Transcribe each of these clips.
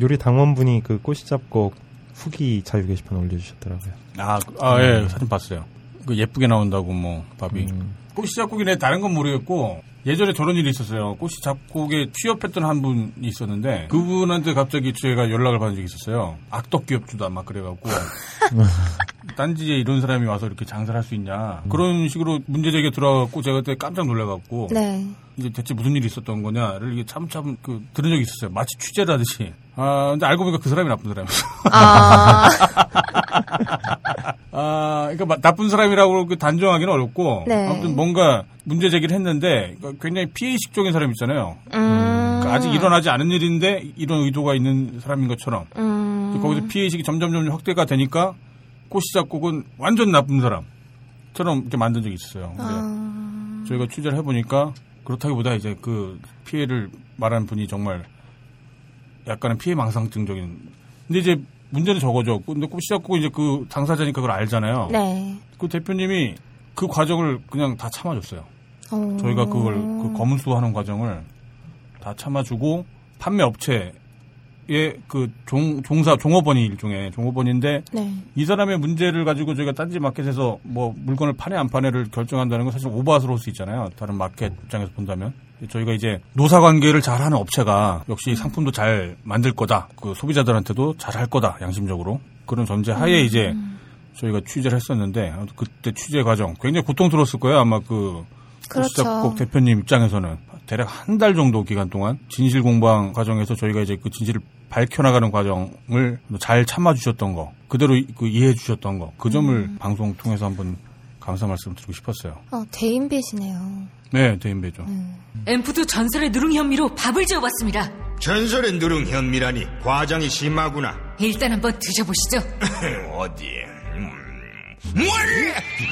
요리 당원분이 그 꼬시 잡고 후기 자유 게시판 올려주셨더라고요. 아, 그- 아, 예, 사진 봤어요. 그 예쁘게 나온다고 뭐 밥이. 음. 꼬시 잡곡이네 다른 건 모르겠고 예전에 저런 일이 있었어요. 꼬시 잡곡에 취업했던 한 분이 있었는데 그분한테 갑자기 제가 연락을 받은 적이 있었어요. 악덕 기업주다 막 그래갖고 딴지에 이런 사람이 와서 이렇게 장사를 할 수 있냐 그런 식으로 문제 제기가 들어와갖고 제가 그때 깜짝 놀라갖고 네. 이제 대체 무슨 일이 있었던 거냐를 이게 참참 그 들은 적이 있었어요. 마치 취재를 하듯이. 아 근데 알고 보니까 그 사람이 나쁜 사람이었어. 아, 아, 그러니까 마- 나쁜 사람이라고 그 단정하기는 어렵고 네. 아무튼 뭔가 문제 제기를 했는데 그러니까 굉장히 피해의식적인 사람 있잖아요. 음. 그러니까 아직 일어나지 않은 일인데 이런 의도가 있는 사람인 것처럼 음. 거기서 피해의식이 점점 점점 확대가 되니까 꼬시 작곡은 완전 나쁜 사람처럼 이렇게 만든 적이 있었어요. 근데 아, 저희가 취재를 해보니까 그렇다기보다 이제 그 피해를 말하는 분이 정말 약간은 피해 망상증적인. 근데 이제 문제는 저거죠. 근데 꼬시 작곡은 이제 그 당사자니까 그걸 알잖아요. 네. 그 대표님이 그 과정을 그냥 다 참아줬어요. 어. 저희가 그걸 그 검수하는 과정을 다 참아주고 판매 업체의 그 종, 종사 종업원이 일종의 종업원인데 네. 이 사람의 문제를 가지고 저희가 딴지 마켓에서 뭐 물건을 파네 안 파네를 결정한다는 건 사실 오버스러울 수 있잖아요. 다른 마켓 입장에서 본다면. 저희가 이제 노사 관계를 잘하는 업체가 역시 상품도 잘 만들 거다. 그 소비자들한테도 잘 할 거다. 양심적으로. 그런 전제 하에 이제 저희가 취재를 했었는데 그때 취재 과정 굉장히 고통스러웠을 거예요. 아마 그 그렇죠. 꼭 대표님 입장에서는 대략 한 달 정도 기간 동안 진실 공방 과정에서 저희가 이제 그 진실을 밝혀나가는 과정을 잘 참아주셨던 거, 그대로 이- 그 이해해 주셨던 거, 그 점을 음. 방송 통해서 한번 감사 말씀 드리고 싶었어요. 어, 대인배시네요. 네, 대인배죠. 앰프도 전설의 누룽 현미로 밥을 지어봤습니다. 전설의 누룽 현미라니 과장이 심하구나. 일단 한번 드셔보시죠. 어디? 음. 뭘?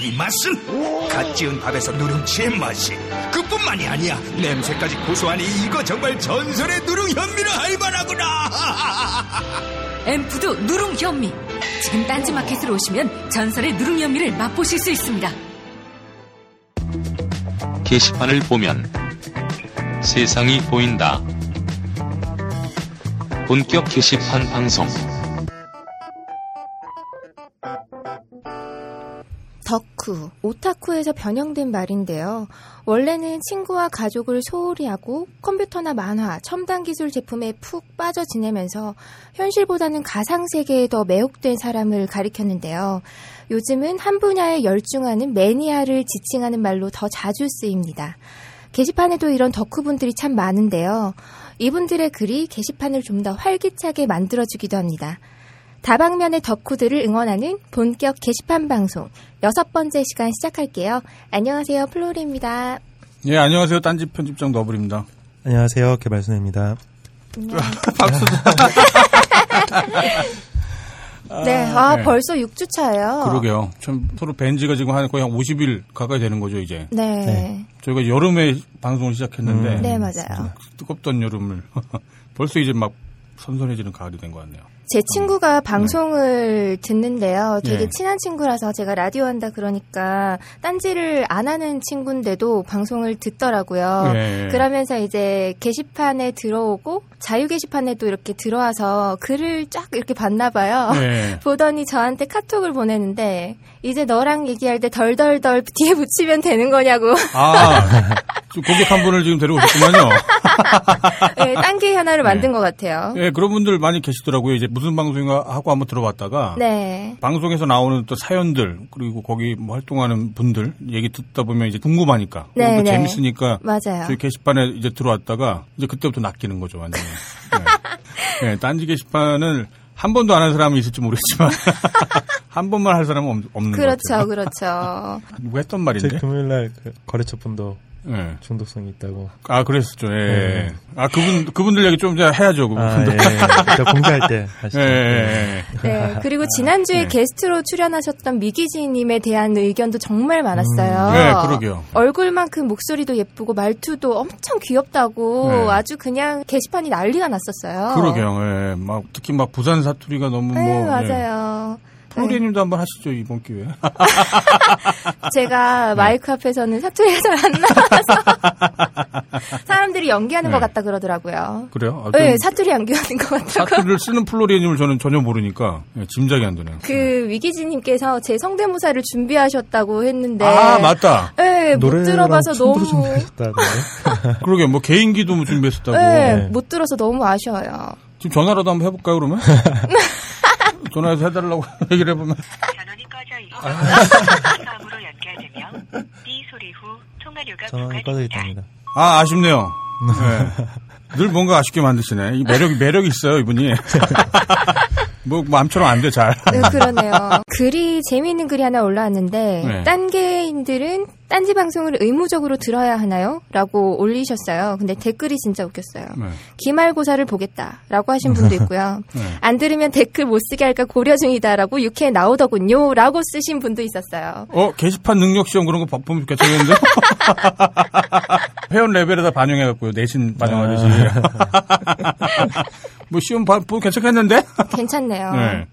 이 맛은 갓 지은 밥에서 누룽지의 맛이 그뿐만이 아니야 냄새까지 고소하니 이거 정말 전설의 누룽 현미라 할 만하구나 앰프도 누룽 현미. 지금 딴지마켓으로 오시면 전설의 누룽 현미를 맛보실 수 있습니다. 게시판을 보면 세상이 보인다. 본격 게시판 방송. 덕후, 오타쿠에서 변형된 말인데요. 원래는 친구와 가족을 소홀히 하고 컴퓨터나 만화, 첨단 기술 제품에 푹 빠져 지내면서 현실보다는 가상 세계에 더 매혹된 사람을 가리켰는데요. 요즘은 한 분야에 열중하는 매니아를 지칭하는 말로 더 자주 쓰입니다. 게시판에도 이런 덕후분들이 참 많은데요. 이분들의 글이 게시판을 좀 더 활기차게 만들어주기도 합니다. 다방면의 덕후들을 응원하는 본격 게시판 방송 여섯 번째 시간 시작할게요. 안녕하세요, 플로리입니다. 예, 안녕하세요. 딴지 편집장 너블입니다. 안녕하세요, 개발순입니다. 네, 아, 네. 벌써 6주 차예요. 그러게요. 참 서로 벤지가 지금 한 거의 한 50일 가까이 되는 거죠, 이제. 네. 네. 저희가 여름에 방송을 시작했는데 음. 네, 맞아요. 뜨겁던 여름을 벌써 이제 막 선선해지는 가을이 된 것 같네요. 제 친구가 방송을 듣는데요. 되게 예. 친한 친구라서 제가 라디오 한다 그러니까 딴지를 안 하는 친구인데도 방송을 듣더라고요. 예. 그러면서 이제 게시판에 들어오고 자유 게시판에도 이렇게 들어와서 글을 쫙 이렇게 봤나 봐요. 네. 보더니 저한테 카톡을 보내는데 이제 너랑 얘기할 때 덜덜덜 뒤에 붙이면 되는 거냐고 아, 좀 고객 한 분을 지금 데려오셨구만요. 네, 딴게 하나를 만든 것 같아요. 예, 그런 분들 많이 계시더라고요. 이제 무슨 방송인가 하고 한번 들어봤다가 네. 방송에서 나오는 또 사연들 그리고 거기 뭐 활동하는 분들 얘기 듣다 보면 이제 궁금하니까 네, 또 네. 재밌으니까 맞아요. 저희 게시판에 이제 들어왔다가 이제 그때부터 낚이는 거죠, 완전히. 네. 네, 딴지 게시판을 한 번도 안 한 사람은 있을지 모르겠지만 한 번만 할 사람은 없- 없는 것 그렇죠, 같아요. 그렇죠. 누가 했던 제 말인데? 금요일 날 그 거래처 분도 네. 중독성이 있다고. 아, 그랬었죠. 예. 네. 아, 그분 그분들 얘기 좀 이제 해야죠. 아, 그분들. 예. 저 공개할 때 하시죠. 예, 예, 예. 네, 그리고 지난 주에 네. 게스트로 출연하셨던 미기진님에 대한 의견도 정말 많았어요. 음, 네, 그러게요. 얼굴만큼 목소리도 예쁘고 말투도 엄청 귀엽다고 네. 아주 그냥 게시판이 난리가 났었어요. 그러게요. 예. 막 특히 막 부산 사투리가 너무 네, 뭐 예. 맞아요. 플로리님도 한번 하시죠 이번 기회에. 제가 네. 마이크 앞에서는 사투리가 잘 안 나와서 사람들이 연기하는 네. 것 같다 그러더라고요. 그래요? 아, 네, 좀 사투리 연기하는 것 같다고. 사투리를 쓰는 플로리님을 저는 전혀 모르니까 예, 짐작이 안 되네요. 그 위기지님께서 제 성대모사를 준비하셨다고 했는데 아 맞다. 네, 못 들어봐서 너무 준비하셨다던데. 그러게 뭐 개인기도 뭐 준비했었다고. 네, 네. 못 들어서 너무 아쉬워요. 지금 전화라도 한번 해볼까요 그러면? 전화해서 해달라고 얘기를 해보면. 전원이 꺼져 있어 다음으로 연결되며 삐 소리 후 통화료가 전원이 꺼져. 있답니다. 아 아쉽네요. 네. 늘 뭔가 아쉽게 만드시네. 이 매력 매력이 있어요 이분이. 뭐 마음처럼 안 돼 잘. 네, 그러네요. 글이 재미있는 글이 하나 올라왔는데 네. 딴 개인들은 딴지 방송을 의무적으로 들어야 하나요? 라고 올리셨어요. 근데 댓글이 진짜 웃겼어요. 네. 기말고사를 보겠다라고 하신 분도 있고요. 네. 안 들으면 댓글 못 쓰게 할까 고려 중이다라고 육회 나오더군요. 라고 쓰신 분도 있었어요. 어 게시판 능력 시험 그런 거 봐- 보면 괜찮겠는데? 회원 레벨에다 반영해 갖고요 내신 반영하듯이. 뭐 시험 봐, 뭐 괜찮겠는데? 괜찮네요. 네.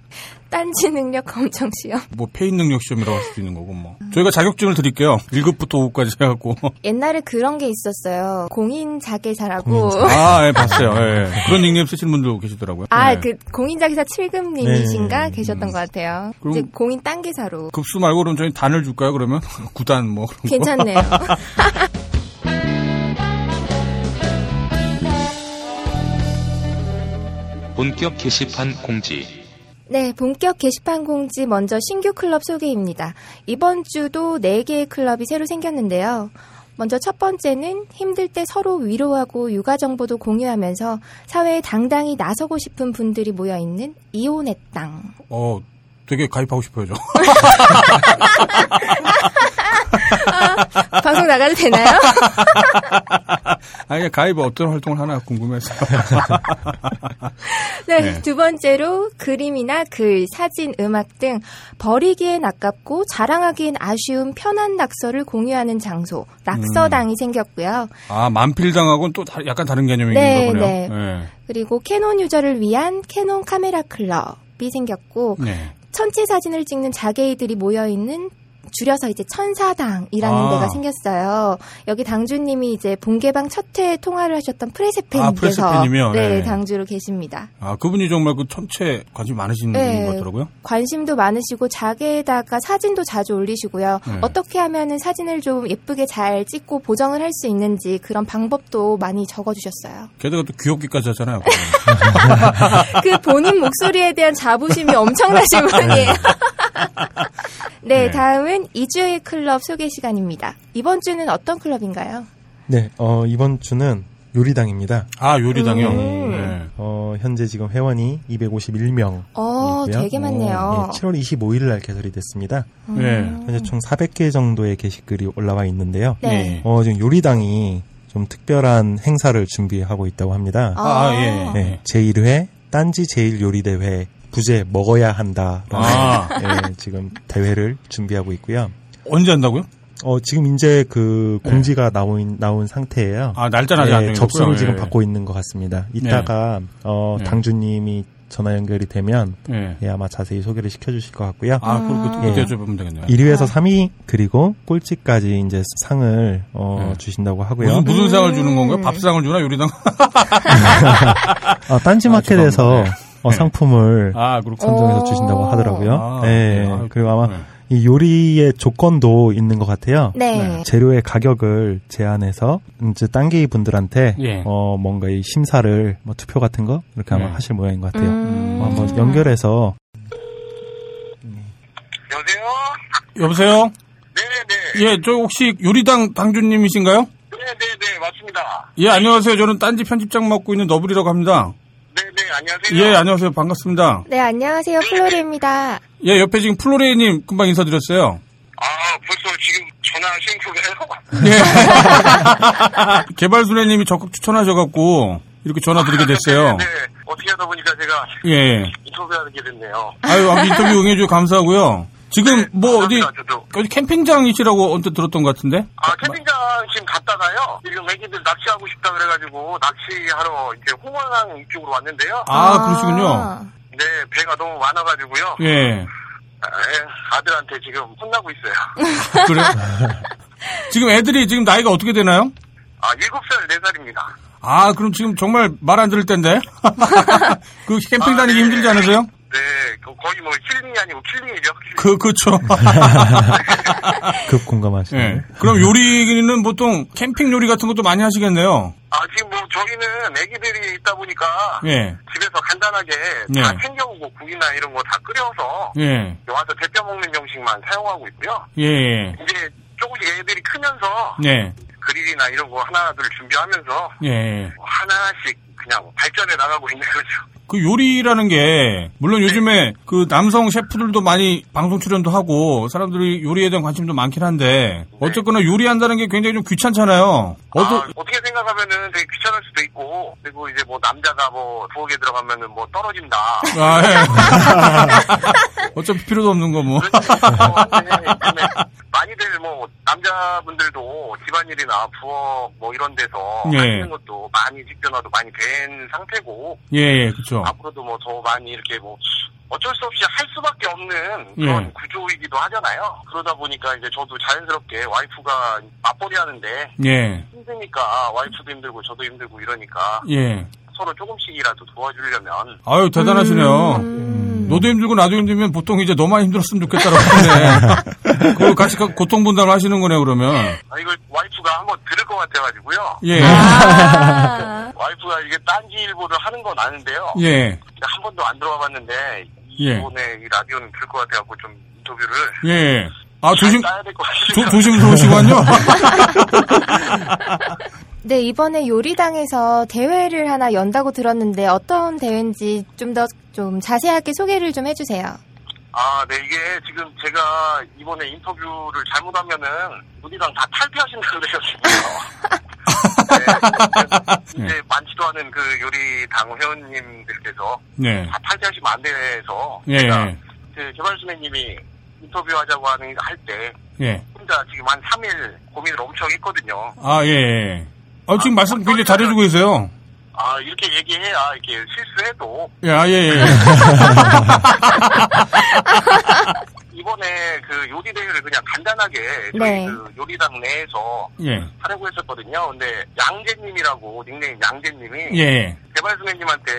딴지 능력 검정 시험. 뭐 폐인 능력 시험이라고 할 수도 있는 거고 뭐. 저희가 자격증을 드릴게요. 1급부터 5급까지 해갖고. 옛날에 그런 게 있었어요. 공인 자개사라고. 아, 예, 봤어요. 예. 그런 닉네임 쓰시는 분도 계시더라고요. 아, 예. 그 공인자게사 7급님이신가 네. 계셨던 것 같아요. 이제 공인 딴게사로. 급수 말고 그럼 저희 단을 줄까요, 그러면? 구단 뭐 그런 거. 괜찮네요. 본격 게시판 공지. 네, 본격 게시판 공지 먼저 신규 클럽 소개입니다. 이번 주도 4개의 클럽이 새로 생겼는데요. 먼저 첫 번째는 힘들 때 서로 위로하고 육아 정보도 공유하면서 사회에 당당히 나서고 싶은 분들이 모여 있는 이혼의 땅. 어, 되게 가입하고 싶어요, 저. 방송 나가도 되나요? 아니, 가입 어떤 활동을 하나 궁금해서. 네, 네. 두 번째로 그림이나 글, 사진, 음악 등 버리기엔 아깝고 자랑하기엔 아쉬운 편한 낙서를 공유하는 장소, 낙서당이 생겼고요. 아, 만필당하고는 또 다- 약간 다른 개념인 네, 거군요. 네. 네. 그리고 캐논 유저를 위한 캐논 카메라 클럽 이 생겼고 네. 천체 사진을 찍는 자게이들이 모여 있는 줄여서 이제 천사당이라는 아. 데가 생겼어요. 여기 당주님이 이제 본개방 첫 회 통화를 하셨던 아, 프레세팬님께서 프레세팬님이요? 네, 네. 당주로 계십니다. 아, 그분이 정말 그 천체 관심 많으신 네. 분인 것 같더라고요. 관심도 많으시고 자개에다가 사진도 자주 올리시고요. 네. 어떻게 하면은 사진을 좀 예쁘게 잘 찍고 보정을 할 수 있는지 그런 방법도 많이 적어주셨어요. 게다가 또 귀엽기까지 하잖아요. 그 본인 목소리에 대한 자부심이 엄청나신 분이에요. 네, 네. 다음은 이주의 클럽 소개 시간입니다. 이번 주는 어떤 클럽인가요? 네, 어, 이번 주는 요리당입니다. 아, 요리당이요? 음. 네. 어, 현재 지금 회원이 251명. 어, 되게 많네요. 7월 25일 날 개설이 됐습니다. 네. 현재 총 400개 정도의 게시글이 올라와 있는데요. 네. 어, 지금 요리당이 좀 특별한 행사를 준비하고 있다고 합니다. 아, 예. 네, 제1회 딴지 제일 요리 대회 부제 먹어야 한다라는 아. 예, 지금 대회를 준비하고 있고요. 언제 한다고요? 어, 지금 이제 그 공지가 나온 나온 상태예요. 아, 날짜는 아직 예, 안. 접수를 지금 예. 받고 있는 것 같습니다. 이따가 어, 네. 당주님이 전화 연결이 되면 예. 예, 아마 자세히 소개를 시켜주실 것 같고요. 아, 그럼 그때 예. 여쭤보면 되겠네요. 1위에서 3위 그리고 꼴찌까지 이제 상을 어, 네. 주신다고 하고요. 무슨, 무슨 상을 주는 음. 건가요? 밥상을 주나, 요리당? 아, 딴지마켓에서 아. 어, 상품을 아. 선정해서 어. 주신다고 하더라고요. 아, 네. 네. 아, 그리고 아마 네. 이 요리의 조건도 있는 것 같아요. 네. 재료의 가격을 제한해서 이제 딴개이 분들한테 예. 어 뭔가 이 심사를 뭐 투표 같은 거 이렇게 아마 네. 하실 모양인 것 같아요. 음. 어, 한번 연결해서 여보세요? 여보세요? 네네. 예, 저 혹시 요리당 당주님이신가요? 네네네, 맞습니다. 예, 안녕하세요. 저는 딴지 편집장 맡고 있는 너블이라고 합니다. 안녕하세요. 예, 안녕하세요. 반갑습니다. 네, 안녕하세요. 플로리입니다. 예, 옆에 지금 플로레이님 금방 인사드렸어요. 아, 벌써 지금 전화하신 거가요? 예. 개발순애님이 적극 추천하셔갖고 이렇게 전화 드리게 됐어요. 네, 어떻게 하다 보니까 제가 예. 인터뷰하게 됐네요. 아유, 인터뷰 응해주셔서 감사하고요. 지금 뭐 어디, 저도. 어디 캠핑장이시라고 언뜻 들었던 것 같은데? 아, 캠핑장 지금 갔다가요. 지금 애기들 낚시하고 싶다 그래가지고 낚시하러 이제 홍원항 이쪽으로 왔는데요. 아, 그러시군요. 네, 배가 너무 많아가지고요. 예. 예, 아들한테 지금 혼나고 있어요. 그래요? 지금 애들이 지금 나이가 어떻게 되나요? 아, 7살, 4살입니다. 아, 그럼 지금 정말 말 안 들을 텐데? 그 캠핑 아, 다니기 네. 힘들지 않으세요? 네, 그 거의 뭐 힐링이 아니고 killing이죠. killing. 그, 그쵸. 급 공감하시네. 예. 그럼 요리는 보통 캠핑 요리 같은 것도 많이 하시겠네요? 아, 지금 뭐 저희는 애기들이 있다 보니까 예. 집에서 간단하게 네. 다 챙겨오고 국이나 이런 거 다 끓여서 예. 와서 데펴 먹는 형식만 사용하고 있고요. 예, 예. 이제 조금씩 애들이 크면서 예. 그릴이나 이런 거 하나 둘 준비하면서 예, 예. 하나씩 그냥 발전해 나가고 있는 거죠. 그 요리라는 게 물론 요즘에 그 남성 셰프들도 많이 방송 출연도 하고 사람들이 요리에 대한 관심도 많긴 한데 어쨌거나 요리한다는 게 굉장히 좀 귀찮잖아요. 어떠 아, 어떻게 생각하면은 되게 귀찮을 수도 있고 그리고 이제 뭐 남자가 뭐 부엌에 들어가면은 뭐 떨어진다. 아, 예. 어차피 필요도 없는 거 뭐. 네, 근데 많이들 뭐 남자분들도 집안일이나 부엌 뭐 이런 데서 예. 하시는 것도 많이 직변화도 많이 된 상태고 예, 예, 그쵸. 앞으로도 뭐 더 많이 이렇게 뭐 어쩔 수 없이 할 수밖에 없는 예. 그런 구조이기도 하잖아요. 그러다 보니까 이제 저도 자연스럽게 와이프가 맞벌이 하는데 예, 힘드니까 와이프도 힘들고 저도 힘들고 이러니까 예. 서로 조금씩이라도 도와주려면 아유, 대단하시네요. 음. 너도 힘들고 나도 힘들면 보통 이제 너만 힘들었으면 좋겠다라고 하는데. 그걸 같이 가- 고통 분담을 하시는 거네, 그러면. 아 이걸 와이프가 한번 들을 것 같아가지고요. 예. 아. 와이프가 이게 딴지 일보를 하는 건 아는데요. 예. 한 번도 안 들어와봤는데 예. 이번에 이 라디오는 들을 것 같아갖고 좀 인터뷰를 예. 아, 조심, 잘 따야 될것 조, 같습니다. 조심스러우시군요. 네, 이번에 요리당에서 대회를 하나 연다고 들었는데 어떤 대회인지 좀더좀 자세하게 소개를 좀 해주세요. 아, 네, 이게 지금 제가 이번에 인터뷰를 잘못하면은 우리랑 다 탈퇴하신다고 그러셨어요. 네, 이제 많지도 않은 그 요리당 회원님들께서 네. 다 탈퇴하시면 안 돼서 예, 제가 예. 그 개발수님이 인터뷰하자고 하는 할때 예. 혼자 지금 한 3일 고민을 엄청 했거든요. 아, 예, 예. 아, 지금 말씀 굉장히 잘해주고 계세요. 아, 이렇게 얘기해야 이렇게 실수해도 예, 아, 예, 예. 이번에 그 요리 대회를 그냥 간단하게 저희 네. 그 요리당 내에서 예. 하려고 했었거든요. 근데 양재님이라고 닉네임 양재님이 예. 개발수님한테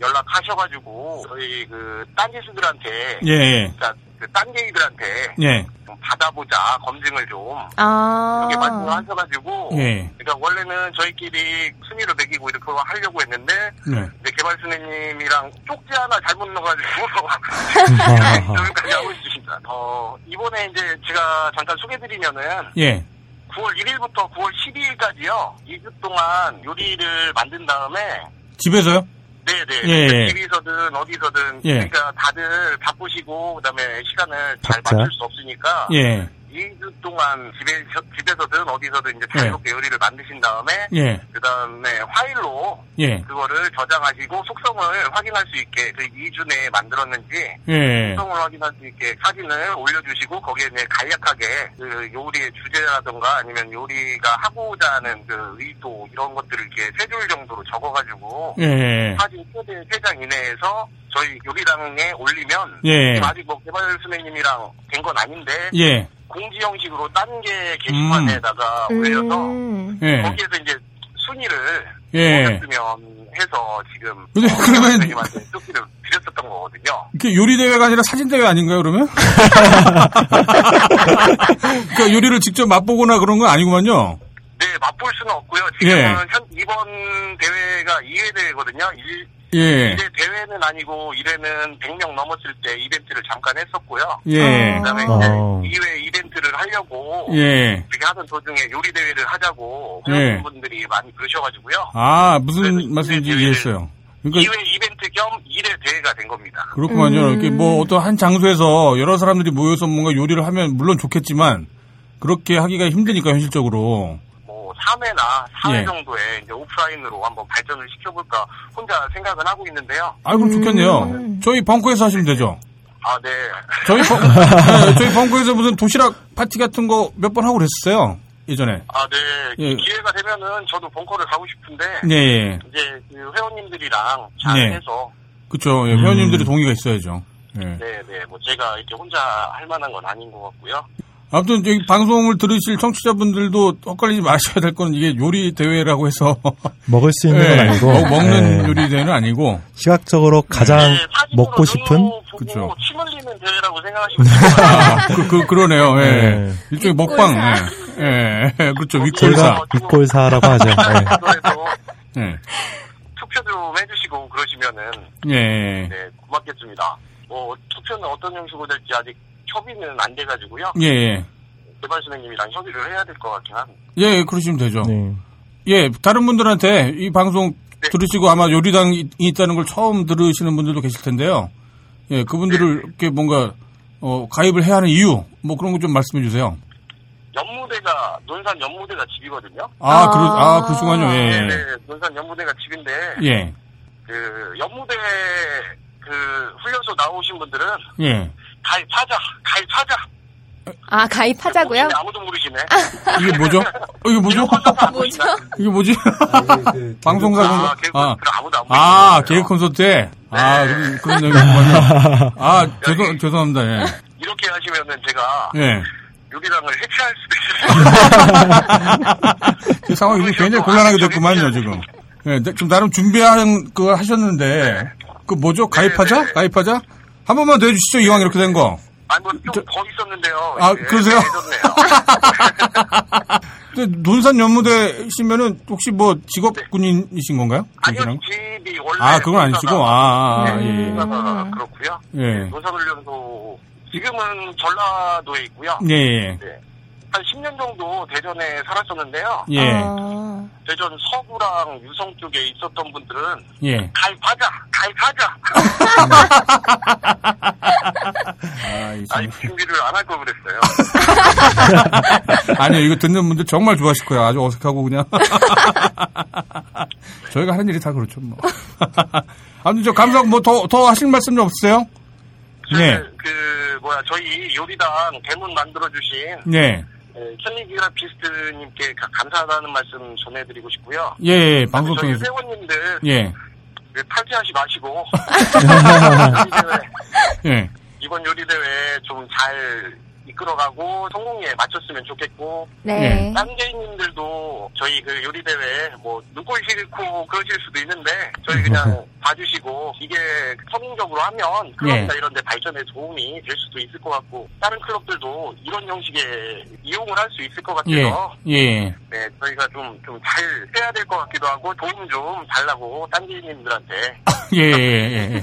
연락하셔가지고 저희 그 딴지수들한테 예, 예. 그러니까 그 딴게이들한테 예. 좀 받아보자 검증을 좀 아. 이렇게 말씀을 하셔가지고 예. 그러니까 원래는 저희끼리 순위를 매기고 이렇게 하려고 했는데 네. 이제 개발수님이랑 쪽지 하나 잘못 넣어가지고. 여기까지 하고 있습니다. 어, 이번에 이제 제가 잠깐 소개드리면은 예. 9월 1일부터 9월 12일까지요. 2주 동안 요리를 만든 다음에 집에서요? 네네 예, 예. 집에서든 어디서든 예. 그러니까 다들 바쁘시고 그다음에 시간을 잘? 맞출 수 없으니까 예. 2주 동안 집에 집에서든 어디서든 이제 자유롭게 요리를 만드신 다음에 예. 그 다음에 파일로 예. 그거를 저장하시고 속성을 확인할 수 있게 그 2주 내에 만들었는지 예. 속성을 확인할 수 있게 사진을 올려주시고 거기에 이제 간략하게 그 요리의 주제라든가 아니면 요리가 하고자 하는 그 의도 이런 것들을 이렇게 세 줄 정도로 적어가지고 예. 사진 최대 3장 이내에서 저희 요리당에 올리면 예. 지금 아직 뭐 개발 선생님이랑 된 건 아닌데 예. 공지 형식으로 딴 게 게시판에다가 올려서 음. 예. 거기에서 이제 순위를 예. 올렸으면 해서 지금 근데 어, 그러면- 선생님한테 쪽지를 드렸었던 거거든요. 이게 요리 대회가 아니라 사진 대회 아닌가요, 그러면? 그러니까 요리를 직접 맛보거나 그런 건 아니구만요. 네, 맛볼 수는 없고요. 지금은 예. 현, 이번 대회가 2회 대회거든요. 일, 예. 1회 대회는 아니고 1회는 100명 넘었을 때 이벤트를 잠깐 했었고요. 예. 그다음에 어. 이제 2회 이벤트를 하려고 예. 그렇게 하던 도중에 요리 대회를 하자고 예. 회원분들이 많이 그러셔가지고요. 아, 무슨 말씀인지 이제 이해했어요. 그러니까 2회 이벤트 겸 1회 대회가 된 겁니다. 그렇구만요. 음. 이렇게 뭐 어떤 한 장소에서 여러 사람들이 모여서 뭔가 요리를 하면 물론 좋겠지만 그렇게 하기가 힘드니까 현실적으로. 뭐 3회나 4회 예. 정도에 이제 오프라인으로 한번 발전을 시켜볼까 혼자 생각은 하고 있는데요. 아, 그럼 좋겠네요. 음. 저희 벙커에서 하시면 되죠. 아, 네. 저희 벙, 네, 저희 벙커에서 무슨 도시락 파티 같은 거 몇 번 하고 그랬었어요. 예전에. 아, 네. 예. 기회가 되면은 저도 벙커를 가고 싶은데 네. 이제 그 회원님들이랑 잘 네. 해서 그쵸. 예, 회원님들의 동의가 있어야죠. 예. 네, 네. 뭐 제가 이렇게 혼자 할 만한 건 아닌 것 같고요. 아무튼 저기 방송을 들으실 청취자분들도 헷갈리지 마셔야 될 거는 이게 요리 대회라고 해서 먹을 수 있는 건 예, 아니고 먹- 먹는 예. 요리 대회는 아니고 시각적으로 가장 네, 먹고 싶은 그쵸. 침 흘리는 대회라고 생각하시면. 아, 그, 그, 그러네요. 예. 네. 일종의 먹방. 예. 예. 예. 그렇죠. 윗골사. 저희가 윗골사라고 하죠. 예. 예. 투표 좀 해주시고 그러시면은 예. 네, 고맙겠습니다. 뭐 투표는 어떤 형식으로 될지 아직 협의는 안 돼가지고요. 예. 예. 개발 선생님이랑 협의를 해야 될 것 같긴 합니다. 예, 그러시면 되죠. 네. 예, 다른 분들한테 이 방송 네. 들으시고 아마 요리당이 있다는 걸 처음 들으시는 분들도 계실 텐데요. 예, 그분들을 이렇게 뭔가 어, 가입을 해야 하는 이유 뭐 그런 거 좀 말씀해 주세요. 연무대가 논산 연무대가 집이거든요. 아, 아. 그러 아, 그러시군요. 예. 네, 네, 논산 연무대가 집인데 예. 그 연무대 그 훈련소 나오신 분들은 예. 가입하자, 가입하자. 아, 가입하자고요? 아무도 모르시네. 이게 뭐죠? 어, 이게 뭐죠? 뭐죠? 이게 뭐지? 방송사 아, 아, 개그 아, 아무도 안 아. 계획 콘서트에 아, 그런, 얘기군요. 아, 죄송, 죄송합니다. 예. 이렇게 하시면은 제가 예. 요리당을 해체할 수도 있어요. 그 상황이 지금 굉장히 곤란하게 됐구만요, 지금. 예, 네, 좀 나름 준비하는 거 하셨는데, 그 뭐죠? 가입하자? 네. 가입하자? 한 번만 더 해주시죠, 이왕 이렇게 된 거. 아니 뭐좀 더 있었는데요. 아, 이제 그러세요? 근데 논산 연무대시면은 혹시 뭐 직업 군인이신 건가요? 아니요? 집이 원래 아, 그건 아니시고, 아, 아, 네, 예, 예. 그렇고요. 예. 논산훈련소 지금은 전라도에 있고요. 예, 예. 네. 한 10년 정도 대전에 살았었는데요. 예. 아, 대전 서구랑 유성 쪽에 있었던 분들은 예. 가입하자, 가입하자. 아, 이 아니 참. 준비를 안 할 걸 그랬어요. 아니요, 이거 듣는 분들 정말 좋아하실 거예요. 아주 어색하고 그냥. 저희가 하는 일이 다 그렇죠, 뭐. 아무튼 저 감사하고 뭐 더, 더 하실 말씀 좀 없으세요? 네. 그, 그 뭐야 저희 요리당 대문 만들어 주신 네. 캘리그라피스트님께 가- 감사하다는 말씀 전해드리고 싶고요. 예, 예, 방송 저희 통해서. 회원님들 예, 그 탈퇴하지 마시고 요리대회, 예. 이번 요리대회 좀 잘 이끌어가고 성공에 맞췄으면 좋겠고 네. 딴 개인님들도 저희 그 요리 대회 뭐 눈꼴 싫고 그러실 수도 있는데 저희 그냥 봐주시고 이게 성공적으로 하면 클럽이나 예. 이런 데 발전에 도움이 될 수도 있을 것 같고 다른 클럽들도 이런 형식의 이용을 할 수 있을 것 예, 같아서 예. 네 저희가 좀 좀 잘 해야 될 것 같기도 하고 도움 좀 달라고 딴 개인님들한테 예, 예, 예, 예.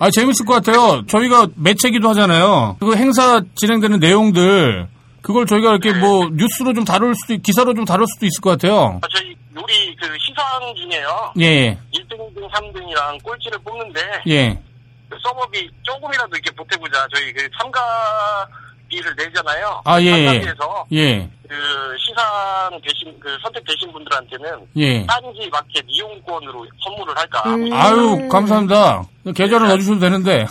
아, 재밌을 것 같아요. 저희가 매체기도 하잖아요. 그 행사 진행되는 내용들, 그걸 저희가 이렇게 뭐, 뉴스로 좀 다룰 수도, 있- 기사로 좀 다룰 수도 있을 것 같아요. 아, 저희 요리 그 시상 중에요 예, 1등, 2등, 3등이랑 꼴찌를 뽑는데 예. 그 서버비 조금이라도 이렇게 보태보자. 저희 그 참가 비를 내잖아요. 아, 예, 예. 참가비에서 예, 그 시상 되신 그 선택되신 분들한테는 예. 딴지 마켓 이용권으로 선물을 할까. 음. 아유, 감사합니다. 계좌로 넣어주셔도 되는데.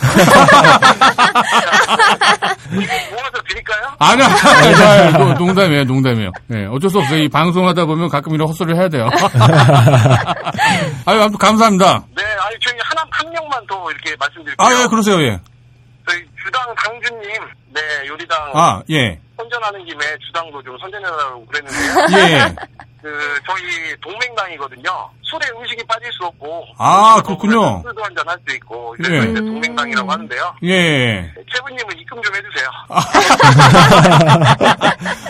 모아서 드릴까요? 아니야, 아니야, 노- 농담이에요, 농담이에요. 예, 어쩔 수 없어요. 이 방송하다 보면 가끔 이런 헛소리를 해야 돼요. 아유, 아무튼 감사합니다. 네, 아니 저희 하나 한 명만 더 이렇게 말씀드릴게요. 아, 예, 그러세요, 예. 저희 주당 당주님, 네 요리당 아, 예. 선전하는 김에 주당도 좀 선전해달라고 그랬는데요. 예. 그 저희 동맹당이거든요. 술에 음식이 빠질 수 없고. 아, 그렇군요. 술도 한잔 할 수 있고. 그래서 예. 이제 동맹당이라고 하는데요. 예. 최부님은 입금 좀 해주세요.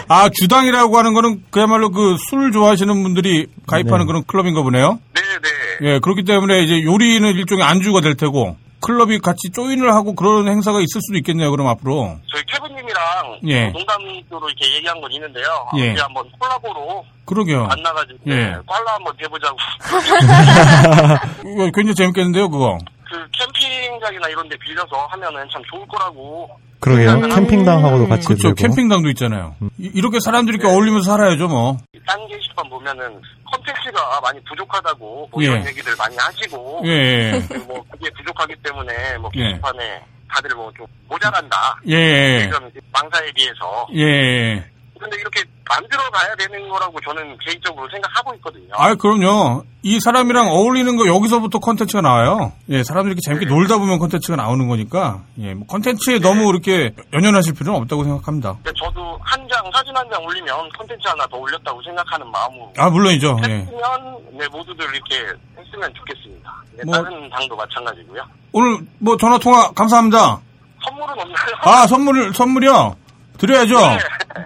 아, 주당이라고 하는 거는 그야말로 그 술 좋아하시는 분들이 가입하는 네. 그런 클럽인가 보네요. 네네. 예, 그렇기 때문에 이제 요리는 일종의 안주가 될 테고, 클럽이 같이 조인을 하고 그런 행사가 있을 수도 있겠네요, 그럼 앞으로. 저희 최부님이랑 예. 농담으로 이렇게 얘기한 건 있는데요. 예. 우리 한번 콜라보로 그러게요. 만나가지고 예. 콜라 한번 해보자고. 이거 굉장히 재밌겠는데요, 그거. 그 캠핑장이나 이런 데 빌려서 하면은 참 좋을 거라고. 그러게요. 음. 캠핑당하고도 같이 그렇죠. 캠핑당도 있잖아요. 이- 이렇게 사람들이 이렇게 어울리면서 살아야죠, 뭐. 딴 게시판 보면은 컨텐츠가 많이 부족하다고 뭐 예. 이런 얘기들 많이 하시고. 예, 예. 그뭐 그게 부족하기 때문에 뭐 예. 게시판에 다들 뭐 좀 모자란다. 예, 예. 이런 망사에 비해서. 예, 예. 근데 이렇게 만들어 가야 되는 거라고 저는 개인적으로 생각하고 있거든요. 아, 그럼요. 이 사람이랑 어울리는 거 여기서부터 컨텐츠가 나와요. 예, 사람들이 이렇게 재밌게 놀다 보면 컨텐츠가 나오는 거니까, 예, 뭐 컨텐츠에 너무 이렇게 연연하실 필요는 없다고 생각합니다. 근데 저도 한 장, 사진 한 장 올리면 콘텐츠 하나 더 올렸다고 생각하는 마음으로 아, 물론이죠. 예. 했으면 네, 모두들 이렇게 했으면 좋겠습니다. 네, 뭐- 다른 당도 마찬가지고요. 오늘 뭐 전화 통화 감사합니다. 선물은 없나요? 아, 선물, 선물이요? 드려야죠.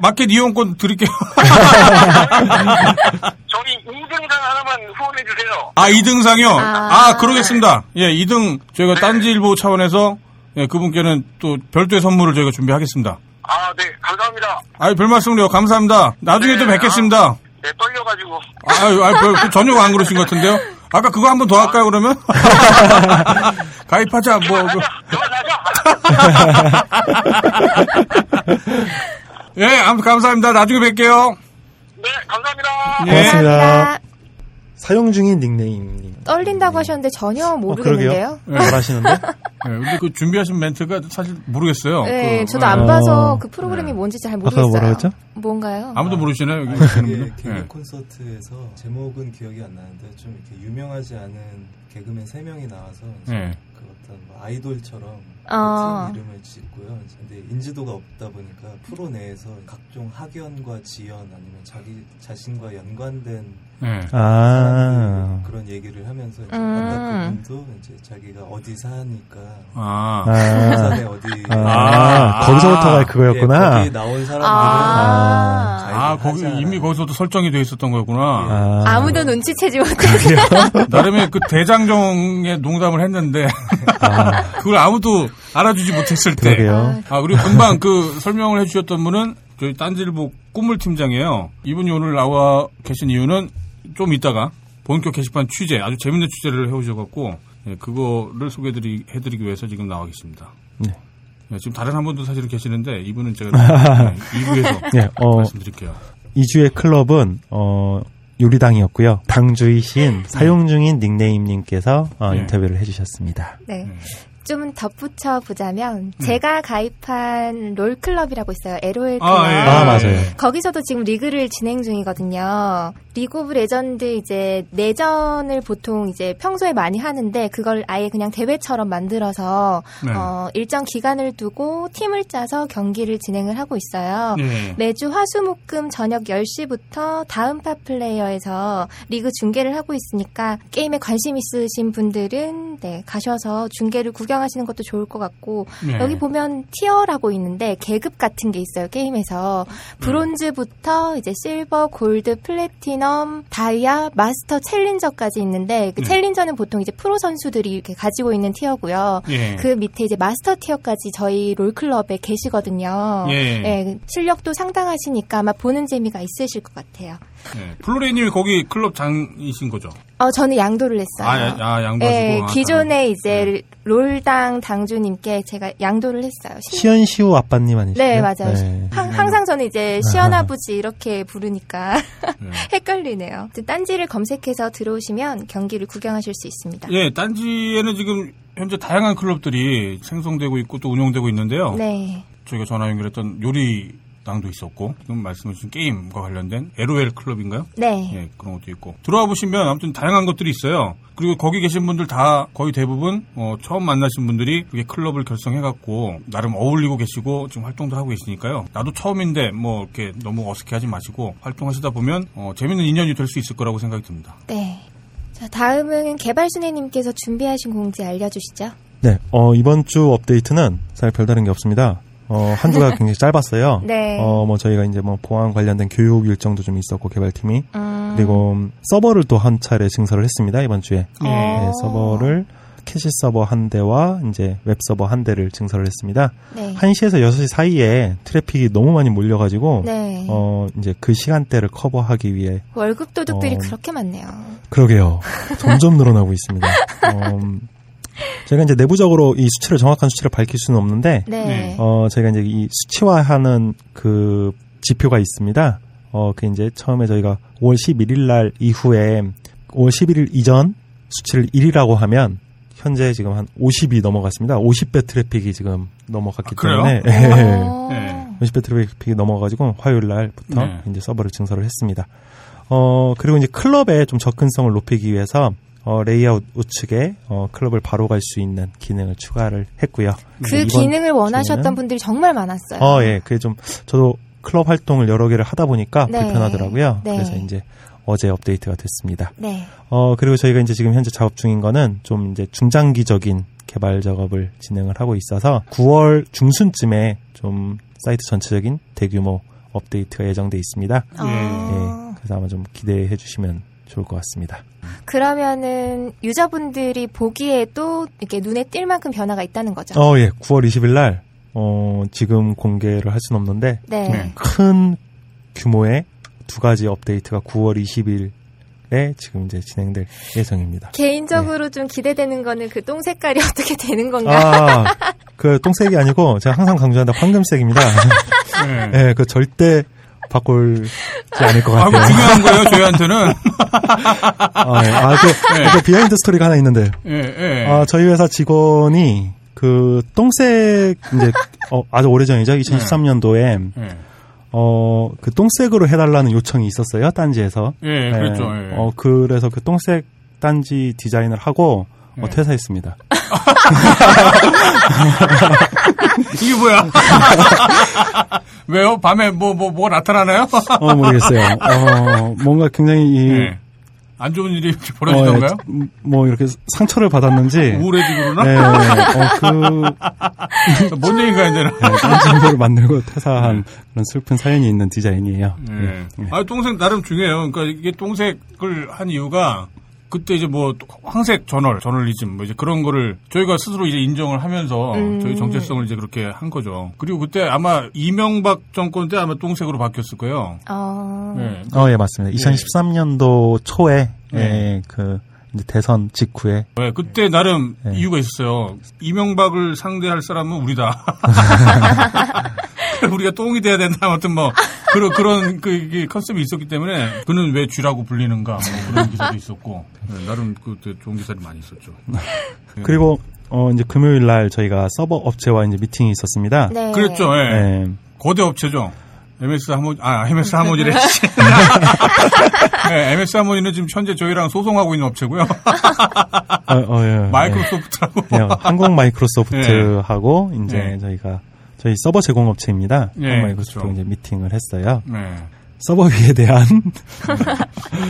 마켓 이용권 드릴게요. 저희 2등상 하나만 후원해 주세요. 아, 2등상이요? 아, 아. 그러겠습니다. 예, 2등 저희가 딴지일보 차원에서 예, 그분께는 또 별도의 선물을 저희가 준비하겠습니다. 아, 네, 감사합니다. 아유, 별 말씀을요. 감사합니다. 나중에 또 네, 뵙겠습니다. 네, 떨려가지고. 아유, 아유, 별, 전혀 안 그러신 것 같은데요? 아까 그거 한번 더 할까요, 그러면? 가입하자, 뭐, 그. 예, 아무튼 감사합니다. 나중에 뵐게요. 네, 감사합니다. 예. 고맙습니다. 사용 중인 닉네임님. 떨린다고 하셨는데 전혀 어, 모르겠는데요. 그러게요. 잘하시는데? 예, 근데 그 준비하신 멘트가 사실 모르겠어요. 네, 그, 저도 예. 안 봐서 그 네. 프로그램이 뭔지 잘 모르겠어요. 뭐라 했죠? 뭔가요? 아무도 모르시나요? 여기 계시는 분들? 개그 예. 콘서트에서 제목은 기억이 안 나는데 좀 이렇게 유명하지 않은 개그맨 세 명이 나와서 이제 예. 그 어떤 뭐 아이돌처럼 어. 팀 이름을 짓고요. 근데 인지도가 없다 보니까 프로 내에서 각종 학연과 지연 아니면 자기 자신과 연관된 예. 아. 그런 얘기를 하면서 이제 음. 그분도 이제 자기가 어디 사니까 아. 아. 부산에 어디 아, 아. 거기서부터가 그거였구나. 예, 거기 나온 사람들은 아. 아, 거기 이미 거기서도 설정이 돼 있었던 거였구나. 아. 아무도 눈치채지 못해. 나름의 그 대장정의 농담을 했는데, 그걸 아무도 알아주지 못했을 때. 그러게요. 아, 그리고 금방 그 설명을 해주셨던 분은 저희 딴지일보 꿈물 팀장이에요. 이분이 오늘 나와 계신 이유는 좀 이따가 본격 게시판 취재, 아주 재밌는 취재를 해오셔갖고, 예, 그거를 소개해드리, 해드리기 위해서 지금 나와 계십니다. 네. 예, 지금 다른 한 분도 사실은 계시는데, 이분은 제가 네, 2부에서 네, 어, 말씀드릴게요. 이주의 클럽은 어 요리당이었고요. 당주이신 사용 중인 닉네임님께서 어, 네. 인터뷰를 해주셨습니다. 네. 네. 좀 덧붙여 보자면 제가 가입한 롤 클럽이라고 있어요. LOL 클럽. 아, 예. 아, 맞아요. 거기서도 지금 리그를 진행 중이거든요. 리그 오브 레전드 이제 내전을 보통 이제 평소에 많이 하는데 그걸 아예 그냥 대회처럼 만들어서 네. 어, 일정 기간을 두고 팀을 짜서 경기를 진행을 하고 있어요. 네. 매주 화수목금 저녁 10시부터 다음 팟플레이어에서 리그 중계를 하고 있으니까 게임에 관심 있으신 분들은 네, 가셔서 중계를 구경 하시는 것도 좋을 것 같고 네. 여기 보면 tier라고 있는데 계급 같은 게 있어요 게임에서 브론즈부터 이제 실버, 골드, 플래티넘, 다이아, 마스터, 챌린저까지 있는데 그 네. 챌린저는 보통 이제 프로 선수들이 이렇게 가지고 있는 tier고요. 예. 그 밑에 이제 마스터 tier까지 저희 롤클럽에 계시거든요. 예. 예, 실력도 상당하시니까 아마 보는 재미가 있으실 것 같아요. 네. 플로레이님이 거기 클럽 장이신 거죠? 어, 저는 양도를 했어요. 아, 야- 아, 양도하시고. 예, 아, 기존에 당- 이제 롤당 당주님께 제가 양도를 했어요. 신- 시연 시우 아빠님 아니시죠? 네, 맞아요. 네. 항- 항상 저는 이제 시연 아버지 이렇게 부르니까 네. 헷갈리네요. 딴지를 검색해서 들어오시면 경기를 구경하실 수 있습니다. 예, 딴지에는 지금 현재 다양한 클럽들이 생성되고 있고 또 운영되고 있는데요. 네. 저희가 전화 연결했던 요리 당도 있었고, 지금 말씀해주신 게임과 관련된 LOL 클럽인가요? 네. 예, 그런 것도 있고. 들어와 보시면 아무튼 다양한 것들이 있어요. 그리고 거기 계신 분들 다 거의 대부분 어, 처음 만나신 분들이 그게 클럽을 결성해갖고 나름 어울리고 계시고 지금 활동도 하고 계시니까요. 나도 처음인데 뭐 이렇게 너무 어색해하지 마시고 활동하시다 보면 어, 재밌는 인연이 될 수 있을 거라고 생각이 듭니다. 네. 자, 다음은 개발순애님께서 준비하신 공지 알려주시죠. 네, 어, 이번 주 업데이트는 사실 별다른 게 없습니다. 어, 한 주가 굉장히 짧았어요. 네. 어, 뭐 저희가 이제 뭐 보안 관련된 교육 일정도 좀 있었고 개발팀이 음. 그리고 음, 서버를 또 한 차례 증설을 했습니다 이번 주에. 어. 네, 서버를 캐시 서버 한 대와 이제 웹 서버 한 대를 증설을 했습니다. 네. 1시에서 6시 사이에 트래픽이 너무 많이 몰려가지고 네. 어, 이제 그 시간대를 커버하기 위해 월급 도둑들이 어. 그렇게 많네요. 그러게요. 점점 늘어나고 있습니다. 음, 저희가 이제 내부적으로 이 수치를 정확한 수치를 밝힐 수는 없는데 네. 네. 어, 저희가 이제 이 수치화하는 그 지표가 있습니다. 어, 그 이제 처음에 저희가 5월 11일 날 이후에 5월 11일 이전 수치를 1이라고 하면 현재 지금 한 50이 넘어갔습니다. 50배 트래픽이 지금 넘어갔기 아, 그래요? 때문에 어. 네. 50배 트래픽이 넘어가지고 화요일 날부터 네. 이제 서버를 증설을 했습니다. 어 그리고 이제 클럽의 좀 접근성을 높이기 위해서 어, 레이아웃 우측에 어, 클럽을 바로 갈 수 있는 기능을 추가를 했고요. 그 기능을 원하셨던 분들이 정말 많았어요. 어, 예. 그게 좀, 저도 클럽 활동을 여러 개를 하다 보니까 네. 불편하더라고요. 네. 그래서 이제 어제 업데이트가 됐습니다. 네. 어, 그리고 저희가 이제 지금 현재 작업 중인 거는 좀 이제 중장기적인 개발 작업을 진행을 하고 있어서 9월 중순쯤에 좀 사이트 전체적인 대규모 업데이트가 예정돼 있습니다. 어. 예. 그래서 아마 좀 기대해 주시면 좋을 것 같습니다. 그러면은 유저분들이 보기에도 이렇게 눈에 띌 만큼 변화가 있다는 거죠. 어, 예. 9월 20일 날, 어, 지금 공개를 할 수는 없는데, 네. 네. 큰 규모의 두 가지 업데이트가 9월 20일 에 지금 이제 진행될 예정입니다. 개인적으로 좀 기대되는 거는 그 똥 색깔이 어떻게 되는 건가? 아, 그 똥색이 아니고 제가 항상 강조한다 황금색입니다. 네. 예, 그 절대 바뀌지 않을 것 아, 그 같아요. 중요한 거예요, 저희한테는. 아, 예. 아, 그, 네. 그 비하인드 스토리가 하나 있는데, 예, 예. 아, 저희 회사 직원이 그 똥색 이제 어, 아주 오래전이죠. 2013년도에 예. 어, 그 똥색으로 해달라는 요청이 있었어요. 딴지에서. 예, 그랬죠. 예. 어, 그래서 그 똥색 딴지 디자인을 하고 어, 예. 퇴사했습니다. 이게 뭐야? 왜요? 밤에 뭐, 뭐, 뭐가 나타나나요? 어, 모르겠어요. 어, 뭔가 굉장히 이, 예. 안 좋은 일이 이렇게 어, 벌어지던가요? 예, 뭐 이렇게 상처를 받았는지. 우울해지고 네, 그러나? 어, 그, 뭔 얘기인가, 이제는. 네, 딴지를 만들고 퇴사한 그런 슬픈 사연이 있는 디자인이에요. 예. 예. 예. 아, 똥색 나름 중요해요. 그러니까 이게 똥색을 한 이유가 그때 이제 뭐 황색 저널, 저널리즘 뭐 이제 그런 거를 저희가 스스로 이제 인정을 하면서 음. 저희 정체성을 이제 그렇게 한 거죠. 그리고 그때 아마 이명박 정권 때 아마 똥색으로 바뀌었을 거예요. 어. 예. 어, 예, 맞습니다. 2013년도 초에, 네. 예, 그, 이제 대선 직후에, 네, 그때 나름 네. 이유가 있었어요. 이명박을 상대할 사람은 우리다. 우리가 똥이 돼야 된다. 아무튼 뭐 그런 그런 그 이게 컨셉이 있었기 때문에 그는 왜 쥐라고 불리는가 뭐 그런 기사도 있었고 네, 나름 그때 좋은 기사를 많이 있었죠. 예. 그리고, 어, 이제 금요일 날 저희가 서버 업체와 이제 미팅이 있었습니다. 네. 그랬죠. 예. 예. 거대 업체죠. MS 하모 아 MS 하모니래. 네, MS 하모니는 지금 현재 저희랑 소송하고 있는 업체고요. 어, 어, 예. 마이크로소프트라고. 예, 한국 마이크로소프트하고 이제 네. 저희가 저희 서버 제공업체입니다. 네, 마이크로소프트 그렇죠. 이제 미팅을 했어요. 네. 서버비에 대한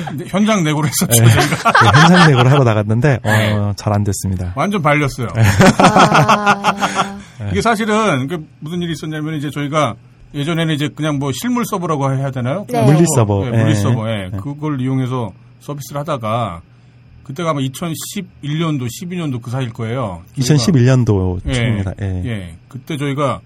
근데 현장 내고를 했었죠. 예, 저희가 그 현장 내고를 하러 나갔는데 네. 어, 잘 안 됐습니다. 완전 발렸어요. 아. 이게 사실은 그 무슨 일이 있었냐면 이제 저희가 예전에는 이제 그냥 뭐 실물 서버라고 해야 되나요? 네. 물리 서버. 네, 물리 예. 서버. 예. 예. 그걸 이용해서 서비스를 하다가 그때가 아마 2011년도, 12년도 그 사이일 거예요. 저희가- 2011년도 예. 예. 예. 그때 저희가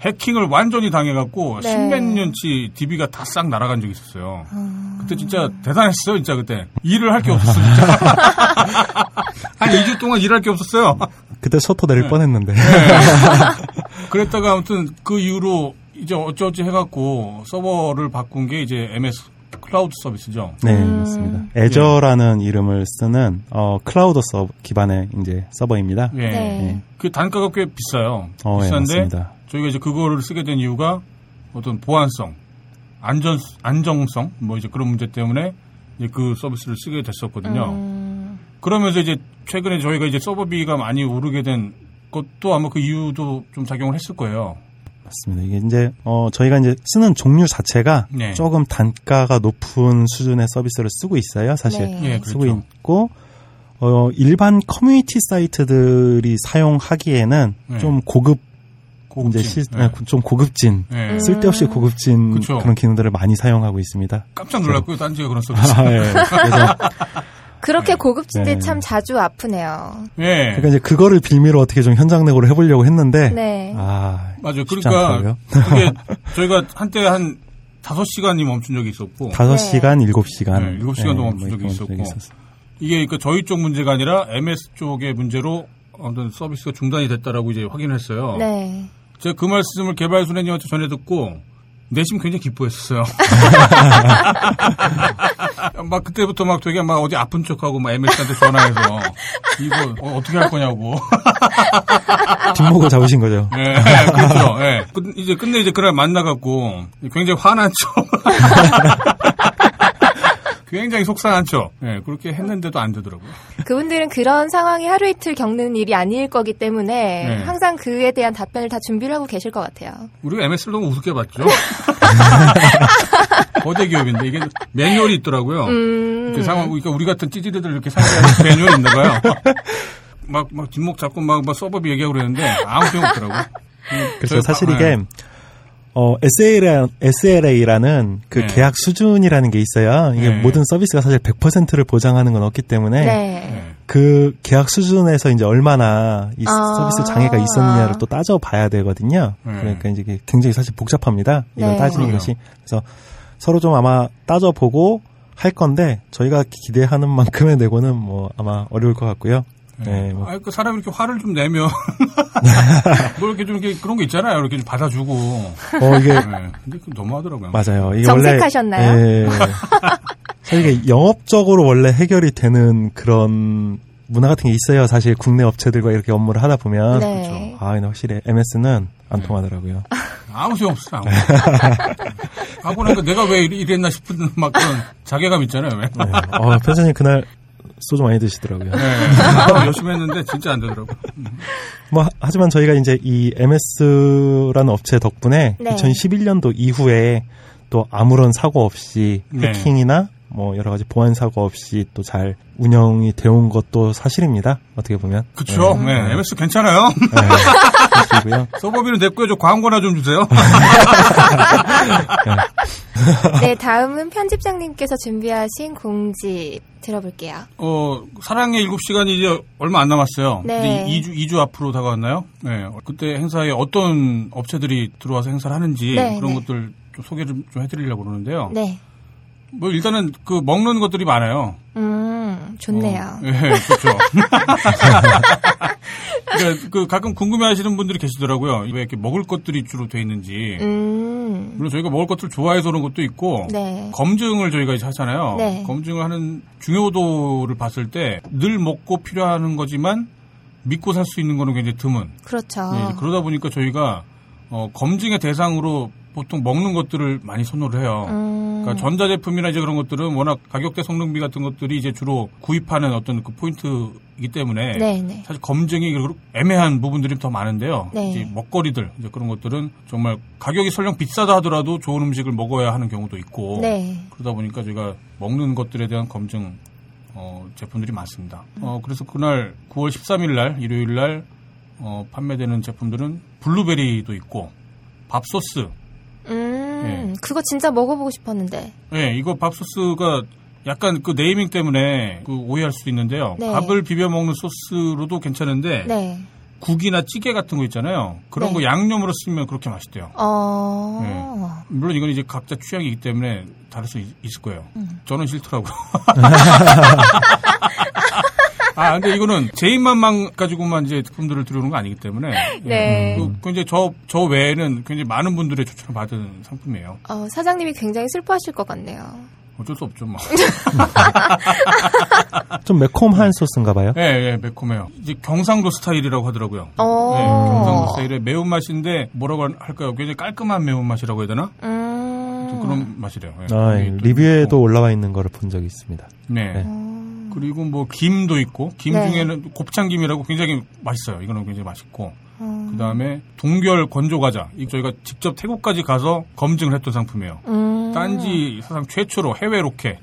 해킹을 완전히 당해갖고 네. 십몇 년치 DB가 다 싹 날아간 적이 있었어요. 아. 그때 진짜 대단했어요, 진짜 그때. 일을 할 게 없었어, 진짜. 한 2주 동안 일할 게 없었어요. 그때 셔터 내릴 네. 뻔했는데. 그랬다가 아무튼 그 이후로 이제 어쩌어찌 해갖고 서버를 바꾼 게 이제 MS 클라우드 서비스죠. 네, 음. 맞습니다. 애저라는 이름을 쓰는 어, 클라우드 서 기반의 이제 서버입니다. 예. 네. 그 단가가 꽤 비싸요. 어, 예, 비싼데 맞습니다. 저희가 이제 그거를 쓰게 된 이유가 어떤 보안성, 안전 안정성 뭐 이제 그런 문제 때문에 이제 그 서비스를 쓰게 됐었거든요. 음. 그러면서 이제 최근에 저희가 이제 서버비가 많이 오르게 된 것도 아마 그 이유도 좀 작용을 했을 거예요. 맞습니다. 이게 이제 어 저희가 이제 쓰는 종류 자체가 네. 조금 단가가 높은 수준의 서비스를 쓰고 있어요. 사실 네. 예, 쓰고 그렇죠. 있고 어 일반 커뮤니티 사이트들이 사용하기에는 네. 좀 고급 고급진. 이제 시, 예. 네, 좀 고급진 예. 쓸데없이 고급진 그쵸. 그런 기능들을 많이 사용하고 있습니다. 깜짝 놀랐고요, 딴지가 그런 서비스. 아, 예. 그래서 그렇게 고급진데 네. 참 자주 아프네요. 예. 그러니까 이제 그거를 빌미로 어떻게 좀 현장 내고를 해보려고 했는데 네. 아 맞아요. 그러니까. 그게 저희가 한때 한 5시간이 멈춘 적이 있었고 다섯 네. 시간, 일곱 시간, 네, 일곱 시간도 멈춘 적이 멈춘 있었고. 있었어요. 이게 그 저희 쪽 문제가 아니라 MS 쪽의 문제로 어떤 서비스가 중단이 됐다라고 이제 확인을 했어요. 네. 제가 그 말씀을 개발 순회님한테 전해 듣고 내심 굉장히 기뻐했었어요. 막 그때부터 막 되게 막 어디 아픈 척하고 막 MS한테 전화해서 이거 어, 떻게 할 거냐고. 뒷목을 잡으신 거죠. 예, 그렇죠. 예. 끝- 이제 끝내 이제 그날 만나갖고 굉장히 화난 척. 굉장히 속상한 척. 예, 그렇게 했는데도 안 되더라고요. 그분들은 그런 상황이 하루 이틀 겪는 일이 아닐 거기 때문에 네. 항상 그에 대한 답변을 다 준비를 하고 계실 것 같아요. 우리가 MS를 너무 우습게 봤죠. 거대 기업인데 이게 매뉴얼이 있더라고요. 음. 그 상황, 그러니까 우리 같은 찌질이들 이렇게 상대하는 매뉴얼이 있나 봐요. 막, 막 뒷목 잡고 막, 막 서버비 얘기하고 그러는데 아무 소용 없더라고요. 그래서 저희 사실 바- 이게 어, SLA, SLA라는 그 네. 계약 수준이라는 게 있어요. 이게 네. 모든 서비스가 사실 100%를 보장하는 건 없기 때문에 네. 그 계약 수준에서 이제 얼마나 이 아. 서비스 장애가 있었느냐를 또 따져 봐야 되거든요. 네. 그러니까 이제 이게 굉장히 사실 복잡합니다. 이걸 네. 따지는. 것이. 그래서 서로 좀 아마 따져보고 할 건데 저희가 기대하는 만큼의 내고는 뭐 아마 어려울 것 같고요. 네, 뭐 아, 그 사람이 이렇게 화를 좀 내면 뭐 이렇게 좀 이렇게 그런 거 있잖아요. 이렇게 좀 받아주고. 어, 이게 네. 근데 그 너무하더라고요. 맞아요. 이게 정색하셨나요? 원래 예. 사실 이게 영업적으로 원래 해결이 되는 그런 문화 같은 게 있어요. 사실 국내 업체들과 이렇게 업무를 하다 보면 네. 아, 근데 확실히 MS는 안 통하더라고요. 아무 소용 없어. 아무. 하고 나니까 내가 왜 이랬- 이랬나 싶은 막 그런 자괴감 있잖아요. 왜? 네. 어, 편사님 그날 소주 많이 드시더라고요. 네. 열심히 했는데 진짜 안 되더라고. 뭐 하- 하지만 저희가 이제 이 MS라는 업체 덕분에 네. 2011년도 이후에 또 아무런 사고 없이 네. 해킹이나 뭐 여러 가지 보안 사고 없이 또 잘 운영이 되어 온 것도 사실입니다. 어떻게 보면. 그쵸. 네. MS 괜찮아요. 네. 서버비는 냈고요. 저 광고나 좀 주세요. 네, 다음은 편집장님께서 준비하신 공지 들어볼게요. 어, 사랑의 7시간이 이제 얼마 안 남았어요. 네. 이제 2주, 2주 앞으로 다가왔나요? 네. 그때 행사에 어떤 업체들이 들어와서 행사를 하는지 네, 그런 네. 것들 좀 소개를 좀 해드리려고 그러는데요. 네. 뭐 일단은 그 먹는 것들이 많아요. 음, 좋네요. 예, 좋죠. 그러니까 그 가끔 궁금해하시는 분들이 계시더라고요. 왜 이렇게 먹을 것들이 주로 돼 있는지. 음, 물론 저희가 먹을 것들 좋아해서 그런 것도 있고 네. 검증을 저희가 이제 하잖아요. 네. 검증을 하는 중요도를 봤을 때 늘 먹고 필요한 거지만 믿고 살 수 있는 거는 굉장히 드문. 그렇죠. 예, 그러다 보니까 저희가 어, 검증의 대상으로 보통 먹는 것들을 많이 선호를 해요. 음, 그러니까 전자제품이나 이제 그런 것들은 워낙 가격대 성능비 같은 것들이 이제 주로 구입하는 어떤 그 포인트이기 때문에 네, 네. 사실 검증이 애매한 부분들이 더 많은데요. 네. 이제 먹거리들 이제 그런 것들은 정말 가격이 설령 비싸다 하더라도 좋은 음식을 먹어야 하는 경우도 있고 네. 그러다 보니까 저희가 먹는 것들에 대한 검증 어, 제품들이 많습니다. 어, 그래서 그날 9월 13일 날 일요일 날 어, 판매되는 제품들은 블루베리도 있고 밥소스 음, 네. 그거 진짜 먹어보고 싶었는데. 예, 이거 밥소스가 약간 그 네이밍 때문에 그 오해할 수도 있는데요. 네. 밥을 비벼 먹는 소스로도 괜찮은데 네. 국이나 찌개 같은 거 있잖아요. 그런 네. 거 양념으로 쓰면 그렇게 맛있대요. 어, 물론 이건 이제 각자 취향이기 때문에 다를 수 있, 을 거예요. 음. 저는 싫더라고요. 아, 근데 이거는 제 입맛만 가지고만 이제 제품들을 들여오는 거 아니기 때문에. 네. 그, 그 이제 저, 저 외에는 굉장히 많은 분들의 추천을 받은 상품이에요. 어, 사장님이 굉장히 슬퍼하실 것 같네요. 어쩔 수 없죠, 뭐. 좀 매콤한 소스인가 봐요. 예, 예, 매콤해요. 이제 경상도 스타일이라고 하더라고요. 어. 네, 경상도 스타일의 매운맛인데 뭐라고 할까요? 굉장히 깔끔한 매운맛이라고 해야 되나? 음, 좀 그런 맛이래요. 예. 아, 예. 리뷰에도 있고. 올라와 있는 거를 본 적이 있습니다. 네. 네. 그리고 뭐 김도 있고 김 네. 중에는 곱창김이라고 굉장히 맛있어요. 이거는 굉장히 맛있고 어, 그다음에 동결 건조 과자. 이 저희가 직접 태국까지 가서 검증을 했던 상품이에요. 음. 딴지 사상 최초로 해외 로켓.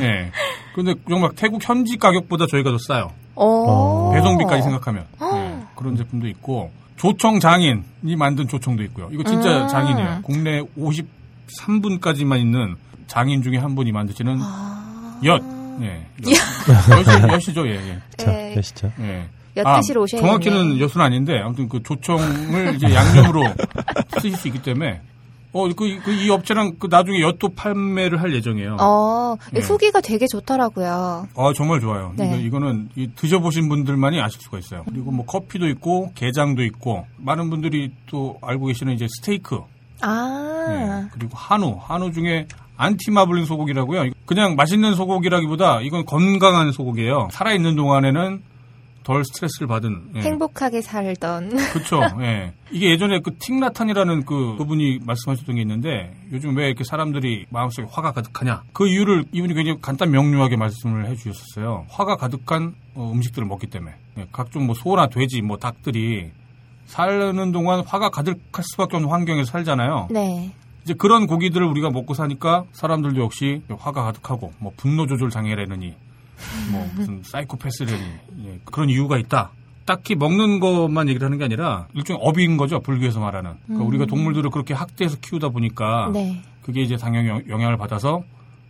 예. 근데 정말 태국 현지 가격보다 저희가 더 싸요. 어. 배송비까지 생각하면 예, 그런 제품도 있고 조청 장인이 만든 조청도 있고요. 이거 진짜 음. 장인이에요. 국내 53분까지만 있는 장인 중에 한 분이 만드시는 아. 엿. 예. 엿. 엿이, 죠 예, 예. 자, 네. 계시죠? 예. 엿 아, 드시러 오셔야겠네요. 정확히는 엿은 아닌데 아무튼 그 조청을 이제 양념으로 쓰실 수 있기 때문에 어, 그, 그, 이 업체랑 그 나중에 엿도 판매를 할 예정이에요. 어, 예. 후기가 되게 좋더라고요. 아, 정말 좋아요. 네. 이거, 이거는 이 드셔보신 분들만이 아실 수가 있어요. 그리고 뭐 커피도 있고, 게장도 있고, 많은 분들이 또 알고 계시는 이제 스테이크. 아, 예, 그리고 한우, 한우 중에 안티마블링 소고기라고요. 그냥 맛있는 소고기라기보다 이건 건강한 소고기예요. 살아있는 동안에는 덜 스트레스를 받은. 예. 행복하게 살던. 그렇죠. 예. 이게 예전에 그 틱나탄이라는 그 그분이 말씀하셨던 게 있는데 요즘 왜 이렇게 사람들이 마음속에 화가 가득하냐? 그 이유를 이분이 굉장히 간단 명료하게 말씀을 해주셨어요. 화가 가득한 어, 음식들을 먹기 때문에 예, 각종 뭐 소나 돼지, 뭐 닭들이 사는 동안 화가 가득할 수밖에 없는 환경에서 살잖아요. 네. 이제 그런 고기들을 우리가 먹고 사니까 사람들도 역시 화가 가득하고 뭐 분노 조절 장애라느니 뭐 무슨 사이코패스라니 예, 그런 이유가 있다. 딱히 먹는 것만 얘기를 하는 게 아니라 일종의 업인 거죠 불교에서 말하는. 그러니까 음. 우리가 동물들을 그렇게 학대해서 키우다 보니까 네. 그게 이제 당연히 영- 영향을 받아서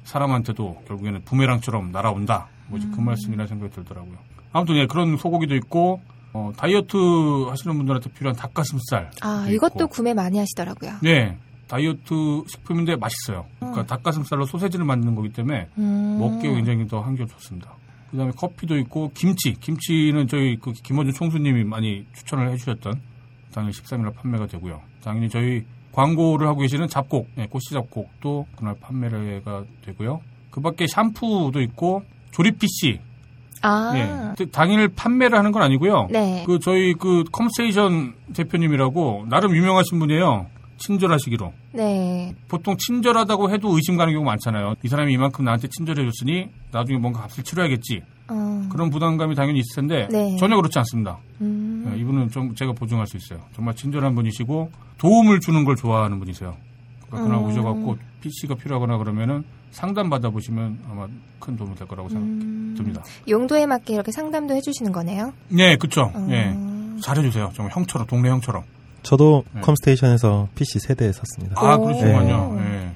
사람한테도 결국에는 부메랑처럼 날아온다. 뭐 이제 그 말씀이라 생각이 들더라고요. 아무튼 예, 그런 소고기도 있고 어, 다이어트 하시는 분들한테 필요한 닭가슴살. 아, 있고. 이것도 구매 많이 하시더라고요. 네. 다이어트 식품인데 맛있어요. 그러니까 닭가슴살로 소세지를 만드는 거기 때문에 음. 먹기가 굉장히 더 한결 좋습니다. 그다음에 커피도 있고 김치. 김치는 저희 그 김원준 총수님이 많이 추천을 해주셨던 당일 13일날 판매가 되고요. 당연히 저희 광고를 하고 계시는 잡곡, 네, 꽃씨 잡곡도 그날 판매가 되고요. 그 밖에 샴푸도 있고 조립 PC. 아, 예. 당일 판매를 하는 건 아니고요. 네. 그 저희 그 컴스테이션 대표님이라고 나름 유명하신 분이에요. 친절하시기로. 네. 보통 친절하다고 해도 의심 가는 경우가 많잖아요. 이 사람이 이만큼 나한테 친절해줬으니 나중에 뭔가 값을 치러야겠지. 어, 그런 부담감이 당연히 있을 텐데 네. 전혀 그렇지 않습니다. 음. 예, 이분은 좀 제가 보증할 수 있어요. 정말 친절한 분이시고 도움을 주는 걸 좋아하는 분이세요. 그러니까 그날 음. 오셔갖고 PC가 필요하거나 그러면은 상담 받아보시면 아마 큰 도움이 될 거라고 음. 생각됩니다. 용도에 맞게 이렇게 상담도 해주시는 거네요. 네. 어. 예. 잘해주세요. 정말 형처럼, 동네 형처럼. 저도 네. 컴스테이션에서 PC 세대에 샀습니다. 아, 오. 그러시군요. 네.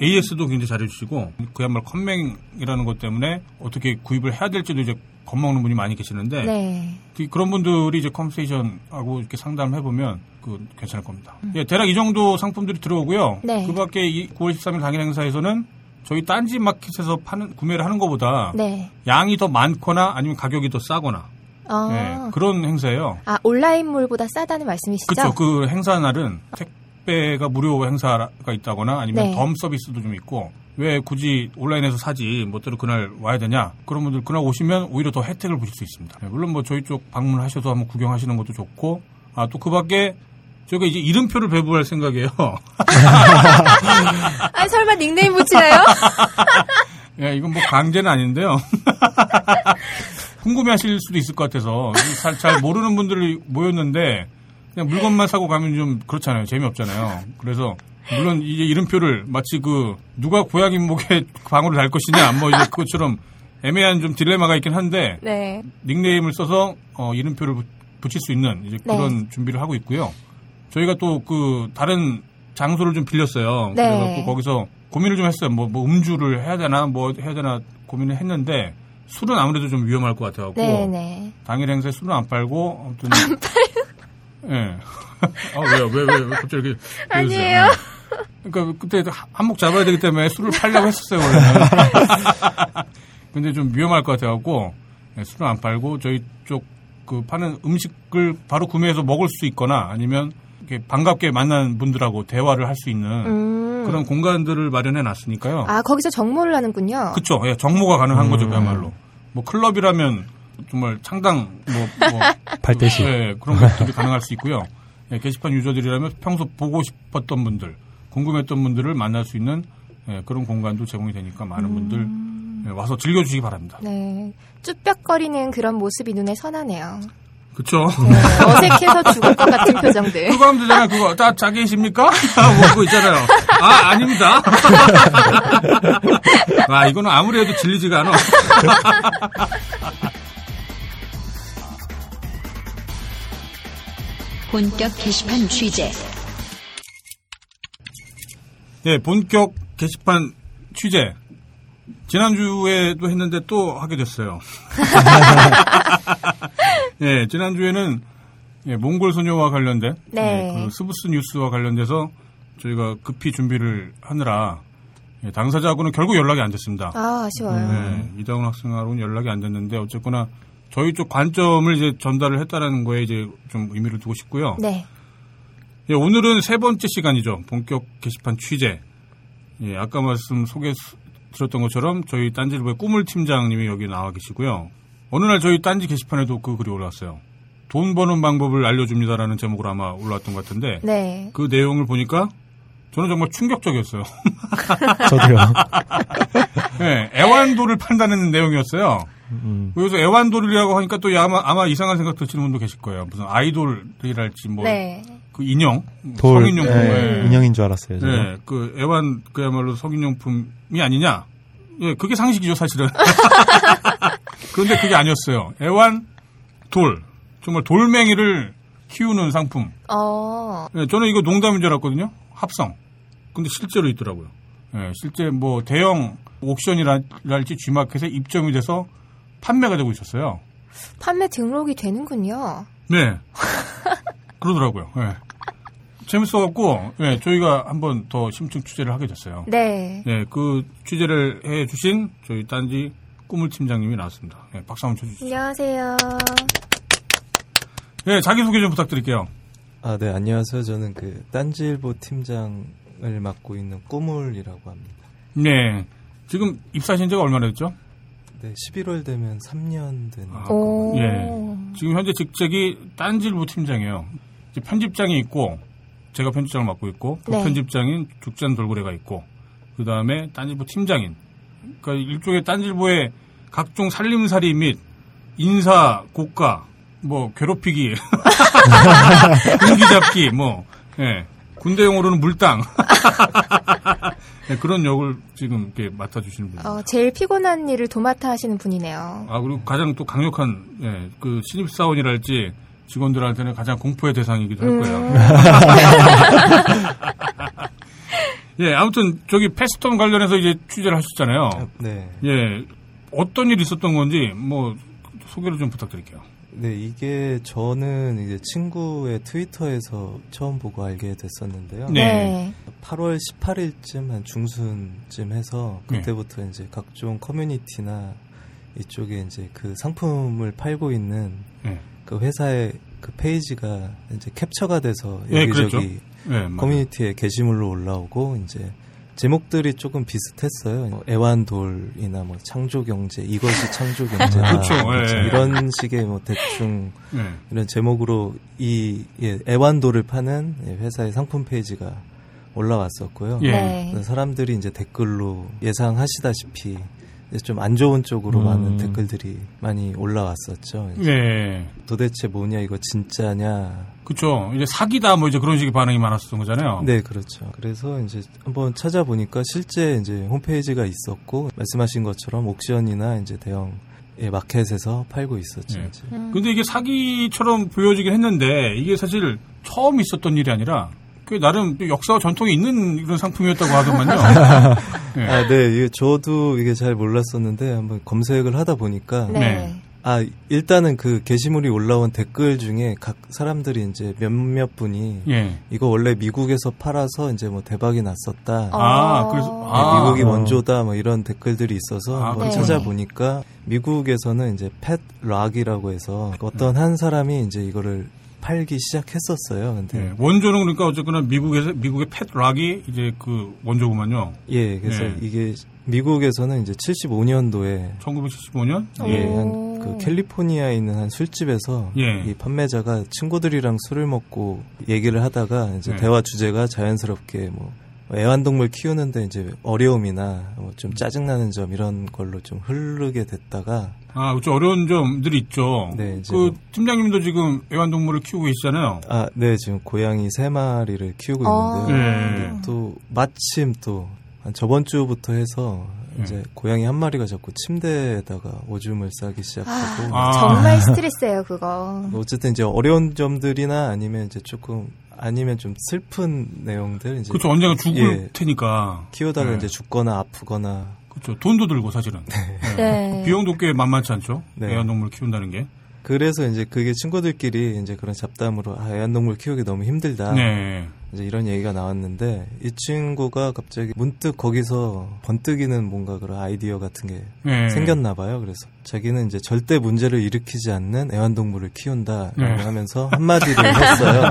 예. AS도 굉장히 잘해주시고, 그야말로 컴맹이라는 것 때문에 어떻게 구입을 해야 될지도 이제 겁먹는 분이 많이 계시는데, 네. 그- 그런 분들이 이제 컴스테이션하고 이렇게 상담을 해보면, 그, 괜찮을 겁니다. 예, 대략 이 정도 상품들이 들어오고요. 음. 네. 그 밖에 이 9월 13일 당일 행사에서는 저희 딴지 마켓에서 파는, 구매를 하는 것보다 네. 양이 더 많거나 아니면 가격이 더 싸거나, 어. 예, 그런 행사예요. 아, 온라인물보다 싸다는 말씀이시죠? 그렇죠. 그 행사 날은 택배가 무료 행사가 있다거나 아니면 네. 덤 서비스도 좀 있고 왜 굳이 온라인에서 사지 뭐대로 그날 와야 되냐 그런 분들 그날 오시면 오히려 더 혜택을 보실 수 있습니다. 네, 물론 뭐 저희 쪽 방문하셔서 한번 구경하시는 것도 좋고 아 또 그 밖에 저희가 이제 이름표를 배부할 생각이에요. 아, 설마 닉네임 붙이나요? 예, 이건 뭐 강제는 아닌데요. 궁금해하실 수도 있을 것 같아서 잘, 잘 모르는 분들이 모였는데 그냥 물건만 사고 가면 좀 그렇잖아요. 재미없잖아요. 그래서 물론 이제 이름표를 마치 그 누가 고양이 목에 방울을 달 것이냐 뭐 이제 그것처럼 애매한 좀 딜레마가 있긴 한데 네. 닉네임을 써서 어, 이름표를 부- 붙일 수 있는 이제 네. 그런 준비를 하고 있고요. 저희가 또 그 다른 장소를 좀 빌렸어요. 네. 그래서 거기서 고민을 좀 했어요. 뭐, 뭐 음주를 해야 되나 뭐 해야 되나 고민을 했는데 술은 아무래도 좀 위험할 것 같아갖고 네네. 당일 행사에 술은 안 팔고 아무튼 안 팔고 예. 아 왜요 왜왜 갑자기 이렇게 아니에요. 예. 그러니까 그때 한몫 잡아야 되기 때문에 술을 팔려고 했었어요 원래는. 근데 좀 위험할 것 같아갖고 예, 술은 안 팔고 저희 쪽 그 파는 음식을 바로 구매해서 먹을 수 있거나 아니면 이렇게 반갑게 만난 분들하고 대화를 할 수 있는 음. 그런 공간들을 마련해 놨으니까요. 아, 거기서 정모를 하는군요. 그쵸. 예, 정모가 가능한 거죠, 그야말로. 뭐, 클럽이라면 정말 창당, 뭐, 뭐. 발대시. 예, 그런 것들이 가능할 수 있고요. 예, 게시판 유저들이라면 평소 보고 싶었던 분들, 궁금했던 분들을 만날 수 있는 예, 그런 공간도 제공이 되니까 많은 분들 예, 와서 즐겨주시기 바랍니다. 네. 쭈뼛거리는 그런 모습이 눈에 선하네요. 그쵸. 네, 어색해서 죽을 것 같은 표정들. 그거 하면 되잖아요, 그거. 다 자기이십니까? 뭐, 그거 있잖아요. 아, 아닙니다. 아, 이거는 아무리 해도 질리지가 않아. 본격 게시판 취재. 네, 본격 게시판 취재. 지난주에도 했는데 또 하게 됐어요. 네, 지난주에는 예, 몽골 소녀와 관련된 네. 예, 그 스부스 뉴스와 관련돼서 저희가 급히 준비를 하느라 예, 당사자하고는 결국 연락이 안 됐습니다. 아, 아쉬워요. 네, 이다운 학생하고는 연락이 안 됐는데 어쨌거나 저희 쪽 관점을 이제 전달을 했다라는 거에 이제 좀 의미를 두고 싶고요. 네. 예, 오늘은 세 번째 시간이죠. 본격 게시판 취재. 예, 아까 말씀 소개 수- 드렸던 것처럼 저희 딴지일보의 꿈을 팀장님이 여기 나와 계시고요. 어느 날 저희 딴지 게시판에도 그 글이 올라왔어요. 돈 버는 방법을 알려줍니다라는 제목으로 아마 올라왔던 것 같은데 네. 그 내용을 보니까 저는 정말 충격적이었어요. 저도요. 네, 애완돌을 판다는 내용이었어요. 음, 여기서 애완돌이라고 하니까 또 아마, 아마 이상한 생각 드시는 분도 계실 거예요. 무슨 아이돌이랄지 뭐그 네. 인형, 돌, 성인용품, 예, 예. 인형인 줄 알았어요. 저도. 네, 그 애완 그야말로 성인용품이 아니냐? 예, 그게 상식이죠 사실은. 그런데 그게 아니었어요. 애완 돌, 정말 돌멩이를 키우는 상품. 어, 예, 저는 이거 농담인 줄 알았거든요. 합성. 근데 실제로 있더라고요. 예, 실제 뭐 대형 옥션이랄지 G마켓에 입점이 돼서 판매가 되고 있었어요. 판매 등록이 되는군요. 네. 그러더라고요. 예. 재밌어갖고, 예, 저희가 한번 더 심층 취재를 하게 됐어요. 네. 예, 그 취재를 해주신 저희 딴지 꿈을 팀장님이 나왔습니다. 예, 박수 한번 쳐주시죠. 안녕하세요. 예, 자기소개 좀 부탁드릴게요. 아, 네, 안녕하세요. 저는 그 딴지일보 팀장을 맡고 있는 꾸물이라고 합니다. 네. 지금 입사하신 지가 얼마나 됐죠? 네, 11월 되면 3년 된. 아, 오. 예. 지금 현재 직책이 딴지일보 팀장이에요. 이제 편집장이 있고, 제가 편집장을 맡고 있고, 네. 부편집장인 죽잔 돌고래가 있고, 그 다음에 딴지일보 팀장인. 그러니까 일종의 딴지일보의 각종 살림살이 및 인사, 고가, 뭐, 괴롭히기, 공기잡기, 뭐, 예. 군대용 으로는 물당. 예, 그런 역을 지금 이렇게 맡아주시는 분입니다. 어, 제일 피곤한 일을 도맡아 하시는 분이네요. 아 그리고 가장 또 강력한 예, 그 신입 사원이랄지 직원들한테는 가장 공포의 대상이기도 할 거예요. 음. 예, 아무튼 저기 패스톤 관련해서 이제 취재를 하셨잖아요. 네. 예, 어떤 일이 있었던 건지 뭐 소개를 좀 부탁드릴게요. 네, 이게 저는 이제 친구의 트위터에서 처음 보고 알게 됐었는데요. 네. 8월 18일쯤 한 중순쯤 해서 네. 그때부터 이제 각종 커뮤니티나 이쪽에 이제 그 상품을 팔고 있는 네. 그 회사의 그 페이지가 이제 캡처가 돼서 예, 그랬죠. 여기저기 예, 맞아요. 커뮤니티에 게시물로 올라오고 이제 제목들이 조금 비슷했어요. 뭐 애완돌이나 뭐 창조경제 이것이 창조경제다 그렇죠. 뭐 예. 이런 식의 뭐 대충 예. 이런 제목으로 이 예, 애완돌을 파는 예, 회사의 상품 페이지가 올라왔었고요. 예. 네. 사람들이 이제 댓글로 예상하시다시피 좀 안 좋은 쪽으로 음. 많은 댓글들이 많이 올라왔었죠. 예. 도대체 뭐냐 이거 진짜냐 그렇죠. 이제 사기다 뭐 이제 그런 식의 반응이 많았었던 거잖아요. 네, 그렇죠. 그래서 이제 한번 찾아보니까 실제 이제 홈페이지가 있었고 말씀하신 것처럼 옥션이나 이제 대형 예, 마켓에서 팔고 있었죠. 네. 이제. 근데 이게 사기처럼 보여지긴 했는데 이게 사실 처음 있었던 일이 아니라 그 나름 역사와 전통이 있는 이런 상품이었다고 하더만요. 예. 아, 네, 저도 이게 잘 몰랐었는데 한번 검색을 하다 보니까 네. 네. 아 일단은 그 게시물이 올라온 댓글 중에 각 사람들이 이제 몇몇 분이 예. 이거 원래 미국에서 팔아서 이제 뭐 대박이 났었다. 아, 어. 그래서 네, 아. 미국이 어. 원조다 뭐 이런 댓글들이 있어서 아, 한번 네. 찾아보니까 미국에서는 이제 팻 락이라고 해서 어떤 한 사람이 이제 이거를 팔기 시작했었어요. 근데 예. 원조는 그러니까 어쨌거나 미국에서 미국의 팻 락이 이제 그 원조구만요. 예, 그래서 네. 이게 미국에서는 이제 75년도에 1975년. 오. 예, 한그 캘리포니아에 있는 한 술집에서 예. 이 판매자가 친구들이랑 술을 먹고 얘기를 하다가 이제 네. 대화 주제가 자연스럽게 뭐 애완동물 키우는데 이제 어려움이나 뭐 좀 짜증나는 점 이런 걸로 좀 흐르게 됐다가 아, 그렇죠. 어려운 점들이 있죠. 네, 이제 그 뭐- 팀장님도 지금 애완동물을 키우고 계시잖아요. 아, 네, 지금 고양이 세 마리를 키우고 어. 있는데요. 네. 또 마침 또한 저번 주부터 해서 이제 네. 고양이 한 마리가 자꾸 침대에다가 오줌을 싸기 시작하고 아. 정말 스트레스예요, 그거. 뭐 어쨌든 이제 어려운 점들이나 아니면 이제 조금 아니면 좀 슬픈 내용들 이제 그렇죠. 언젠가 죽을 예. 테니까. 키우다가 네. 이제 죽거나 아프거나 그렇죠. 돈도 들고 사실은. 예. 네. 비용도 꽤 만만치 않죠. 네. 애완동물 키운다는 게. 그래서 이제 그게 친구들끼리 이제 그런 잡담으로 아 애완동물 키우기 너무 힘들다. 네. 이제 이런 얘기가 나왔는데 이 친구가 갑자기 문득 거기서 번뜩이는 뭔가 그런 아이디어 같은 게 네. 생겼나 봐요. 그래서 자기는 이제 절대 문제를 일으키지 않는 애완동물을 키운다라고 네. 하면서 한마디를 했어요.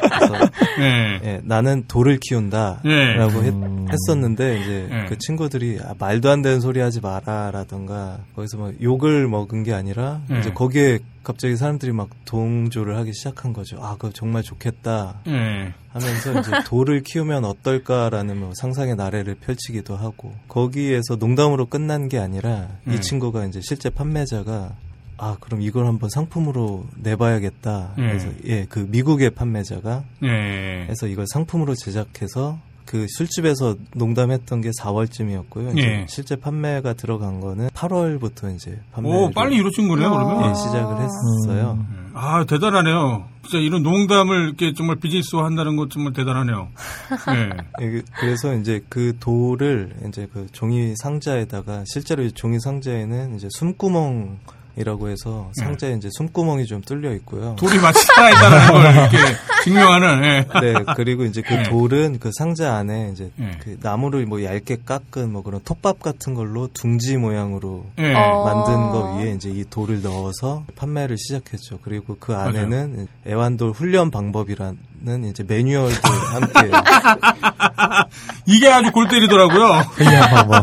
그래서 네. 예, 나는 돌을 키운다라고 네. 했, 었는데 이제 네. 그 친구들이 아, 말도 안 되는 소리 하지 마라라던가 거기서 막 욕을 먹은 게 아니라 네. 이제 거기에 갑자기 사람들이 막 동조를 하기 시작한 거죠. 아, 그거 정말 좋겠다. 네. 하면서 이제 돌을 키우면 어떨까라는 뭐 상상의 나래를 펼치기도 하고 거기에서 농담으로 끝난 게 아니라 음. 이 친구가 이제 실제 판매자가 아 그럼 이걸 한번 상품으로 내봐야겠다. 음. 그래서 예 그 미국의 판매자가 네. 해서 이걸 상품으로 제작해서 그 술집에서 농담했던 게 4월쯤이었고요. 이제 예. 실제 판매가 들어간 거는 8월부터 이제 판매. 오, 빨리 이루어진 거네요, 그러면? 예, 시작을 했어요. 아, 대단하네요. 진짜 이런 농담을 이렇게 정말 비즈니스화 한다는 것 정말 대단하네요. 네. 예, 그래서 이제 그 돌을 이제 그 종이 상자에다가 실제로 이 종이 상자에는 이제 숨구멍 이라고 해서 상자에 이제 숨구멍이 좀 뚫려 있고요. 돌이 마치 살아있다는 걸 이렇게 증명하는, 예. 네, 그리고 이제 그 네. 돌은 그 상자 안에 이제 네. 그 나무를 뭐 얇게 깎은 뭐 그런 톱밥 같은 걸로 둥지 모양으로 예. 어. 만든 거 위에 이제 이 돌을 넣어서 판매를 시작했죠. 그리고 그 안에는 애완돌 훈련 방법이라 는 이제 매뉴얼도 함께 이게 아주 골 때리더라고요. 편리한 방법.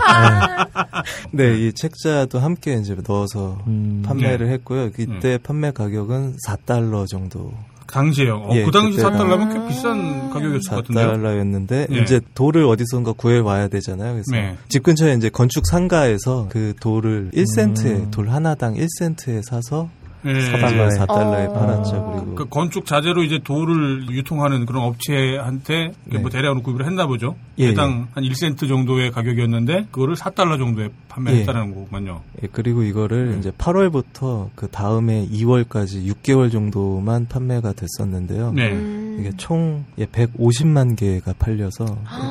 네. 네, 이 책자도 함께 이제 넣어서 음. 판매를 했고요. 이때 판매 가격은 4달러 정도. 당시에요. 어, 예, 그 당시 그때가- 4달러면 꽤 비싼 가격이었을 것 같은데요. 4달러였는데 예. 이제 돌을 어디선가 구해 와야 되잖아요. 그래서 네. 집 근처에 이제 건축 상가에서 그 돌을 1센트에 음. 돌 하나당 1센트에 사서 예. 4달러에, 4달러에 어. 팔았죠. 그리고 그 건축 자재로 이제 돌을 유통하는 그런 업체한테 네. 뭐 대량으로 구입을 했나 보죠. 예, 해당 한 1센트 정도의 가격이었는데 그거를 4달러 정도에 판매했다는 거군요. 예, 그리고 이거를 네. 이제 8월부터 그 다음에 2월까지 6개월 정도만 판매가 됐었는데요. 네. 음. 이게 총 예, 150만 개가 팔려서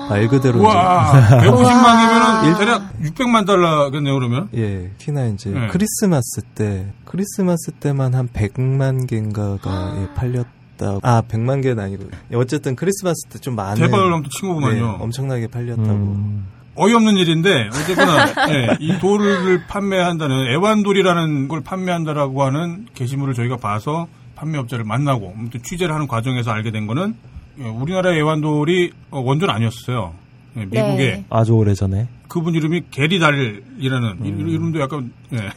말 그대로 와, 이제 150만 개면은 대략 600만 달러겠네요, 그러면. 예, 특히나 이제 네. 크리스마스 때 크리스마스 때만 한 100만 개인가가 예, 팔렸다. 아, 100만 개는 아니고 어쨌든 크리스마스 때 좀 많은 대박을 한번 친 네. 엄청나게 팔렸다고. 음. 어이없는 일인데 어쨌거나 예, 이 돌을 판매한다는 애완돌이라는 걸 판매한다라고 하는 게시물을 저희가 봐서 판매업자를 만나고 취재를 하는 과정에서 알게 된 거는 예, 우리나라 애완돌이 어, 원조는 아니었어요. 예, 미국에 네. 아주 오래 전에. 그분 이름이 게리 달이라는 음. 이- 이름도 약간 예.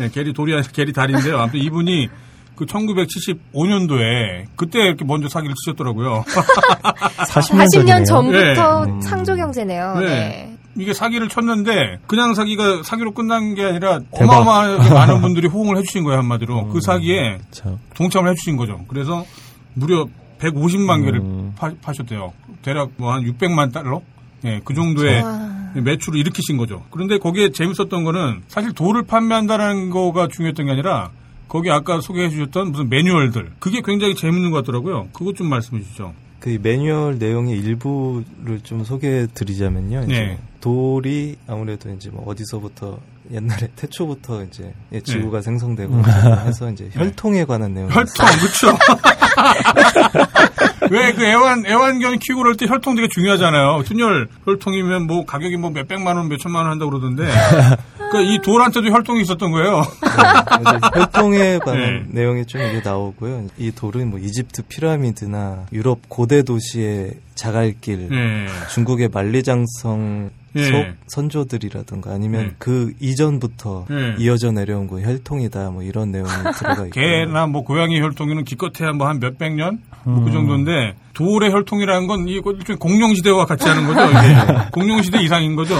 예, 게리 돌이 아니라 게리 달인데요. 아무튼 이분이 그 1975년도에 그때 이렇게 먼저 사기를 치셨더라고요. 40년, 40년 전이네요. 전부터 네. 창조 경제네요. 네. 네. 이게 사기를 쳤는데 그냥 사기가 사기로 끝난 게 아니라 대박. 어마어마하게 많은 분들이 호응을 해주신 거예요 한마디로 그 사기에 그렇죠. 동참을 해주신 거죠. 그래서 무려 150만 개를 음. 파, 파셨대요. 대략 뭐 한 600만 달러? 예, 그 정도의 와. 매출을 일으키신 거죠. 그런데 거기에 재밌었던 거는 사실 돌을 판매한다는 거가 중요했던 게 아니라 거기 아까 소개해 주셨던 무슨 매뉴얼들 그게 굉장히 재밌는 것 같더라고요. 그것 좀 말씀해 주시죠. 그 매뉴얼 내용의 일부를 좀 소개해 드리자면요. 네. 돌이 아무래도 이제 뭐 어디서부터 옛날에 태초부터 이제 예, 지구가 생성되고 음. 해서 이제 혈통에 관한 내용이 혈통, 그쵸. 왜그 애완, 애완견 키우고 그럴 때 혈통 되게 중요하잖아요. 순혈 혈통이면 뭐 가격이 뭐 몇 백만 원, 몇 천만 원 한다고 그러던데. 그니까 이 돌한테도 혈통이 있었던 거예요. 그래서 혈통에 관한 네. 내용이 좀 이게 나오고요. 이 돌은 뭐 이집트 피라미드나 유럽 고대 도시의 자갈길, 예. 중국의 만리장성 예. 속 선조들이라든가 아니면 예. 그 이전부터 예. 이어져 내려온 그 혈통이다 뭐 이런 내용이 들어가 있고 개나 뭐 고양이 혈통에는 기껏해야 뭐 한 몇백 년? 뭐그 정도인데, 돌의 혈통이라는 건 이거 일종의 공룡시대와 같이 하는 거죠, 이게. 공룡시대 이상인 거죠.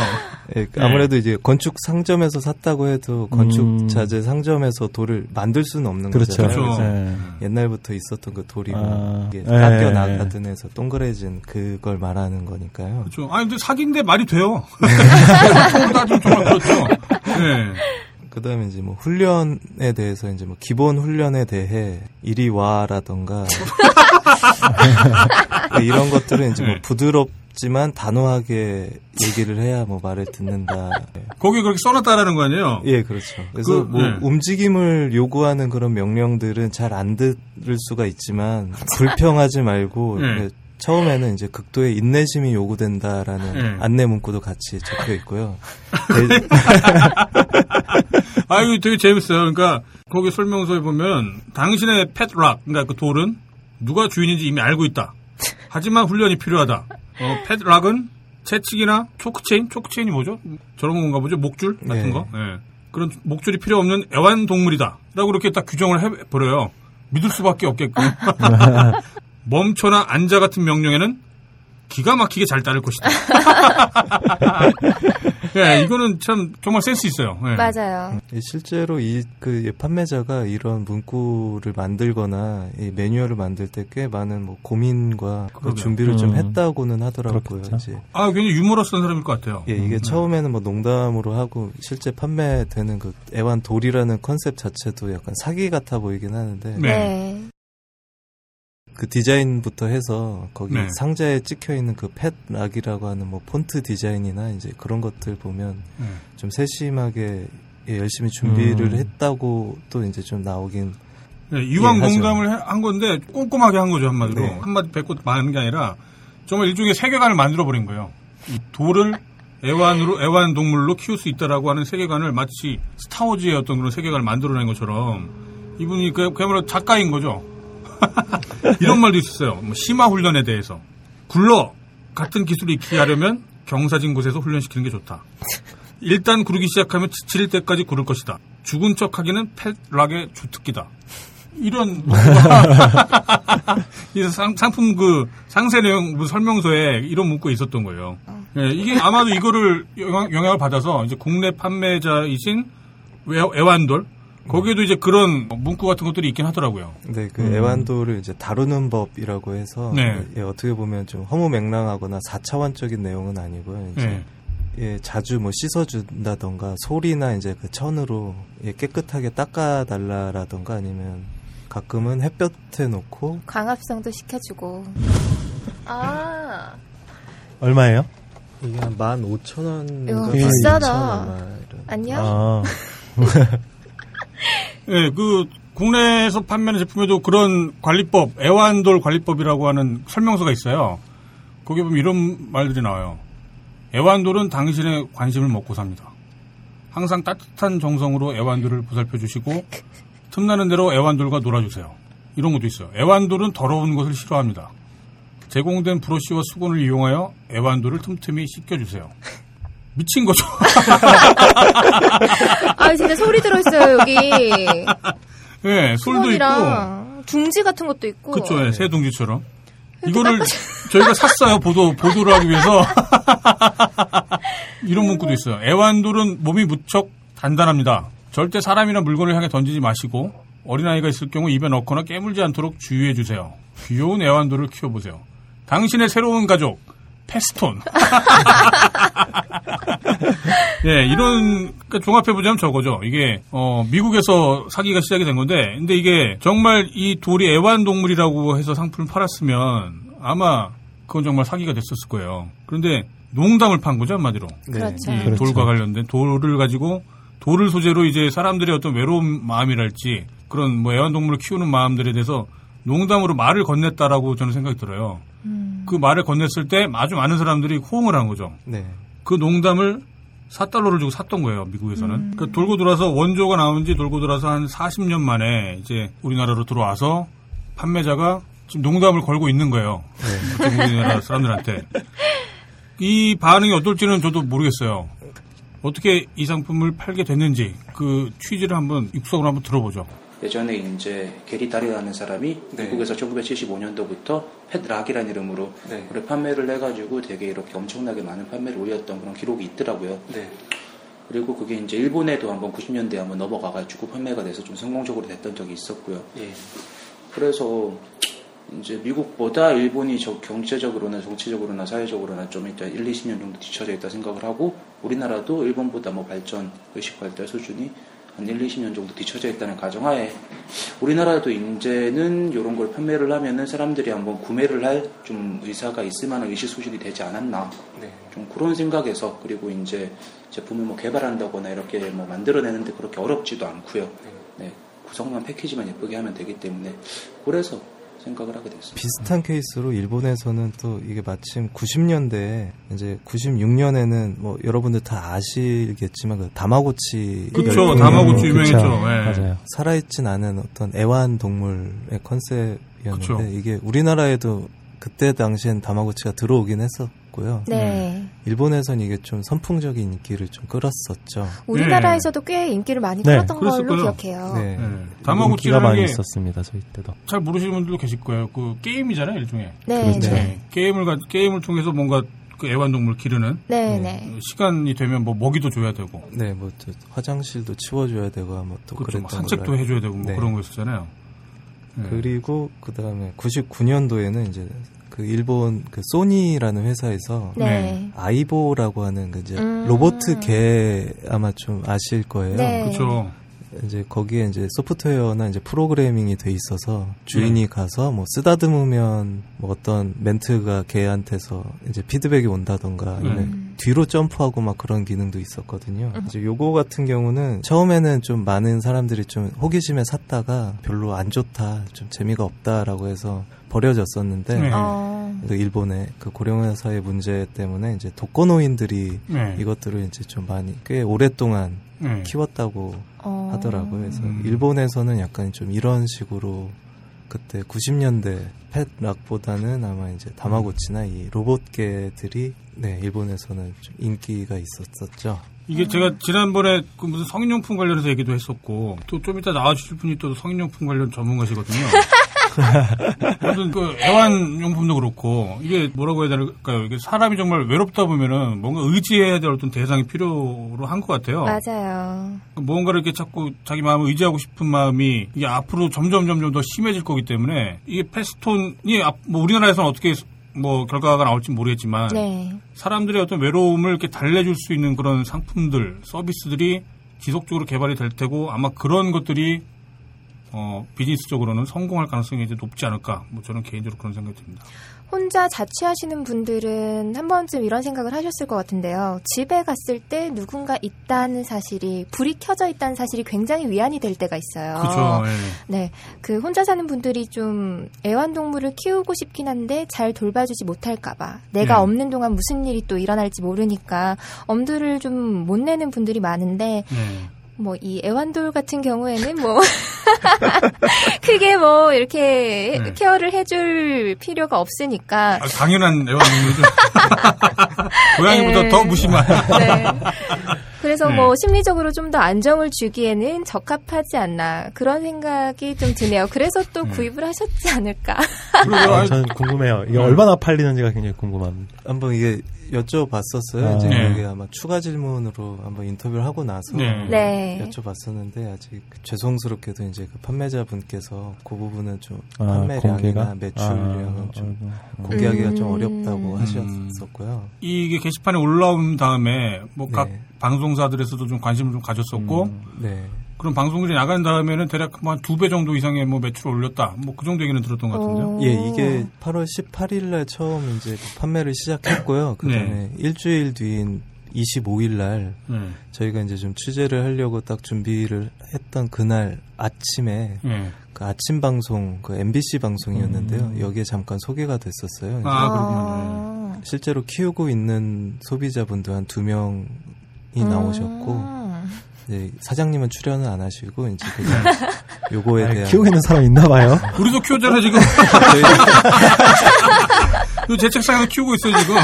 예, 그 아무래도 이제 건축 상점에서 샀다고 해도 건축 음. 자재 상점에서 돌을 만들 수는 없는 그렇죠. 거잖아요. 그렇죠. 네. 옛날부터 있었던 그 돌이고 아, 예. 깎여 나가든 해서 동그래진 그걸 말하는 거니까요. 그렇죠. 아니, 근데 사기인데 말이 돼요. 따지면 정말 그렇죠. 예. 그다음에 이제 뭐 훈련에 대해서 이제 뭐 기본 훈련에 대해 이리 와라던가 그러니까 이런 것들은 이제 뭐 네. 부드럽 지만 단호하게 얘기를 해야 뭐 말을 듣는다. 거기 그렇게 써놨다라는 거 아니에요? 예, 그렇죠. 그래서 그, 뭐 네. 움직임을 요구하는 그런 명령들은 잘 안 들을 수가 있지만 불평하지 말고 네. 네, 처음에는 이제 극도의 인내심이 요구된다라는 네. 안내 문구도 같이 적혀 있고요. 네, 아, 이거 되게 재밌어요. 그러니까 거기 설명서에 보면 당신의 펫락, 그러니까 그 돌은 누가 주인인지 이미 알고 있다. 하지만 훈련이 필요하다. 어, 펫락은 채찍이나 초크체인, 초크체인이 뭐죠? 저런 건가 보죠? 목줄 같은 네. 거. 예. 그런 목줄이 필요 없는 애완동물이다. 라고 이렇게 딱 규정을 해버려요. 믿을 수밖에 없겠고. 멈춰나 앉아 같은 명령에는 기가 막히게 잘 따를 것이다. 예, 이거는 참 정말 센스 있어요. 예. 맞아요. 예, 실제로 이 그 판매자가 이런 문구를 만들거나 이 매뉴얼을 만들 때 꽤 많은 뭐 고민과 그. 준비를 좀 음. 했다고는 하더라고요. 이제 아, 굉장히 유머러스한 사람일 것 같아요. 예, 이게 음, 처음에는 뭐 농담으로 하고 실제 판매되는 그 애완 돌이라는 컨셉 자체도 약간 사기 같아 보이긴 하는데 네. 네. 그 디자인부터 해서 거기 네. 상자에 찍혀 있는 그 펫락이라고 하는 뭐 폰트 디자인이나 이제 그런 것들 보면 네. 좀 세심하게 예, 열심히 준비를 음. 했다고 또 이제 좀 나오긴 네, 이왕 예, 해- 한 건데 꼼꼼하게 한 거죠 한마디로 네. 한마디 뱉고 마는 게 아니라 정말 일종의 세계관을 만들어 버린 거예요. 이 돌을 애완으로 애완 동물로 키울 수 있다라고 하는 세계관을 마치 스타워즈의 어떤 그런 세계관을 만들어낸 것처럼 이분이 그- 그야말로 작가인 거죠. 이런 말도 있었어요. 뭐 심화 훈련에 대해서 굴러 같은 기술을 익히게 하려면 경사진 곳에서 훈련시키는 게 좋다. 일단 구르기 시작하면 지칠 때까지 구를 것이다. 죽은 척하기는 펫락의 주특기다. 이런 이 상, 상품 그 상세 내용 뭐 설명서에 이런 문구가 있었던 거예요. 예, 이게 아마도 이거를 영향, 영향 을 받아서 이제 국내 판매자이신 애- 애완돌 거기에도 이제 그런 문구 같은 것들이 있긴 하더라고요. 네, 그 음. 애완돌을 이제 다루는 법이라고 해서 네. 예, 어떻게 보면 좀 허무맹랑하거나 4차원적인 내용은 아니고요. 이제 예. 예, 자주 뭐 씻어준다던가 소리나 이제 그 천으로 예, 깨끗하게 닦아달라라던가 아니면 가끔은 햇볕에 놓고 광합성도 시켜주고. 아, 얼마예요? 이게 한 15,000원 이야, 비싸다. 안녕? 아, 예, 그 국내에서 판매하는 제품에도 그런 관리법, 애완돌 관리법이라고 하는 설명서가 있어요. 거기 보면 이런 말들이 나와요. 애완돌은 당신의 관심을 먹고 삽니다. 항상 따뜻한 정성으로 애완돌을 보살펴 주시고 틈나는 대로 애완돌과 놀아주세요. 이런 것도 있어요. 애완돌은 더러운 것을 싫어합니다. 제공된 브러쉬와 수건을 이용하여 애완돌을 틈틈이 씻겨주세요. 미친 거죠. 아, 진짜 소리 들어있어요, 여기. 예, 술도 있고. 수건이랑 둥지 같은 것도 있고. 그쵸, 예, 새 둥지처럼. 이거를 저희가 샀어요, 보도, 보도를 하기 위해서. 이런 문구도 있어요. 애완돌은 몸이 무척 단단합니다. 절대 사람이나 물건을 향해 던지지 마시고, 어린아이가 있을 경우 입에 넣거나 깨물지 않도록 주의해 주세요. 귀여운 애완돌을 키워보세요. 당신의 새로운 가족, 페스톤. 예, 이런, 그러니까 종합해보자면 저거죠. 이게, 어, 미국에서 사기가 시작이 된 건데, 근데 이게 정말 이 돌이 애완동물이라고 해서 상품을 팔았으면 아마 그건 정말 사기가 됐었을 거예요. 그런데 농담을 판 거죠, 한마디로. 네. 그렇죠. 이 그렇죠. 돌과 관련된 돌을 가지고 돌을 소재로 이제 사람들의 어떤 외로운 마음이랄지 그런 뭐 애완동물을 키우는 마음들에 대해서 농담으로 말을 건넸다라고 저는 생각이 들어요. 그 말을 건넸을 때 아주 많은 사람들이 호응을 한 거죠. 네. 그 농담을 4달러를 주고 샀던 거예요, 미국에서는. 그 돌고 돌아서 원조가 나온 지 돌고 돌아서 한 40년 만에 이제 우리나라로 들어와서 판매자가 지금 농담을 걸고 있는 거예요. 네. 우리나라 사람들한테. 이 반응이 어떨지는 저도 모르겠어요. 어떻게 이 상품을 팔게 됐는지 그 취지를 한번 육성으로 한번 들어보죠. 예전에 이제 게리 다리라는 사람이 네. 미국에서 1975년도부터 펫락이라는 이름으로 네. 판매를 해가지고 되게 이렇게 엄청나게 많은 판매를 올렸던 그런 기록이 있더라고요. 네. 그리고 그게 이제 일본에도 한번 90년대에 한번 넘어가가지고 판매가 돼서 좀 성공적으로 됐던 적이 있었고요. 예. 그래서 이제 미국보다 일본이 저 경제적으로나 정치적으로나 사회적으로나 좀 일단 1, 20년 정도 뒤쳐져 있다 생각을 하고 우리나라도 일본보다 뭐 발전, 의식 발달 수준이 한 1, 20년 정도 뒤쳐져 있다는 가정하에 우리나라도 이제는 이런 걸 판매를 하면은 사람들이 한번 구매를 할 좀 의사가 있을 만한 의식소실이 되지 않았나 네. 좀 그런 생각에서 그리고 이제 제품을 뭐 개발한다거나 이렇게 뭐 만들어내는데 그렇게 어렵지도 않고요. 네, 구성만 패키지만 예쁘게 하면 되기 때문에 그래서 생각을 하게 됐습니다. 비슷한 케이스로 일본에서는 또 이게 마침 90년대 이제 96년에는 뭐 여러분들 다 아시겠지만 그 다마고치 그쵸, 열풍이 다마고치 유명했죠. 예. 맞아요. 살아있진 않은 어떤 애완 동물의 컨셉이었는데 그쵸. 이게 우리나라에도 그때 당시엔 다마고치가 들어오긴 했었 고요. 네. 일본에선 이게 좀 선풍적인 인기를 좀 끌었었죠. 우리나라에서도 꽤 인기를 많이 네, 끌었던 걸로. 기억해요. 네. 예. 인기가 다마고치라는 많이 게 있었습니다. 저희 때도. 잘 모르시는 분들도 계실 거예요. 그 게임이잖아요, 일종의. 네, 그렇죠. 네. 네. 게임을 가, 게임을 통해서 뭔가 그 애완동물 기르는 네, 네. 시간이 되면 뭐 먹이도 줘야 되고 네, 뭐저 화장실도 치워줘야 되고 뭐또 그렇죠. 그랬던 산책도 걸로 해줘야 되고 뭐 네. 그런 거 있었잖아요. 네. 그리고 그 다음에 99년도에는 이제 그 일본 그 소니라는 회사에서 네. 아이보라고 하는 그 이제 음. 로봇 개 아마 좀 아실 거예요. 네. 그렇죠. 이제 거기에 이제 소프트웨어나 이제 프로그래밍이 돼 있어서 주인이 네. 가서 뭐 쓰다듬으면 뭐 어떤 멘트가 걔한테서 이제 피드백이 온다던가 음. 뒤로 점프하고 막 그런 기능도 있었거든요. 이제 요거 같은 경우는 처음에는 좀 많은 사람들이 좀 호기심에 샀다가 별로 안 좋다, 좀 재미가 없다라고 해서 버려졌었는데 네. 어. 그 일본의 그 고령화사의 문제 때문에 이제 독거노인들이 네. 이것들을 이제 좀 많이 꽤 오랫동안 네. 키웠다고 어. 하더라고요. 그래서 음. 일본에서는 약간 좀 이런 식으로 그때 90년대 펫락보다는 아마 이제 다마고치나 이 로봇개들이 네 일본에서는 좀 인기가 있었었죠. 이게 제가 지난번에 그 무슨 성인용품 관련해서 얘기도 했었고 또 좀 이따 나와주실 분이 또 성인용품 관련 전문가시거든요. 무슨 그 애완용품도 그렇고 이게 뭐라고 해야 될까요? 이게 사람이 정말 외롭다 보면은 뭔가 의지해야 될 어떤 대상이 필요로 한 것 같아요. 맞아요. 뭔가를 이렇게 자꾸 자기 마음을 의지하고 싶은 마음이 이게 앞으로 점점 점점 더 심해질 거기 때문에 이게 패스톤이 앞- 뭐 우리나라에서는 어떻게 뭐 결과가 나올지 모르겠지만 네. 사람들의 어떤 외로움을 이렇게 달래줄 수 있는 그런 상품들, 서비스들이 지속적으로 개발이 될 테고 아마 그런 것들이 어, 비즈니스적으로는 성공할 가능성이 이제 높지 않을까. 뭐 저는 개인적으로 그런 생각이 듭니다. 혼자 자취하시는 분들은 한 번쯤 이런 생각을 하셨을 것 같은데요. 집에 갔을 때 누군가 있다는 사실이, 불이 켜져 있다는 사실이 굉장히 위안이 될 때가 있어요. 그렇죠. 예. 네. 그 혼자 사는 분들이 좀 애완동물을 키우고 싶긴 한데 잘 돌봐주지 못할까봐. 내가 네. 없는 동안 무슨 일이 또 일어날지 모르니까 엄두를 좀 못 내는 분들이 많은데 네. 뭐 이 애완돌 같은 경우에는 뭐 크게 뭐 이렇게 네. 케어를 해줄 필요가 없으니까 아, 당연한 애완동물이죠. 고양이보다 네. 더 무심한. 네. 그래서 네. 뭐 심리적으로 좀 더 안정을 주기에는 적합하지 않나 그런 생각이 좀 드네요. 그래서 또 네. 구입을 하셨지 않을까. 그리고 아, 아, 저는 궁금해요. 이게 네. 얼마나 팔리는지가 굉장히 궁금합니다. 한번 이게 여쭤봤었어요. 아. 이제 네. 아마 추가 질문으로 한번 인터뷰를 하고 나서 네. 네. 여쭤봤었는데 아직 죄송스럽게도 이제 그 판매자 분께서 그 부분은 좀 아, 판매량이나 공개가? 매출량은 아, 좀 어, 어. 공개하기가 좀 음. 어렵다고 음. 하셨었고요. 이게 게시판에 올라온 다음에 뭐각 네. 방송사들에서도 좀 관심을 좀 가졌었고 음. 네. 그런 방송들이 나간 다음에는 대략 한두 배 정도 이상의 뭐 매출을 올렸다. 뭐 그 정도 얘기는 들었던 것 같은데요. 어. 예, 이게 8월 18일 날 처음 이제 그 판매를 시작했고요. 그다음에 네. 일주일 뒤인 25일 날 네. 저희가 이제 좀 취재를 하려고 딱 준비를 했던 그날 아침에 예. 그 아침 방송 그 MBC 방송이었는데요. 여기에 잠깐 소개가 됐었어요. 아, 그렇군요. 아. 실제로 키우고 있는 소비자분도 한두 명이 나오셨고 음. 이제 사장님은 출연을 안 하시고 이제 그냥 요거에 아, 대한 키우고 있는 사람 있나 봐요. 우리도 키웠잖아 지금. 제 책상에서 키우고 있어요 지금.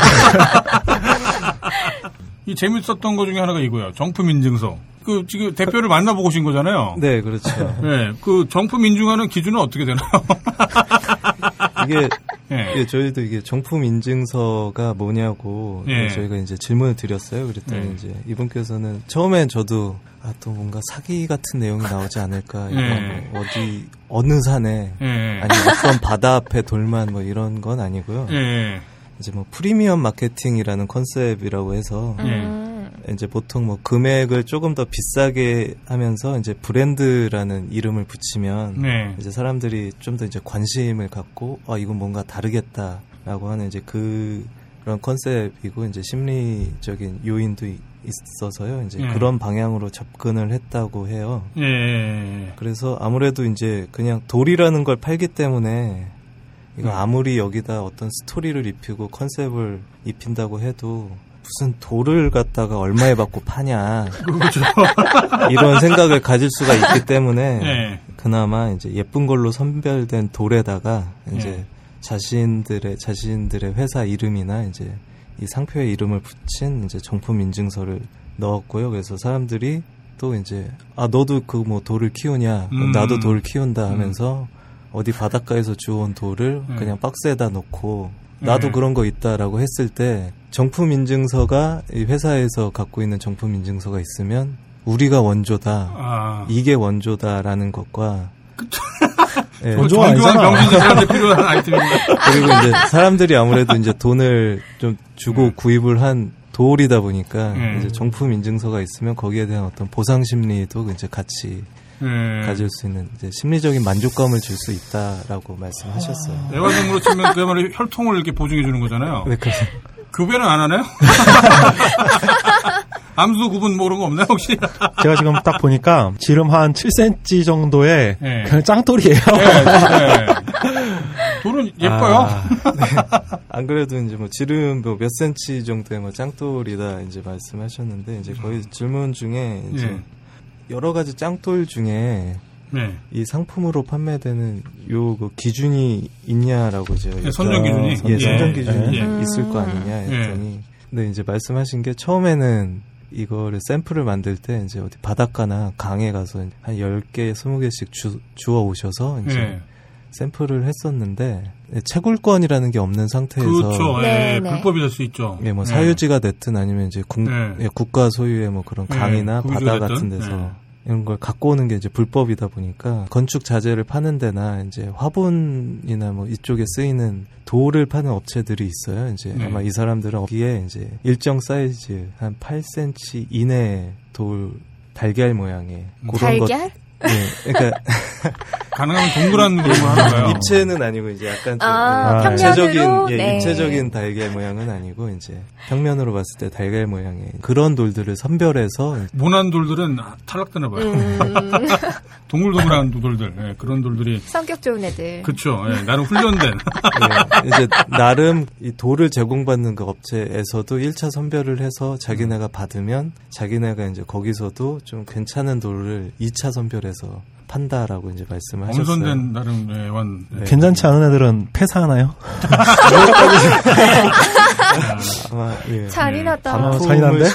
이 재밌었던 것 중에 하나가 이거예요. 정품 인증서. 그 지금 대표를 만나보고 오신 거잖아요. 네 그렇죠. 네, 그 정품 인증하는 기준은 어떻게 되나요? 이게 예. 예, 저희도 이게 정품 인증서가 뭐냐고 예. 저희가 이제 질문을 드렸어요. 그랬더니 예. 이제 이분께서는 처음엔 저도 아 또 뭔가 사기 같은 내용이 나오지 않을까 예. 뭐 어디 어느 산에 예. 아니 어떤 바다 앞에 돌만 뭐 이런 건 아니고요. 예. 이제 뭐 프리미엄 마케팅이라는 컨셉이라고 해서 예. 음. 이제 보통 뭐 금액을 조금 더 비싸게 하면서 이제 브랜드라는 이름을 붙이면 네. 이제 사람들이 좀 더 이제 관심을 갖고 아 이건 뭔가 다르겠다라고 하는 이제 그 그런 컨셉이고 이제 심리적인 요인도 이- 있어서요. 이제 네. 그런 방향으로 접근을 했다고 해요. 예, 예. 예. 그래서 아무래도 이제 그냥 돌이라는 걸 팔기 때문에 이거 음. 아무리 여기다 어떤 스토리를 입히고 컨셉을 입힌다고 해도 무슨 돌을 갖다가 얼마에 받고 파냐. 이런 생각을 가질 수가 있기 때문에 예. 그나마 이제 예쁜 걸로 선별된 돌에다가 이제 예. 자신들의 자신들의 회사 이름이나 이제 이 상표의 이름을 붙인 이제 정품 인증서를 넣었고요. 그래서 사람들이 또 이제 아 너도 그 뭐 돌을 키우냐? 음. 나도 돌 키운다 하면서 어디 바닷가에서 주워온 돌을 음. 그냥 박스에다 놓고 나도 음. 그런 거 있다라고 했을 때 정품 인증서가 이 회사에서 갖고 있는 정품 인증서가 있으면 우리가 원조다. 아. 이게 원조다라는 것과 예, 그 정교한 명진들한테 필요한 아이템인데. 그리고 이제 사람들이 아무래도 이제 돈을 좀 주고 음. 구입을 한 돌이다 보니까 음. 이제 정품 인증서가 있으면 거기에 대한 어떤 보상 심리도 이제 같이 예. 가질 수 있는 이제 심리적인 만족감을 줄 수 있다라고 말씀하셨어요. 내과적으로 치면 그야말로 혈통을 이렇게 보증해 주는 거잖아요. 네, 그래서 교배는 안 하나요? 암수 구분 뭐 그런 거 없나요 혹시? 제가 지금 딱 보니까 지름 한 7cm 정도의 예. 그냥 짱돌이에요. 네, 돌은 예뻐요. 아, 네. 안 그래도 이제 뭐 지름 뭐몇 센치 정도의 뭐 짱돌이다 이제 말씀하셨는데 이제 거의 질문 중에 이제 예. 여러 가지 짱돌 중에 네. 이 상품으로 판매되는 요 그 기준이 있냐라고 이제 예, 선정 기준이? 예, 예. 선정 기준이 예. 있을 거 아니냐 예. 했더니 근데 이제 말씀하신 게 처음에는 이거를 샘플을 만들 때 이제 어디 바닷가나 강에 가서 한 10개, 20개씩 주, 주워 오셔서 이제 예. 샘플을 했었는데 예, 채굴권이라는 게 없는 상태에서 그렇죠. 네, 예, 네. 불법이 될 수 있죠. 예, 뭐 예. 사유지가 됐든 아니면 이제 국, 네. 예, 국가 소유의 뭐 그런 네, 강이나 바다 됐든, 같은 데서 네. 이런 걸 갖고 오는 게 이제 불법이다 보니까 건축 자재를 파는 데나 이제 화분이나 뭐 이쪽에 쓰이는 돌을 파는 업체들이 있어요. 이제 네. 아마 이 사람들은 여기에 이제 일정 사이즈 한 8cm 이내의 돌 달걀 모양의 그런 것 달걀? 네, 그러니까 가능하면 동그란 걸 하는 거예요. 입체는 아니고 이제 약간 좀 아, 예, 평면으로? 입체적인 예, 네. 입체적인 달걀 모양은 아니고 이제 평면으로 봤을 때 달걀 모양의 그런 돌들을 선별해서 모난 돌들은 탈락되나 봐요. 음, 동글동글한 돌들, 예, 그런 돌들이 성격 좋은 애들. 그렇죠. 예, 나름 훈련된. 예, 이제 나름 이 돌을 제공받는 그 업체에서도 1차 선별을 해서 자기네가 받으면 자기네가 이제 거기서도 좀 괜찮은 돌을 2차 선별해서 판다라고 이제 말씀을 하셨어요. 엄선된 나름 예, 완. 네. 괜찮지 않은 애들은 폐사하나요? 아마 예. 잔인하다. 어, 반품을 잔인한데?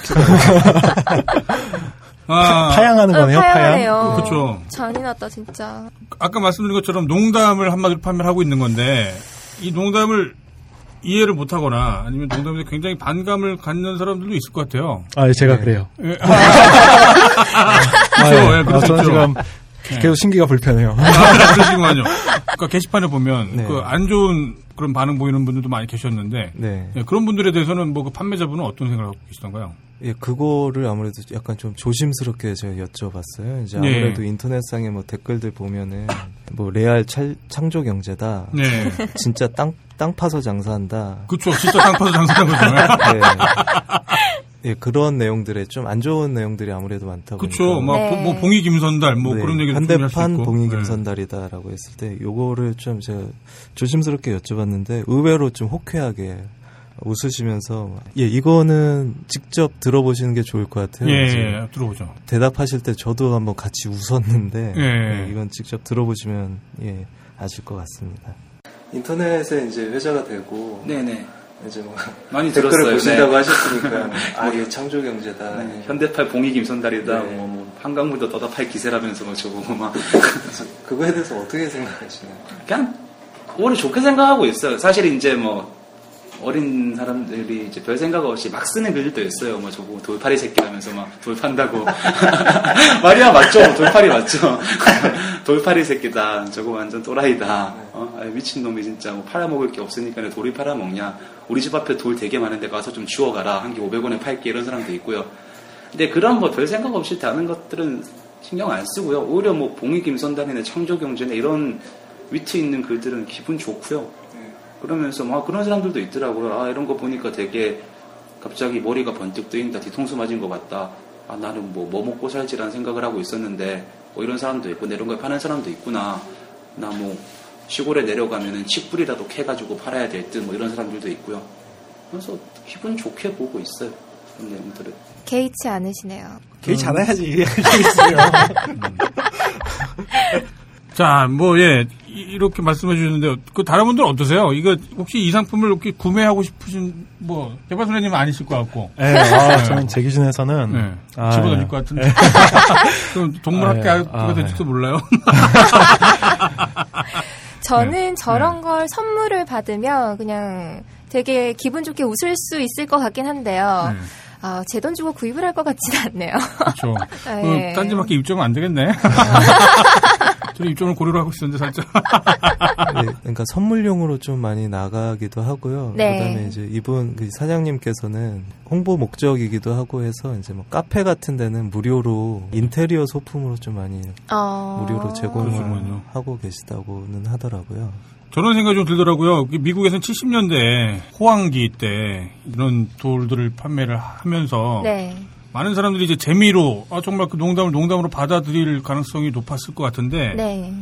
아, 파양하는 아, 거네요, 파양. 파양하네요. 그쵸. 잔인하다 진짜. 아까 말씀드린 것처럼 농담을 한마디로 판매를 하고 있는 건데 이 농담을 이해를 못하거나 아니면 농담에 굉장히 반감을 갖는 사람들도 있을 것 같아요. 아, 제가 네. 그래요. 예. 아, 그렇죠. 예, 아, 그럴 수 저는 있죠. 지금 계속 신기가 불편해요. 아, 그러시구만요. 그러니까 게시판에 보면 네. 그안 좋은 그런 반응 보이는 분들도 많이 계셨는데 네. 예, 그런 분들에 대해서는 뭐 그 판매자분은 어떤 생각을 하고 계시던가요? 예, 그거를 아무래도 약간 좀 조심스럽게 제가 여쭤봤어요. 이제 네. 아무래도 인터넷상에 뭐 댓글들 보면은 뭐 레알 찰- 창조 경제다. 네. 진짜 땅, 땅 파서 장사한다. 그렇죠. 진짜 땅 파서 장사하는 거잖아요. 네. 예, 그런 내용들에 좀 안 좋은 내용들이 아무래도 많다 보니까. 그렇죠. 막 네. 보- 뭐 봉이 김선달 뭐 네, 그런 얘기도 있고. 봉이 네. 김선달이다라고 했을 때 요거를 좀 제가 조심스럽게 여쭤봤는데 의외로 좀 호쾌하게 웃으시면서 예 이거는 직접 들어보시는 게 좋을 것 같아요. 예, 예, 들어보죠. 대답하실 때 저도 한번 같이 웃었는데 예. 예, 이건 직접 들어보시면 예 아실 것 같습니다. 인터넷에 이제 회자가 되고 네네. 이제 뭐 많이 댓글을 들었어요. 보신다고 네. 하셨으니까 아 이게 창조 경제다. 네, 현대팔 봉이 김선달이다. 네. 뭐, 뭐 한강물도 떠다 팔 기세라면서 뭐 저보고 막 그래서 그거에 대해서 어떻게 생각하시나요? 그냥 오히려 좋게 생각하고 있어요. 사실 이제 뭐 어린 사람들이 이제 별 생각 없이 막 쓰는 글들도 있어요. 뭐 저거 돌팔이 새끼라면서 막 돌 판다고. 말이야 맞죠? 돌팔이 맞죠? 돌팔이 새끼다. 저거 완전 또라이다. 어? 아이, 미친 놈이 진짜 뭐 팔아먹을 게 없으니까 내 돌이 팔아먹냐. 우리 집 앞에 돌 되게 많은데 가서 좀 주워가라. 한 개 500원에 팔게 이런 사람도 있고요. 근데 그런 뭐 별 생각 없이 다는 것들은 신경 안 쓰고요. 오히려 뭐 봉이 김선단이나 창조 경제나 이런 위트 있는 글들은 기분 좋고요. 그러면서 막 그런 사람들도 있더라고요. 아 이런 거 보니까 되게 갑자기 머리가 번뜩 뜨인다. 뒤통수 맞은 것 같다. 아 나는 뭐 뭐 먹고 살지라는 생각을 하고 있었는데 뭐 이런 사람도 있고 이런 걸 파는 사람도 있구나. 나 뭐 시골에 내려가면은 칡뿌리라도 캐가지고 팔아야 될 듯 뭐 이런 사람들도 있고요. 그래서 기분 좋게 보고 있어요. 그런 내용들을. 개의치 않으시네요. 개의치 않아야지. 자, 뭐, 예, 이- 이렇게 말씀해 주셨는데, 그 다른 분들은 어떠세요? 이거 혹시 이 상품을 이렇게 구매하고 싶으신, 뭐, 개발 소장님은 아니실 것 같고. 네, 아, 저는 제 기준에서는 네. 아, 집어던질 예. 것 같은데. 그럼 동물학교가 아, 예. 아, 될지도 몰라요. 저는 저런 걸 선물을 받으면 그냥 되게 기분 좋게 웃을 수 있을 것 같긴 한데요. 네. 아, 제 돈 주고 구입을 할 것 같지는 않네요. 그렇죠. 네. 어, 딴지밖에 입점은 안 되겠네. 저는 입점을 고려를 하고 있었는데, 살짝. 네, 그러니까 선물용으로 좀 많이 나가기도 하고요. 네. 그다음에 이제 이분 그 사장님께서는 홍보 목적이기도 하고 해서 이제 뭐 카페 같은 데는 무료로 인테리어 소품으로 좀 많이 어... 무료로 제공을 그러시군요. 하고 계시다고는 하더라고요. 저런 생각이 좀 들더라고요. 미국에서는 70년대 호황기 때 이런 돌들을 판매를 하면서 네. 많은 사람들이 이제 재미로 아 정말 그 농담을 농담으로 받아들일 가능성이 높았을 것 같은데 네.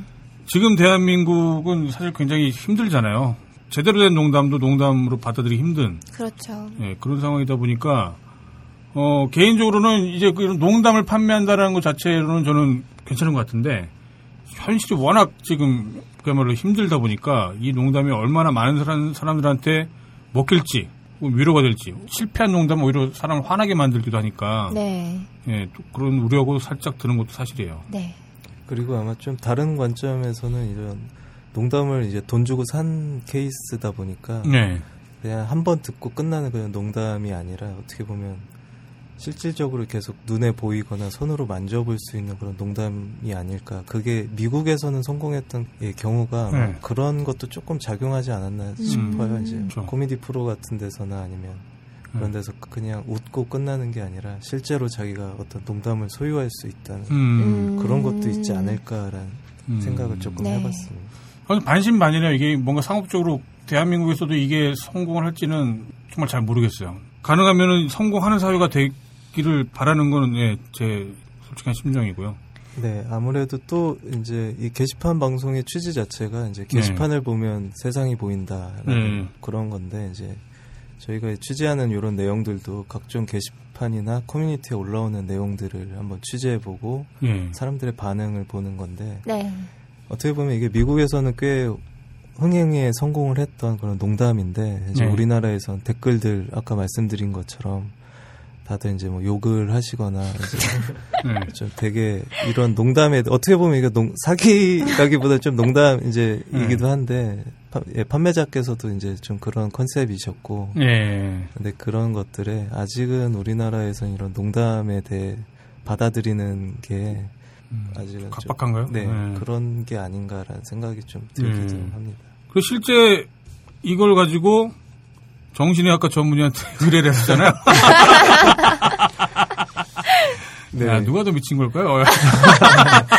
지금 대한민국은 사실 굉장히 힘들잖아요. 제대로 된 농담도 농담으로 받아들이기 힘든 그렇죠. 예, 그런 상황이다 보니까 어, 개인적으로는 이제 그 농담을 판매한다라는 것 자체로는 저는 괜찮은 것 같은데 현실이 워낙 지금 그야말로 힘들다 보니까 이 농담이 얼마나 많은 사람, 사람들한테 먹힐지 뭐 위로가 될지 실패한 농담은 오히려 사람을 화나게 만들기도 하니까 네. 예, 또 그런 우려고 살짝 드는 것도 사실이에요. 네. 그리고 아마 좀 다른 관점에서는 이런 농담을 이제 돈 주고 산 케이스다 보니까 네. 그냥 한 번 듣고 끝나는 그냥 농담이 아니라 어떻게 보면 실질적으로 계속 눈에 보이거나 손으로 만져볼 수 있는 그런 농담이 아닐까. 그게 미국에서는 성공했던 예, 경우가 네. 그런 것도 조금 작용하지 않았나 싶어요. 이제 그렇죠. 코미디 프로 같은 데서나 아니면 그런 데서 그냥 웃고 끝나는 게 아니라 실제로 자기가 어떤 농담을 소유할 수 있다는 음. 그런 것도 있지 않을까라는 음. 생각을 조금 네. 해봤습니다. 아니, 반신반의네요. 이게 뭔가 상업적으로 대한민국에서도 이게 성공을 할지는 정말 잘 모르겠어요. 가능하면은 성공하는 사회가 되 기를 바라는 거는 예, 제 솔직한 심정이고요. 네, 아무래도 또 이제 이 게시판 방송의 취지 자체가 이제 게시판을 보면 세상이 보인다라는 네. 그런 건데 이제 저희가 취재하는 이런 내용들도 각종 게시판이나 커뮤니티에 올라오는 내용들을 한번 취재해보고 예. 사람들의 반응을 보는 건데 네. 어떻게 보면 이게 미국에서는 꽤 흥행에 성공을 했던 그런 농담인데 이제 네. 우리나라에선 댓글들 아까 말씀드린 것처럼 다들 이제 뭐 욕을 하시거나 네. 좀 되게 이런 농담에 어떻게 보면 이거 농, 사기라기보다 좀 농담 이제 네. 이기도 한데 파- 예, 판매자께서도 이제 좀 그런 컨셉이셨고 예. 근데 그런 것들에 아직은 우리나라에선 이런 농담에 대해 받아들이는 게 아직은 좀- 각박한가요? 네, 네. 그런 게 아닌가라는 생각이 좀 들기도 음. 합니다. 그 실제 이걸 가지고 정신의 학과 전문의한테 의뢰를 했잖아요. 네. 야, 누가 더 미친 걸까요?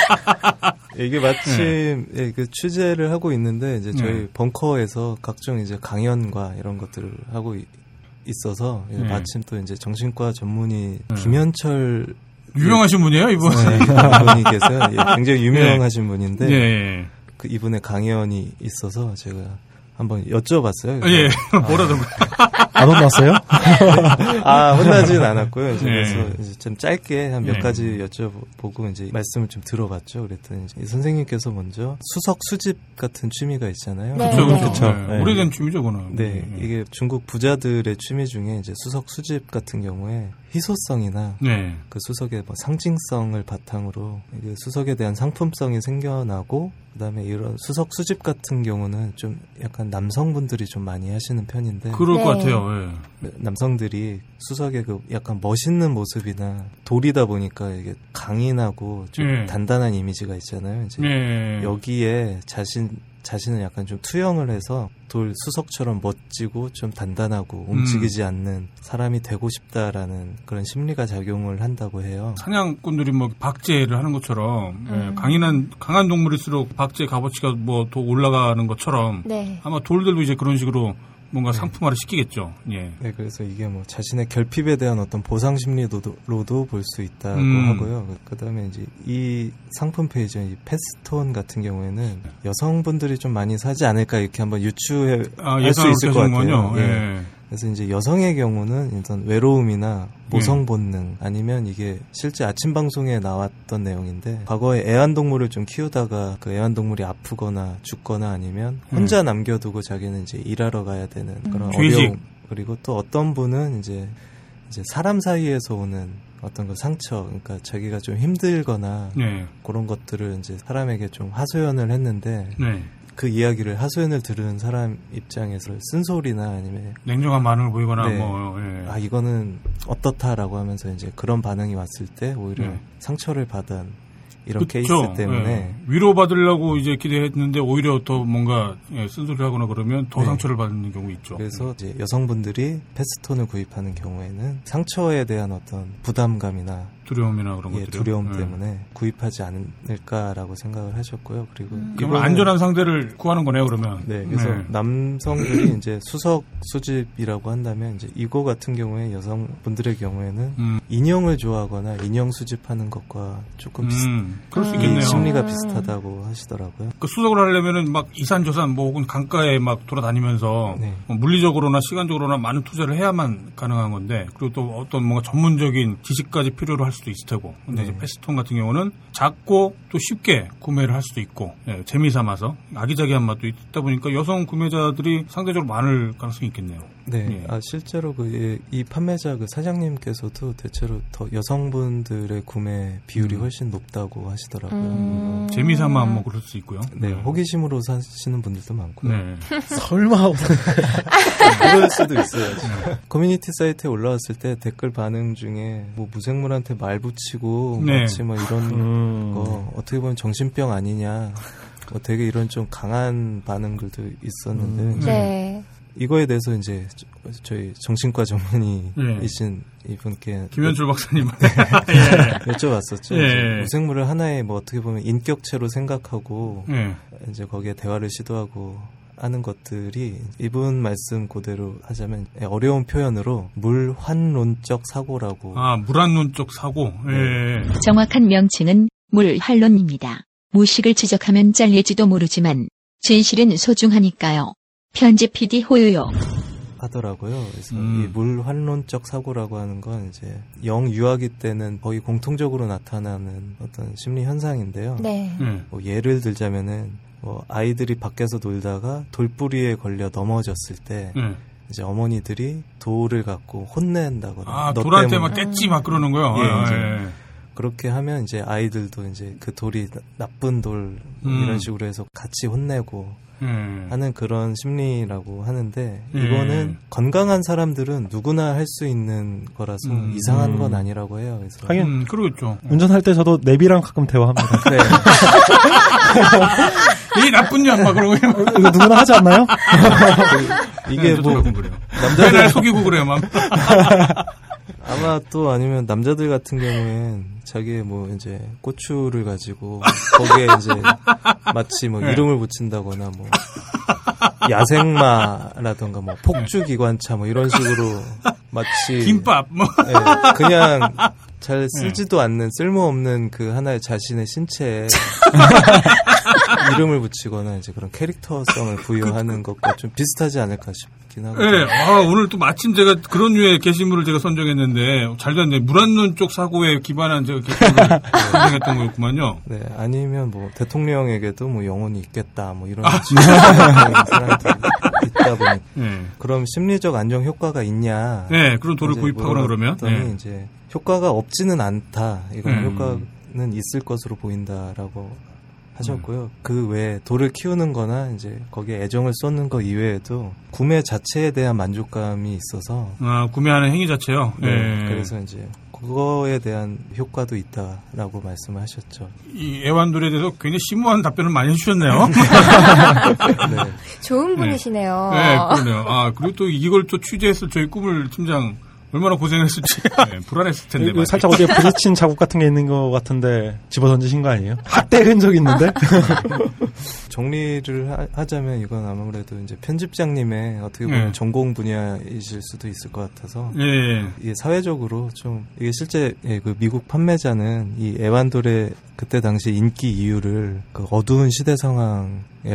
이게 마침 예, 그 취재를 하고 있는데 이제 저희 네. 벙커에서 각종 이제 강연과 이런 것들을 하고 이- 있어서 예, 네. 마침 또 이제 정신과 전문의 네. 김현철 유명하신 분이에요, 이분. 네, 분이 계세요. 예, 굉장히 유명하신 분인데 예. 그 이분의 강연이 있어서 제가 한번 여쭤봤어요. 예. 뭐라던가. 안 혼났어요? 아, 혼나진 않았고요. 이제 네. 그래서 이제 좀 짧게 한몇 네. 가지 여쭤보고 이제 말씀을 좀 들어봤죠. 그랬더니 선생님께서 먼저 수석 수집 같은 취미가 있잖아요. 네. 그렇죠, 네. 그렇죠. 네. 네. 오래된 취미죠, 그거는. 네, 네. 이게 중국 부자들의 취미 중에 이제 수석 수집 같은 경우에 희소성이나 네. 그 수석의 뭐 상징성을 바탕으로 이게 수석에 대한 상품성이 생겨나고 그다음에 이런 수석 수집 같은 경우는 좀 약간 남성분들이 좀 많이 하시는 편인데 그럴 네. 것 같아요. 예. 남성들이 수석의 그 약간 멋있는 모습이나 돌이다 보니까 이게 강인하고 좀 네. 단단한 이미지가 있잖아요. 이제 네. 여기에 자신 자신을 약간 좀 투영을 해서 돌 수석처럼 멋지고 좀 단단하고 움직이지 않는 사람이 되고 싶다라는 그런 심리가 작용을 한다고 해요. 사냥꾼들이 뭐 박제를 하는 것처럼 예, 음. 강인한 강한 동물일수록 박제 값어치가 뭐 더 올라가는 것처럼 네. 아마 돌들도 이제 그런 식으로 뭔가 상품화를 시키겠죠. 예. 네, 그래서 이게 뭐 자신의 결핍에 대한 어떤 보상 심리로도 볼 수 있다고 음. 하고요. 그 다음에 이제 이 상품 페이지, 이 패스톤 같은 경우에는 여성분들이 좀 많이 사지 않을까 이렇게 한번 유추해 아, 할수 예상을 있을 것 같아요. 예. 예. 그래서 이제 여성의 경우는 일단 외로움이나 모성 본능 아니면 이게 실제 아침 방송에 나왔던 내용인데 과거에 애완동물을 좀 키우다가 그 애완동물이 아프거나 죽거나 아니면 혼자 남겨두고 자기는 이제 일하러 가야 되는 그런 죄식. 어려움 그리고 또 어떤 분은 이제 이제 사람 사이에서 오는 어떤 그 상처 그러니까 자기가 좀 힘들거나 네. 그런 것들을 이제 사람에게 좀 하소연을 했는데 네. 그 이야기를 하소연을 들은 사람 입장에서 쓴소리나 아니면 냉정한 반응을 보이거나 네. 뭐 예. 아 이거는 어떻다라고 하면서 이제 그런 반응이 왔을 때 오히려 네. 상처를 받은 이런 그쵸. 케이스 때문에 예. 위로 받으려고 이제 기대했는데 오히려 더 뭔가 예, 쓴소리를 하거나 그러면 더 네. 상처를 받는 경우 있죠. 그래서 이제 여성분들이 패스톤을 구입하는 경우에는 상처에 대한 어떤 부담감이나 두려움이나 그런 예, 것들이요. 두려움 예. 때문에 구입하지 않을까라고 생각을 하셨고요. 그리고 그러면 이거는- 안전한 상대를 구하는 거네요, 그러면. 네, 그래서 네. 남성들이 이제 수석 수집이라고 한다면 이제 이거 같은 경우에 여성분들의 경우에는 음. 인형을 좋아하거나 인형 수집하는 것과 조금 비슷 음, 그럴 수이 있겠네요. 심리가 비슷하다고 하시더라고요. 그 수석을 하려면은 막 이산 저산 뭐 혹은 강가에 막 돌아다니면서 네. 뭐 물리적으로나 시간적으로나 많은 투자를 해야만 가능한 건데 그리고 또 어떤 뭔가 전문적인 지식까지 필요로 할 수도 있을 테고 근데 네. 이제 패스톤 같은 경우는 작고 또 쉽게 구매를 할 수도 있고 예, 재미 삼아서 아기자기한 맛도 있다 보니까 여성 구매자들이 상대적으로 많을 가능성이 있겠네요. 네, 예. 아 실제로 그 이 판매자 그 사장님께서도 대체로 더 여성분들의 구매 비율이 음. 훨씬 높다고 하시더라고요. 음. 재미삼아 뭐 그럴 수 있고요. 네, 호기심으로 사시는 분들도 많고요. 네. 설마 그럴 수도 있어요. 커뮤니티 사이트에 올라왔을 때 댓글 반응 중에 뭐 무생물한테 말 붙이고 네. 마치 뭐 이런 음. 거 어떻게 보면 정신병 아니냐. 뭐 되게 이런 좀 강한 반응들도 있었는데 음. 네. 이거에 대해서 이제 저- 저희 정신과 전문의이신 이분께 김현출 박사님. 예. 여쭤봤었죠. 예. 이제 무생물을 하나의 뭐 어떻게 보면 인격체로 생각하고 예. 이제 거기에 대화를 시도하고 하는 것들이 이분 말씀 그대로 하자면 어려운 표현으로 물환론적 사고라고 아, 쪽 사고. 예. 정확한 명칭은 물환론입니다. 무식을 지적하면 잘릴지도 모르지만 진실은 소중하니까요. 편집 PD 호요요. 하더라고요. 그래서 음. 이 물환론적 사고라고 하는 건 이제 영 유아기 때는 거의 공통적으로 나타나는 어떤 심리 현상인데요. 네. 예. 뭐 예를 들자면은 뭐 아이들이 밖에서 놀다가 돌부리에 걸려 넘어졌을 때 예. 이제 어머니들이 돌을 갖고 혼낸다거나 아, 너 돌한테 때문에 막 뗐지 막 그러는 거요. 예, 아, 예. 그렇게 하면 이제 아이들도 이제 그 돌이 나- 나쁜 돌뭐 음. 이런 식으로 해서 같이 혼내고 예. 하는 그런 심리라고 하는데 예. 이거는 건강한 사람들은 누구나 할 수 있는 거라서 음. 이상한 음. 건 아니라고 해요. 그래서 하긴 음, 그러겠죠. 운전할 때 저도 내비랑 가끔 대화합니다. 네. 이 나쁜 년, 막 그러고. 이거 누구나 하지 않나요? 이게 저도 뭐. 남자들 속이고 그래요, 막. 아마 또 아니면 남자들 같은 경우엔 자기의 뭐 이제 고추를 가지고 거기에 이제 마치 뭐 네. 이름을 붙인다거나 뭐 야생마라던가 뭐 폭주기관차 뭐 이런 식으로 마치 김밥, 뭐. 예, 그냥 잘 쓰지도 않는 쓸모없는 그 하나의 자신의 신체에 이름을 붙이거나 이제 그런 캐릭터성을 부여하는 것과 좀 비슷하지 않을까 싶긴 하고. 예, 아, 오늘 또 마침 제가 그런 류의 게시물을 제가 선정했는데, 잘 됐네. 물안눈 쪽 사고에 기반한 제가 게시물을 선정했던 거였구만요. 네, 아니면 뭐 대통령에게도 뭐 영혼이 있겠다 뭐 이런 아. 사람들이 있다 보니 예. 그럼 심리적 안정 효과가 있냐? 네, 그런 이제 구입하거나 그러면. 네. 이제 효과가 없지는 않다. 이건 음. 효과는 있을 것으로 보인다라고 하셨고요. 음. 그 외에 돌을 키우는 거나 이제 거기에 애정을 쏟는 거 이외에도 구매 자체에 대한 만족감이 있어서 아, 구매하는 행위 자체요. 네, 예. 그래서 이제 그거에 대한 효과도 있다라고 말씀을 하셨죠. 이 애완돌에 대해서 굉장히 심오한 답변을 많이 해주셨네요. 네. 좋은 분이시네요. 네, 그러네요. 아, 그리고 또 이걸 또 취재했을 저희 꿈을 팀장 얼마나 고생했을지 네, 불안했을 텐데. 여기 많이. 살짝 어디에 부딪힌 자국 같은 게 있는 것 같은데 집어 던지신 거 아니에요? 학대 흔적 있는데? 정리를 하, 자면 이건 아무래도 이제 편집장님의 어떻게 보면 네. 전공 분야이실 수도 있을 것 같아서 예, 예. 이게 사회적으로 좀 이게 실제 예, 그 미국 판매자는 이 애완돌의 그때 당시 인기 이유를 그 어두운 시대 상황에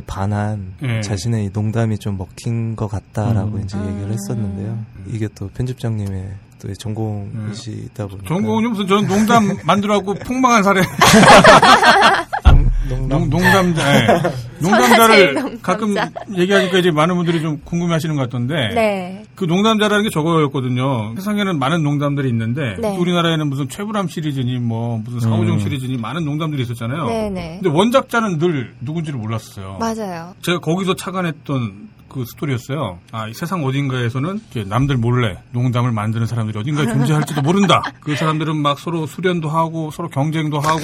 반한 예. 자신의 이 농담이 좀 먹힌 것 같다라고 음. 이제 얘기를 했었는데요. 이게 또 편집장님의 또 전공이시다 보니까 전공은 무슨 저는 농담 만들라고 폭망한 사례. 농, 농담자, 예. 사실 농담자를 농담자. 가끔 얘기하니까 이제 많은 분들이 좀 궁금해 하시는 것 같던데. 네. 그 농담자라는 게 저거였거든요. 세상에는 많은 농담들이 있는데 네. 우리나라에는 무슨 최불암 시리즈니 뭐 무슨 사오정 음. 시리즈니 많은 농담들이 있었잖아요. 네네. 근데 원작자는 늘 누군지를 몰랐어요. 맞아요. 제가 거기서 착안했던 그 스토리였어요. 아, 이 세상 어딘가에서는 남들 몰래 농담을 만드는 사람들이 어딘가에 존재할지도 모른다. 그 사람들은 막 서로 수련도 하고 서로 경쟁도 하고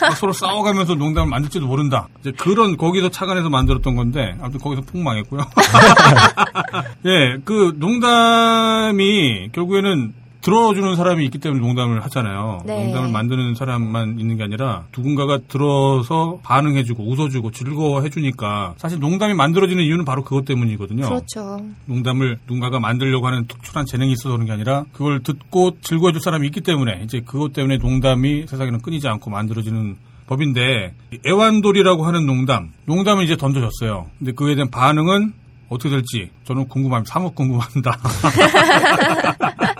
막 서로 싸워가면서 농담을 만들지도 모른다. 이제 그런 거기서 착안해서 만들었던 건데 아무튼 거기서 폭망했고요. 예, 그 농담이 결국에는 들어주는 사람이 있기 때문에 농담을 하잖아요. 네. 농담을 만드는 사람만 있는 게 아니라 누군가가 들어서 반응해주고 웃어주고 즐거워해주니까 사실 농담이 만들어지는 이유는 바로 그것 때문이거든요. 그렇죠. 농담을 누군가가 만들려고 하는 특출한 재능이 있어서 그런 게 아니라 그걸 듣고 즐거워해줄 사람이 있기 때문에 이제 그것 때문에 농담이 세상에는 끊이지 않고 만들어지는 법인데 애완돌이라고 하는 농담, 농담을 이제 던져졌어요. 근데 그에 대한 반응은 어떻게 될지 저는 궁금합니다. 사뭇 궁금합니다.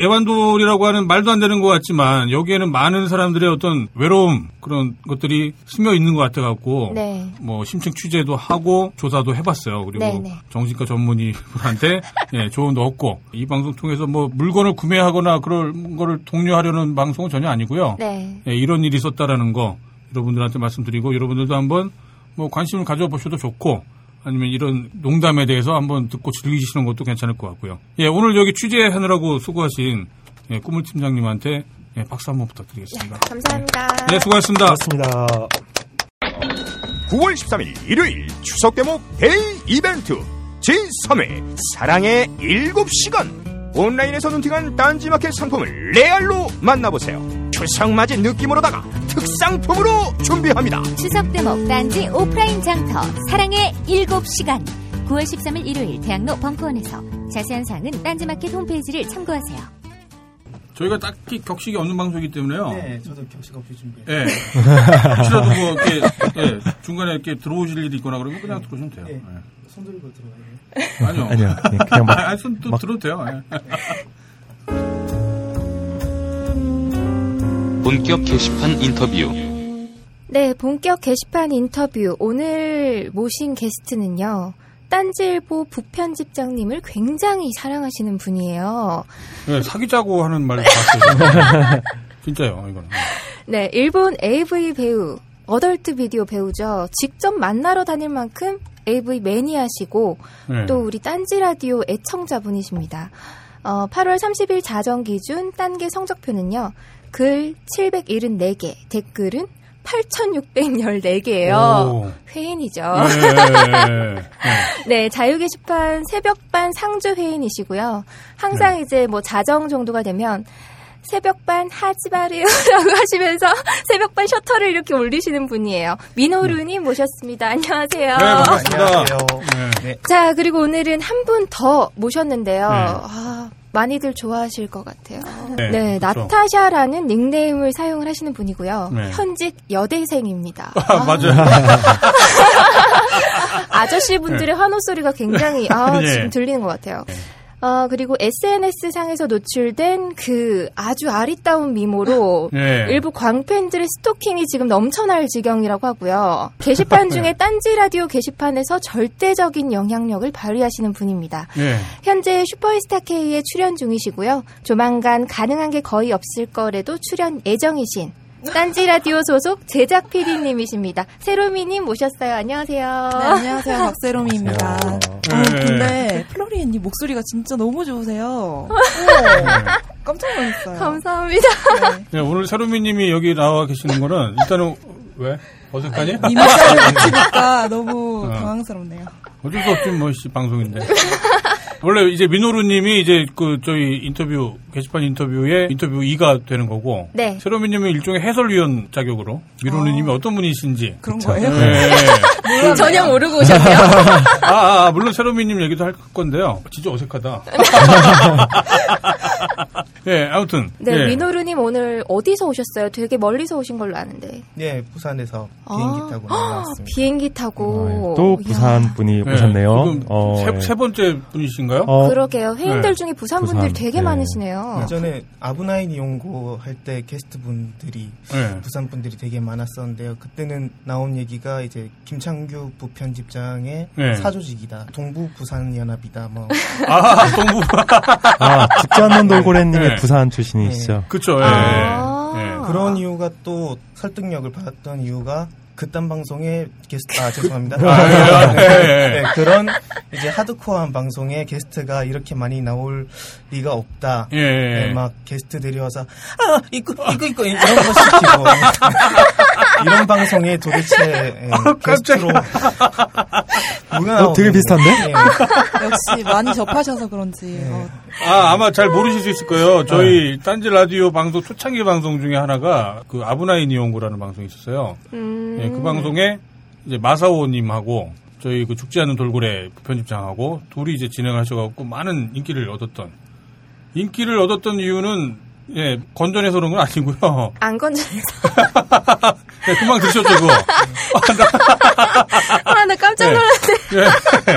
애완돌이라고 하는 말도 안 되는 것 같지만 여기에는 많은 사람들의 어떤 외로움 그런 것들이 스며 있는 것 같아 갖고 네. 뭐 심층 취재도 하고 조사도 해봤어요. 그리고 네 네. 정신과 전문의분한테 예, 조언도 얻고 이 방송 통해서 뭐 물건을 구매하거나 그런 거를 독려하려는 방송은 전혀 아니고요. 네. 예, 이런 일이 있었다라는 거 여러분들한테 말씀드리고 여러분들도 한번 뭐 관심을 가져보셔도 좋고 아니면 이런 농담에 대해서 한번 듣고 즐기시는 것도 괜찮을 것 같고요. 예, 오늘 여기 취재하느라고 수고하신 예, 꾸물 팀장님한테 예, 박수 한번 부탁드리겠습니다. 감사합니다. 네, 수고하셨습니다. 맞습니다. 9월 13일 일요일 추석 대목 day 이벤트 제3회 사랑의 7시간 온라인에서 눈팅한 딴지마켓 상품을 레알로 만나보세요 추석 맞은 느낌으로다가 특상품으로 준비합니다 추석 대목 딴지 오프라인 장터 사랑의 7시간 9월 13일 일요일 대학로 벙커원에서 자세한 사항은 딴지마켓 홈페이지를 참고하세요. 저희가 딱히 격식이 없는 방송이기 때문에요. 네, 저도 격식 없이 준비해요. 예. 혹시라도 뭐 이렇게 예, 중간에 이렇게 들어오실 일이 있거나 그러면 그냥 들어오시면 돼요. 예. 손 들고 들어가요. 아니요. 아니요. 예, 그냥 막- 아, 손도 막- 들어도 돼요. 예. 본격 게시판 인터뷰. 네, 본격 게시판 인터뷰. 오늘 모신 게스트는요. 딴지일보 부편집장님을 굉장히 사랑하시는 분이에요. 예, 사귀자고 하는 말 봤어요. 진짜요, 이거는. 네, 일본 AV 배우, 어덜트 비디오 배우죠. 직접 만나러 다닐 만큼 AV 매니아시고 네. 또 우리 딴지 라디오 애청자분이십니다. 어, 8월 30일 자정 기준 딴개 성적표는요. 글 774개, 댓글은 8,614개예요. 오. 회인이죠. 예. 네, 자유 게시판 새벽반 상주 회인이시고요. 항상 네. 이제 뭐 자정 정도가 되면 새벽반 하지 마세요라고 하시면서 새벽반 셔터를 이렇게 올리시는 분이에요. 민호루님 모셨습니다. 안녕하세요. 네, 반갑습니다. 안녕하세요. 네. 자, 그리고 오늘은 한 분 더 모셨는데요. 네. 아, 많이들 좋아하실 것 같아요. 네, 네, 그렇죠. 나타샤라는 닉네임을 사용을 하시는 분이고요. 네. 현직 여대생입니다. 아, 맞아요. 아저씨 분들의 환호 소리가 굉장히 아, 예. 지금 들리는 것 같아요. 어, 그리고 SNS 상에서 노출된 그 아주 아리따운 미모로 예. 일부 광팬들의 스토킹이 지금 넘쳐날 지경이라고 하고요. 게시판 중에 딴지 라디오 게시판에서 절대적인 영향력을 발휘하시는 분입니다. 예. 현재 슈퍼스타 K에 출연 중이시고요. 조만간 가능한 게 거의 없을 거래도 출연 예정이신 딴지 라디오 소속 제작 PD님이십니다. 세로미님 모셨어요. 안녕하세요. 네, 안녕하세요. 박세롬입니다. 아, 네. 근데 플로리엔님 목소리가 진짜 너무 좋으세요. 어. 깜짝 놀랐어요. 감사합니다. 네, 오늘 세로미님이 여기 나와 계시는 거는 일단은 왜 어색하니? 이미지를 붙이니까 너무 어. 당황스럽네요. 어쩔 수 없지 뭐 씨, 방송인데. 원래 이제 민호루님이 이제 그 저희 인터뷰 게시판 인터뷰에 인터뷰 2가 되는 거고. 네. 세로미님은 일종의 해설위원 자격으로 민호루님이 어 떤 분이신지. 그런? 거예요? 네. 전혀 모르고 오셨네요. 아, 아, 아, 물론 세로미님 얘기도 할 건데요. 진짜 어색하다. 네, 아무튼. 네, 예. 민호루님 오늘 어디서 오셨어요? 되게 멀리서 오신 걸로 아는데. 네, 부산에서 아. 비행기 타고 나왔습니다. 비행기 타고. 또 이야. 부산 분이 네, 오셨네요. 지금 어, 세, 예. 세 번째 분이신가요? 어, 그러게요. 회원들 네. 중에 부산 분들이 부산, 되게 네. 많으시네요. 예전에 아브나인 연구 할때 게스트 분들이 네. 부산 분들이 되게 많았었는데요. 그때는 나온 얘기가 이제 김창규 부편집장의 네. 사조직이다. 동부 부산 연합이다. 뭐 아, 동부. 아, 죽지 않는 돌고래님이 네. 부산 출신이시죠. 그쵸, 예. 아. 예. 그런 이유가 또 설득력을 받았던 이유가 그딴 방송에 게스트 아 죄송합니다. 아, 예. 네, 그런 이제 하드코어한 방송에 게스트가 이렇게 많이 나올 리가 없다. 예, 예. 네, 막 게스트들이 와서 아 이거 이거 이거 이런 거 시키고 이런 방송에 도대체 예, 게스트로 누가 어, 되게. 비슷한데? 예. 역시 많이 접하셔서 그런지 어, 아, 아마 잘 모르실 수 있을 거예요. 저희 딴지 라디오 방송, 초창기 방송 중에 하나가 그 아브나인 이용구라는 방송이 있었어요. 음. 예, 그 방송에 이제 마사오님하고 저희 그 죽지 않는 돌고래 편집장하고 둘이 이제 진행을 하셔갖고 많은 인기를 얻었던. 인기를 얻었던 이유는 예, 건전해서 그런 건 아니고요. 안 건전해서. 예, 금방 드셨죠, 그거. 아, 나 깜짝 네. 놀랐네. 예,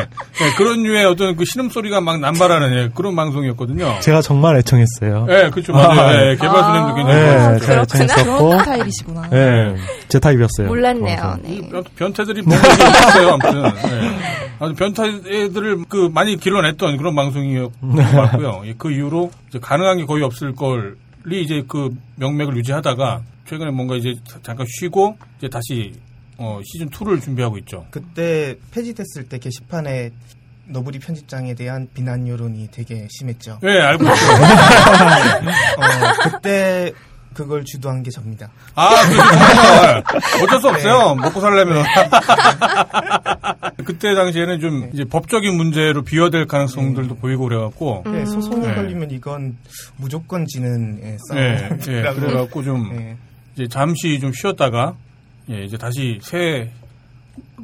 예, 그런 류의 어떤 그 신음소리가 막 남발하는 예, 그런 방송이었거든요. 제가 정말 애청했어요. 예, 그렇죠. 맞아요. 아, 예, 개발수님도 굉장히 네, 좋아하셨죠. 잘 애청했었고. 그런 스타일이시구나. 네, 제 타입이었어요. 몰랐네요. 네. 변- 변태들이 있어요, 아무튼. 예. 아주 변태들을 그 많이 길러냈던 그런 방송이었던 것 같고요. 예, 그 이후로 이제 가능한 게 거의 없을 걸 이 이제 그 명맥을 유지하다가 최근에 뭔가 이제 잠깐 쉬고 이제 다시 어, 시즌 2를 준비하고 있죠. 그때 폐지됐을 때 게시판에 너부리 편집장에 대한 비난 여론이 되게 심했죠. 예, 알고 있어요. 어, 그때 그걸 주도한 게 접니다. 아. 어쩔 수 없어요. 먹고 살려면. 그때 당시에는 좀 이제 법적인 문제로 비화될 가능성들도 보이고 그래갖고. 네, 소송이 네. 걸리면 이건 무조건 지는 예, 싸움. 예, 예, 그래갖고 좀 예. 이제 잠시 좀 쉬었다가 예, 이제 다시 새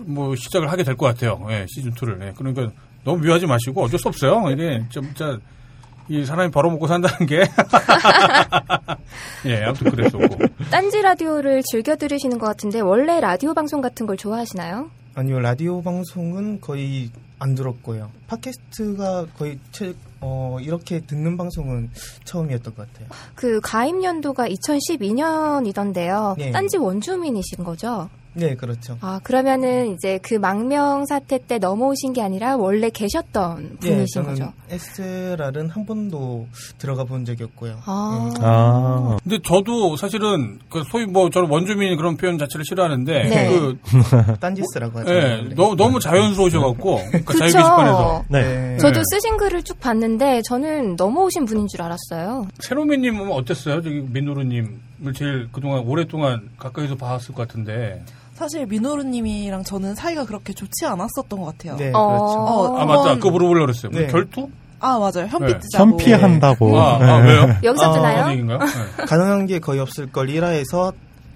뭐 시작을 하게 될 것 같아요. 예, 시즌 2를. 예, 그러니까 너무 미워하지 마시고 어쩔 수 없어요. 이게 진짜 이 사람이 벌어먹고 산다는 게 예, 아무튼 그랬었고. 딴지 라디오를 즐겨 들으시는 것 같은데 원래 라디오 방송 같은 걸 좋아하시나요? 아니요 라디오 방송은 거의 안 들었고요. 팟캐스트가 거의 최, 어, 이렇게 듣는 방송은 처음이었던 것 같아요. 그 가입 연도가 2012년이던데요. 네. 딴지 원주민이신 거죠? 네, 그렇죠. 아, 그러면은 이제 그 망명 사태 때 넘어오신 게 아니라 원래 계셨던 예, 분이신 저는 거죠? SLR은 한 번도 들어가 본 적이 없고요. 아. 예. 아, 근데 저도 사실은 그 소위 뭐 저는 원주민 그런 표현 자체를 싫어하는데 네. 그 딴지스라고 하죠. 예, 원래. 너무 너무 자연스러우셔갖고 그러니까 자유. 게시판에서 네. 저도 네. 쓰신 글을 쭉 봤는데 저는 넘어오신 분인 줄 알았어요. 세로미님은 어땠어요? 저기 민노루님을 제일 그동안 오랫동안 가까이서 봤을 것 같은데. 사실 민호루님이랑 저는 사이가 그렇게 좋지 않았었던 것 같아요. 네, 어. 그렇죠. 어, 아 맞다. 그거 물어보려고 그랬어요. 뭐 네. 결투? 아 맞아요. 현피 네. 뜨자고. 현피한다고. 아, 아, 네. 왜요? 여기서 아, 뜨나요? 얘기인가요? 네. 가능한 게 거의 없을 걸 1화에서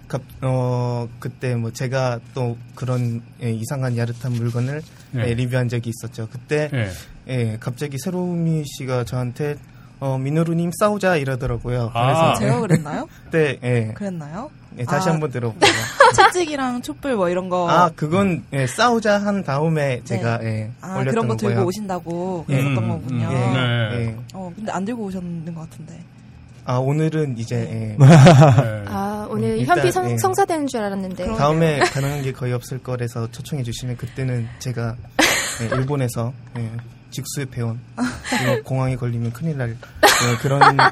갑, 어, 그때 뭐 제가 또 그런 예, 이상한 야릇한 물건을 네. 예, 리뷰한 적이 있었죠. 그때 네. 예, 갑자기 새로미 씨가 저한테 어, 민호루님 싸우자 이러더라고요. 아. 그래서 제가 그랬나요? 그때 예, 그랬나요? 예, 다시 아. 한번 들어보세요. 채찍이랑 촛불 뭐 이런 거. 아 그건 예, 싸우자 한 다음에 제가 예, 아, 올렸던 그런 거 들고 거고요. 오신다고 예. 그랬었던 음, 거군요. 음, 예, 네. 예. 어, 근데 안 들고 오셨는 것 같은데. 아 오늘은 이제 예, 네. 아, 오늘 일단, 현피 성, 예. 성사되는 줄 알았는데. 다음에 가능한 게 거의 없을 거라서 초청해 주시면 그때는 제가 예, 일본에서 예, 직수에 배운 공항에 걸리면 큰일 날 예, 그런 예.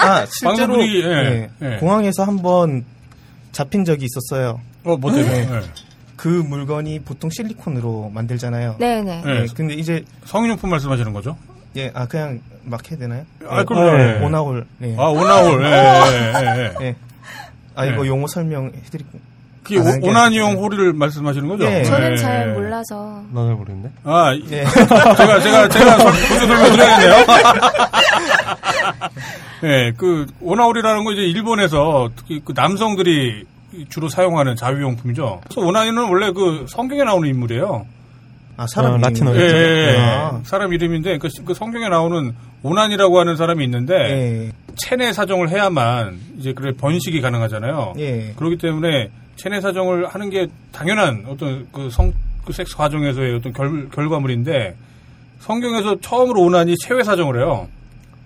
아 실제로 방송국이, 예, 예, 예. 공항에서 한번 잡힌 적이 있었어요. 어, 뭐 때문에? 네. 네. 그 물건이 보통 실리콘으로 만들잖아요. 네네. 네. 예, 근데 이제 성인용품 말씀하시는 거죠? 예, 아 그냥 막 해야 되나요? 아, 예, 그럼요. 오- 예. 오나홀. 예. 아, 오나홀. 예, 예, 예, 예. 예. 아 이거 예. 용어 설명해드릴게요. 게 오나니용. 홀을 말씀하시는 거죠? 예. 저는 예. 잘 몰라서. 나잘 모르겠네. 아, 이- 예. 제가, 제가, 제가 설- 먼저 설명드려야겠네요. 예, 그, 오나홀이라는 거 이제 일본에서 특히 그 남성들이 주로 사용하는 자위용품이죠. 그래서 오나니는 원래 그 성경에 나오는 인물이에요. 아 사람 어, 라틴어. 예, 예, 예. 아. 사람 이름인데 그, 그 성경에 나오는 오난이라고 하는 사람이 있는데 예. 체내 사정을 해야만 이제 그래 번식이 가능하잖아요. 예. 그렇기 때문에 체내 사정을 하는 게 당연한 어떤 그 성, 그 섹스 과정에서의 어떤 결, 결과물인데 성경에서 처음으로 오난이 체외 사정을 해요.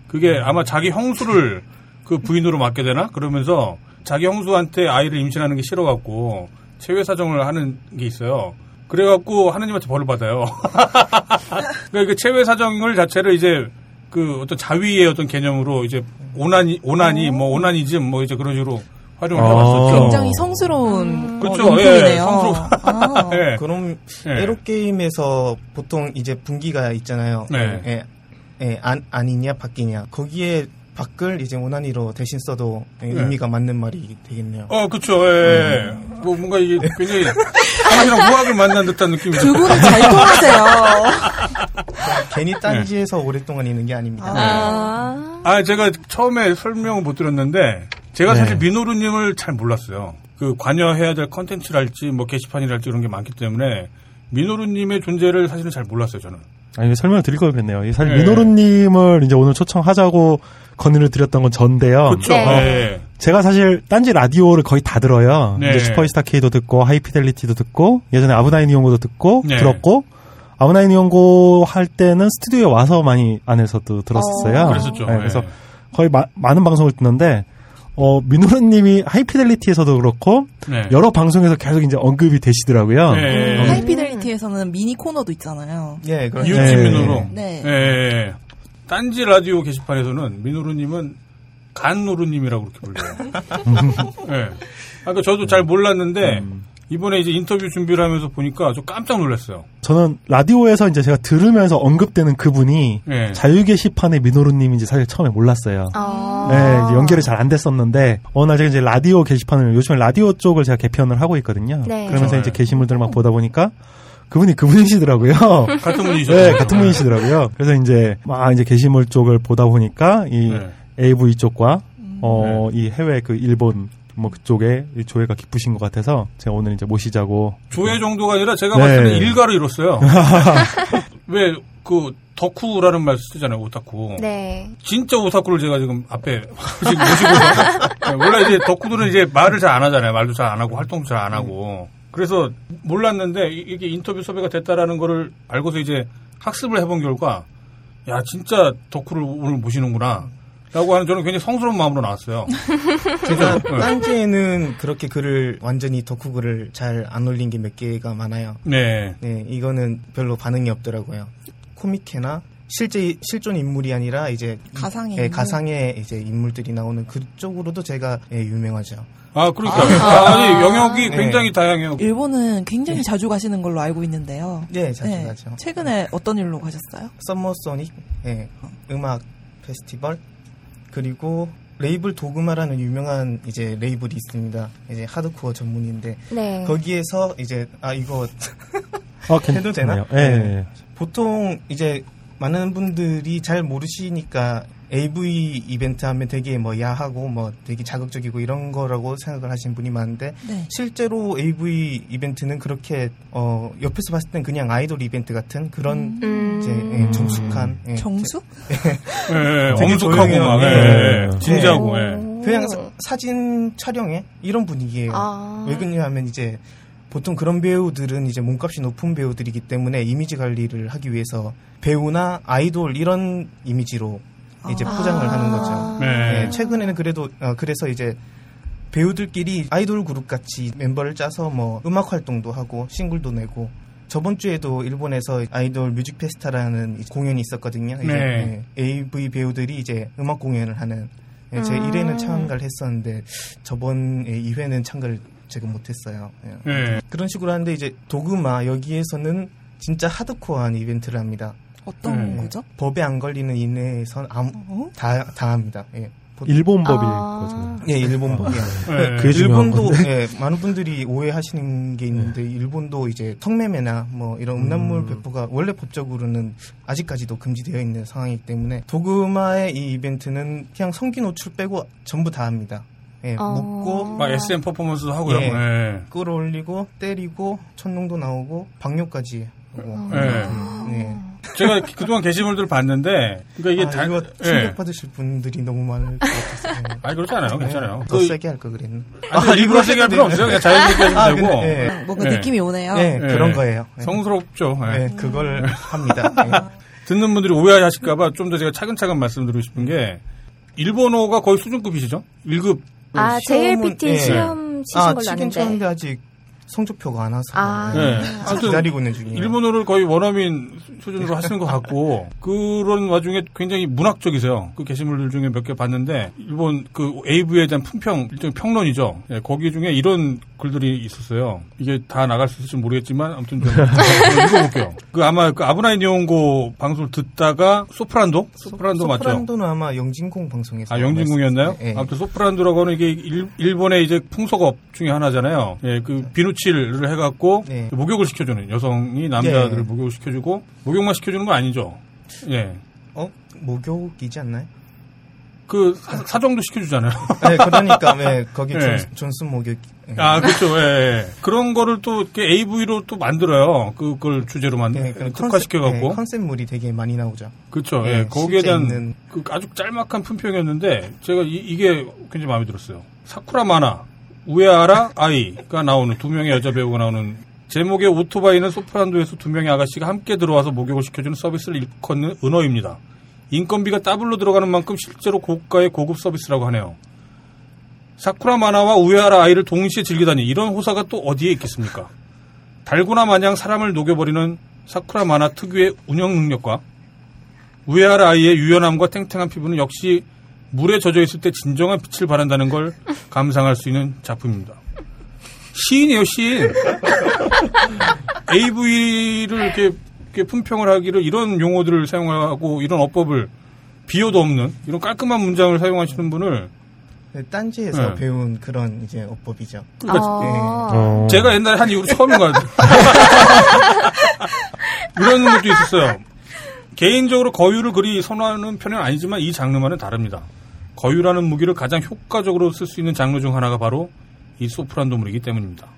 그게 아마 자기 형수를 그 부인으로 맡게 되나? 그러면서 자기 형수한테 아이를 임신하는 게 싫어갖고 체외 사정을 하는 게 있어요. 그래갖고 하느님한테 벌을 받아요. 그러니까 그 체외 사정을 자체를 이제 그 어떤 자위의 어떤 개념으로 이제 오난이 오난이 뭐 오나니즘 뭐 이제 그런 식으로 활용을 아. 해왔었죠. 굉장히 성스러운 어, 그렇죠. 예, 성스러운. 아. 예. 그럼 예. 에로 게임에서 보통 이제 분기가 있잖아요. 네. 예, 예, 안 아니냐 바뀌냐 거기에 밖을 이제 오나니로 대신 써도 예, 네. 의미가 맞는 말이 되겠네요. 어, 그쵸, 예. 뭐, 뭔가 이게 굉장히, 사람이랑 후학을 만난 듯한 느낌이 두 분은 잘 통하세요. 괜히 딴지에서 오랫동안 있는 게 아닙니다. 아. 아, 제가 처음에 설명을 못 드렸는데, 제가 네. 사실 민호루님을 잘 몰랐어요. 그 관여해야 될 컨텐츠랄지, 뭐 게시판이랄지 이런 게 많기 때문에, 민호루님의 존재를 사실은 잘 몰랐어요, 저는. 아, 이거 설명을 드릴 걸 그랬네요. 이 사실 네. 민호루님을 이제 오늘 초청하자고 건의를 드렸던 건 전데요. 그쵸, 네. 예. 제가 사실 딴지 라디오를 거의 다 들어요. 네. 이제 슈퍼스타 K도 듣고 하이피델리티도 듣고 예전에 아브나인 이용고도 듣고 네. 들었고 아브나인 이용고 할 때는 스튜디오에 와서 많이 안에서도 들었었어요. 어. 그랬었죠. 네, 그래서 예. 거의 마- 많은 방송을 듣는데 어 민호루님이 하이피델리티에서도 그렇고 네. 여러 방송에서 계속 이제 언급이 되시더라고요. 네. 음. 하이피델리티에서는 미니 코너도 있잖아요. 예, 그렇죠. 이웃집 네. 민호루. 네. 예. 딴지 라디오 게시판에서는 민호루님은 간노루님이라고 그렇게 불려요. 예. 아까 저도 잘 몰랐는데 이번에 이제 인터뷰 준비를 하면서 보니까 좀 깜짝 놀랐어요. 저는 라디오에서 이제 제가 들으면서 언급되는 그분이 예. 자유 게시판의 민호루님인지 사실 처음에 몰랐어요. 아. 네, 이제 연결이 잘 안 됐었는데 어느 날 제가 이제 라디오 게시판을 요즘에 라디오 쪽을 제가 개편을 하고 있거든요. 네. 그러면서 네. 이제 게시물들을 막 보다 보니까 그분이 그분이시더라고요. 같은 분이죠. 네, 같은 분이시더라고요. 그래서 이제 막 이제 게시물 쪽을 보다 보니까 이 네. AV 쪽과 어이 해외 그 일본 뭐 그쪽에 이 조회가 깊으신 것 같아서 제가 오늘 이제 모시자고 조회 정도가 아니라 제가 네. 봤을 때 일가로 이뤘어요. 왜 그 덕후라는 말 쓰잖아요, 오타쿠. 네. 진짜 오타쿠를 제가 지금 앞에 지금 모시고 네, 원래 이제 덕후들은 이제 말을 잘 안 하잖아요. 말도 잘 안 하고 활동도 잘 안 하고. 그래서 몰랐는데 이- 이게 인터뷰 섭외가 됐다라는 거를 알고서 이제 학습을 해본 결과 야 진짜 덕후를 오늘 모시는구나. 라고 하는 저는 굉장히 성스러운 마음으로 나왔어요. 제가 네. 딴지에는 그렇게 글을 완전히 덕후 글을 잘 안 올린 게 몇 개가 많아요. 네. 네, 이거는 별로 반응이 없더라고요. 코미케나 실제 실존 인물이 아니라 이제 가상의 예, 인물. 가상의 이제 인물들이 나오는 그쪽으로도 제가 예, 유명하죠. 아, 그러니까. 아. 아, 니 영역이 네. 굉장히 다양해요. 일본은 굉장히 자주 가시는 걸로 알고 있는데요. 네, 자주 가죠. 최근에 어떤 일로 가셨어요? 썸머 소닉 예, 음악 페스티벌 그리고 레이블 도그마라는 유명한 이제 레이블이 있습니다. 이제 하드코어 전문인데 네. 거기에서 이제 아 이거 어, 해도 되나? 괜찮네요. 예, 예. 보통 이제 많은 분들이 잘 모르시니까 AV 이벤트 하면 되게 뭐 야하고 뭐 되게 자극적이고 이런 거라고 생각을 하시는 분이 많은데 네. 실제로 AV 이벤트는 그렇게 어 옆에서 봤을 땐 그냥 아이돌 이벤트 같은 그런 음. 이제 예, 정숙한 예, 정수? 예, 예, 되게 엄숙하고. 막, 예. 예, 예. 진지하고, 예. 예. 그냥 사, 사진 촬영에 이런 분위기예요. 아. 왜 그러냐면 이제 보통 그런 배우들은 이제 몸값이 높은 배우들이기 때문에 이미지 관리를 하기 위해서 배우나 아이돌 이런 이미지로 이제 아. 포장을 하는 거죠. 네. 예, 최근에는 그래도 어, 그래서 이제 배우들끼리 아이돌 그룹 같이 멤버를 짜서 뭐 음악 활동도 하고 싱글도 내고 저번 주에도 일본에서 아이돌 뮤직 페스타라는 이 공연이 있었거든요. 이제 네. 예, AV 배우들이 이제 음악 공연을 하는 예, 제 아. 1회는 참가를 했었는데 저번 2회는 참가를 제가 못했어요. 예. 예. 그런 식으로 하는데 이제 도그마 여기에서는 진짜 하드코어한 이벤트를 합니다. 어떤 네. 거죠? 법에 안 걸리는 이내에선 아무, 다, 당합니다. 예. 보- 일본 법일 아. 거잖아요. 예, 일본 법이야. 네. 그게 중요한 일본도. 예, 많은 분들이 오해하시는 게 있는데 일본도 이제 성매매나 뭐 이런 음란물 음. 배포가 원래 법적으로는 아직까지도 금지되어 있는 상황이기 때문에 도그마의 이 이벤트는 그냥 성기 노출 빼고 전부 다 합니다. 예, 어. 묶고 막 SM 퍼포먼스도 하고요. 예. 예. 끌어올리고 때리고 천둥도 나오고 방뇨까지 하고 예. 예. 제가 그동안 게시물들 봤는데, 그러니까 이게 아, 다, 이거 예. 충격 받으실 분들이 너무 많을 것 같아서 예. 아니, 그렇지 않아요. 괜찮아요. 더 그- 세게 할 걸 그랬나? 아니, 일부러 세게 할 필요 없어요. 그냥 자연스럽게 하시면 아, 되고. 근데, 예. 뭔가 예. 느낌이 오네요. 네, 예. 그런 거예요. 예. 성스럽죠. 예. 네, 그걸 합니다. 예. 듣는 분들이 오해하실까봐 좀 더 제가 차근차근 말씀드리고 싶은 게, 일본어가 거의 수준급이시죠? 1급. 아, JLPT 예. 시험 치신 아, 걸로 아는데. 아직 성적표가 안 와서 아. 예. 네. 아무튼 기다리고 있는 중이에요. 일본어를 거의 원어민 수준으로 하시는 것 같고 그런 와중에 굉장히 문학적이세요. 그 게시물들 중에 몇 개 봤는데 일본 그 AV에 대한 품평 일종의 평론이죠. 예, 거기 중에 이런 글들이 있었어요. 이게 다 나갈 수 있을지 모르겠지만 아무튼 좀 읽어볼게요. 그 아마 그 아브나이 니온고 방송을 듣다가 소프란도 소프란도 맞죠? 소프란도는 아마 영진공 방송에서 아, 영진공이었나요? 예. 아무튼 소프란도라고 하는 이게 일, 일본의 이제 풍속업 중에 하나잖아요. 예, 그 비누칠을 해갖고 네. 목욕을 시켜주는 여성이 남자들을 예. 목욕을 시켜주고 목욕만 시켜주는 거 아니죠? 예. 어 목욕이지 않나요? 그 사, 사정도 시켜주잖아요. 네, 그러니까 네, 거기 예. 존, 존슨 목욕. 예. 아, 그렇죠. 예, 예. 그런 거를 또 이렇게 AV로 또 만들어요. 그걸 주제로 만들, 네, 그런 특화시켜갖고. 네, 컨셉물이 되게 많이 나오죠. 그렇죠. 네, 예, 거기에 대한 있는- 그 아주 짤막한 품평이었는데 제가 이, 게 굉장히 마음에 들었어요. 사쿠라 마나 우에하라 아이가 나오는 두 명의 여자 배우가 나오는 제목의 오토바이는 소프란도에서 두 명의 아가씨가 함께 들어와서 목욕을 시켜주는 서비스를 일컫는 은어입니다. 인건비가 더블로 들어가는 만큼 실제로 고가의 고급 서비스라고 하네요. 사쿠라 마나와 우에하라 아이를 동시에 즐기다니 이런 호사가 또 어디에 있겠습니까? 달고나 마냥 사람을 녹여버리는 사쿠라 마나 특유의 운영 능력과 우에아라 아이의 유연함과 탱탱한 피부는 역시 물에 젖어 있을 때 진정한 빛을 발한다는 걸 감상할 수 있는 작품입니다. 시인이에요, 시인. AV를 이렇게, 이렇게 품평을 하기를 이런 용어들을 사용하고 이런 어법을 비어도 없는 이런 깔끔한 문장을 사용하시는 분을 네, 딴지에서 네. 배운 그런 이제 어법이죠. 그러니까 아. 제가 옛날에 한 이후로 처음인 것 같아요. 이런 것도 있었어요. 개인적으로 거유를 그리 선호하는 편은 아니지만 이 장르와는 다릅니다. 거유라는 무기를 가장 효과적으로 쓸 수 있는 장르 중 하나가 바로 이 소프란도물이기 때문입니다.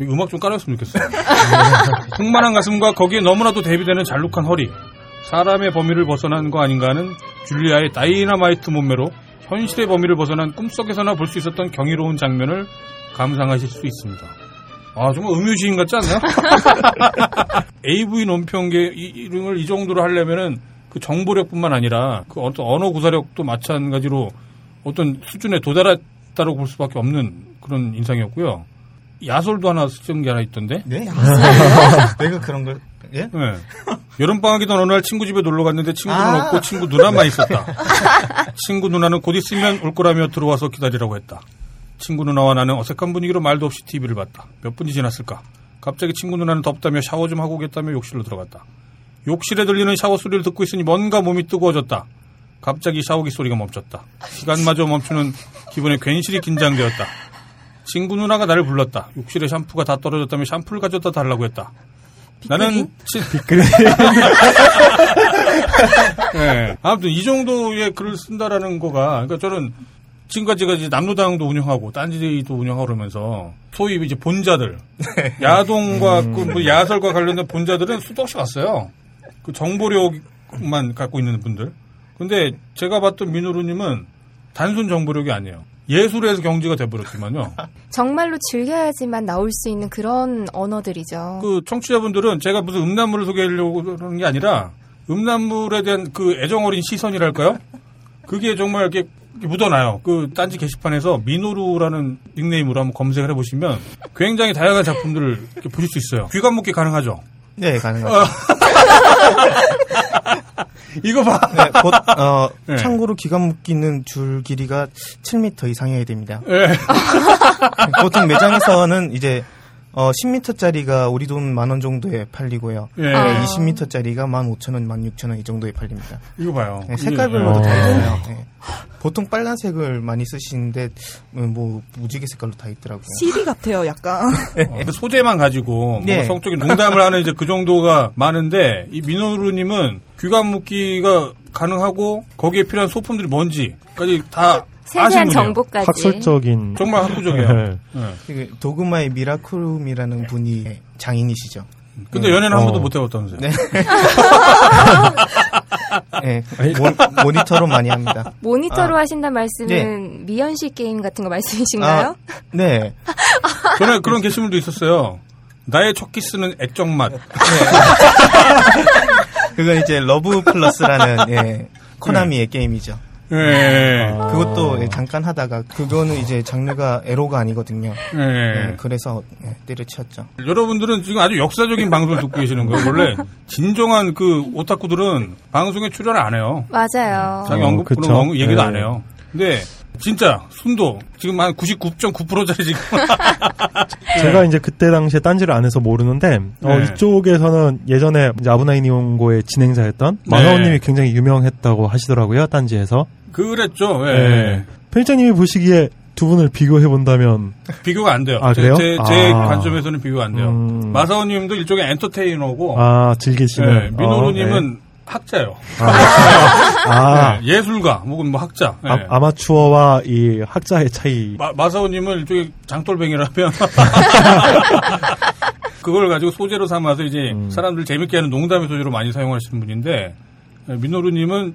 이 음악 좀 깔았으면 좋겠어요. 풍만한 가슴과 거기에 너무나도 대비되는 잘룩한 허리, 사람의 범위를 벗어난 거 아닌가 하는 줄리아의 다이나마이트 몸매로 현실의 범위를 벗어난 꿈속에서나 볼 수 있었던 경이로운 장면을 감상하실 수 있습니다. 아, 정말 음유시인 같지 않나요? AV 논평계 이- 이름을 이 정도로 하려면은 그 정보력뿐만 아니라 그 어떤 언어 구사력도 마찬가지로 어떤 수준에 도달했다고 볼 수밖에 없는 그런 인상이었고요. 야설도 하나 쓰는 게 하나 있던데. 네? 내가 그런 걸 예? 네. 여름 방학이던 어느 날 친구 집에 놀러 갔는데 친구는 아. 없고 친구 누나만 있었다. 친구 누나는 곧 있으면 올 거라며 들어와서 기다리라고 했다. 친구 누나와 나는 어색한 분위기로 말도 없이 TV를 봤다. 몇 분이 지났을까? 갑자기 친구 누나는 덥다며 샤워 좀 하고 오겠다며 욕실로 들어갔다. 욕실에 들리는 샤워 소리를 듣고 있으니 뭔가 몸이 뜨거워졌다. 갑자기 샤워기 소리가 멈췄다. 시간마저 멈추는 기분에 괜시리 긴장되었다. 친구 누나가 나를 불렀다. 욕실에 샴푸가 다 떨어졌다며 샴푸를 가져다 달라고 했다. 나는 치... 네. 아무튼 이 정도의 글을 쓴다라는 거가 그러니까 저는 지금까지 이제 남로당도 운영하고 딴지도 운영하고 그러면서 소위 이제 본자들 야동과 그뭐 야설과 관련된 본자들은 수도 없이 왔어요. 그 정보력만 갖고 있는 분들. 근데 제가 봤던 민호루님은 단순 정보력이 아니에요. 예술에서 경지가 돼버렸지만요. 정말로 즐겨야지만 나올 수 있는 그런 언어들이죠. 그 청취자분들은 제가 무슨 음란물을 소개하려고 그러는 게 아니라 음란물에 대한 그 애정 어린 시선이랄까요? 그게 정말 이렇게 묻어나요. 그 딴지 게시판에서 미노루라는 닉네임으로 한번 검색을 해보시면 굉장히 다양한 작품들을 이렇게 보실 수 있어요. 귀감 묶기 가능하죠? 네, 가능하죠. 어. 이거 봐. 네, 곧, 어, 네. 참고로 기가 묶이는 줄 길이가 7m 이상이어야 됩니다. 예. 보통 매장에서는 이제 어, 10m짜리가 우리 돈 만 원 정도에 팔리고요. 예. 네, 아. 20m짜리가 15,000원, 16,000원 이 정도에 팔립니다. 이거 봐요. 네, 색깔별로도 어. 다 있어요. 네. 보통 빨간색을 많이 쓰시는데 음, 뭐 무지개 색깔로 다 있더라고요. CD 같아요, 약간. 그 소재만 가지고 네. 성적인 농담을 하는 이제 그 정도가 많은데 이 민호루님은 귀감 묶기가 가능하고 거기에 필요한 소품들이 뭔지까지 다 세세한. 정보까지. 학술적인 정말 학구적이에요. 네. 네. 그 도그마의 미라클룸이라는 분이 장인이시죠. 근데 네. 연애는 한 어. 번도 못 해봤다면서요? 네. 네, 모, 니터로 많이 합니다. 모니터로 아, 하신단 말씀은 네. 미연시 게임 같은 거 말씀이신가요? 아, 네. 전에 그런 게시물도 있었어요. 나의 첫 키스는 액정 맛. 그건 이제 Love Plus라는 예, 코나미의 게임이죠. 예. 그것도 예, 잠깐 하다가 그거는 이제 장르가 에로가 아니거든요. 예. 예, 그래서 예, 때려치웠죠. 여러분들은 지금 아주 역사적인 방송을 듣고 계시는 거예요. 원래 진정한 그 오타쿠들은 방송에 출연을 안 해요. 맞아요. 자기 어, 언급. 그런 언급 얘기도 네. 안 해요. 근데 진짜 순도 지금 한 99.9%짜리 지금 제가 이제 그때 당시에 딴지를 안 해서 모르는데 어, 네. 이쪽에서는 예전에 이제 아브나이 니온고의 진행자였던 네. 만화원님이 굉장히 유명했다고 하시더라고요 딴지에서. 그랬죠. 예. 네. 편집자님이 보시기에 두 분을 비교해 본다면 비교가 안 돼요. 아, 제, 그래요? 제, 제 아. 관점에서는 비교가 안 돼요. 음. 마사오님도 일종의 엔터테이너고 아 즐기시는 네, 민호루님은 어, 네. 학자예요. 아. 네, 예술가 혹은 뭐 학자. 네. 아, 마추어와이 학자의 차이. 마, 마사오님은 일종의 장돌뱅이라면 그걸 가지고 소재로 삼아서 이제 음. 사람들 재밌게 하는 농담의 소재로 많이 사용하시는 분인데 네, 민호루님은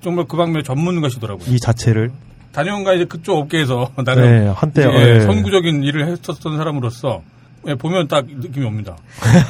정말 그 방면의 전문가시더라고요. 이 자체를 단연가 이제 그쪽 업계에서 나름 네, 한때, 예. 선구적인 일을 했었던 사람으로서 예, 보면 딱 느낌이 옵니다.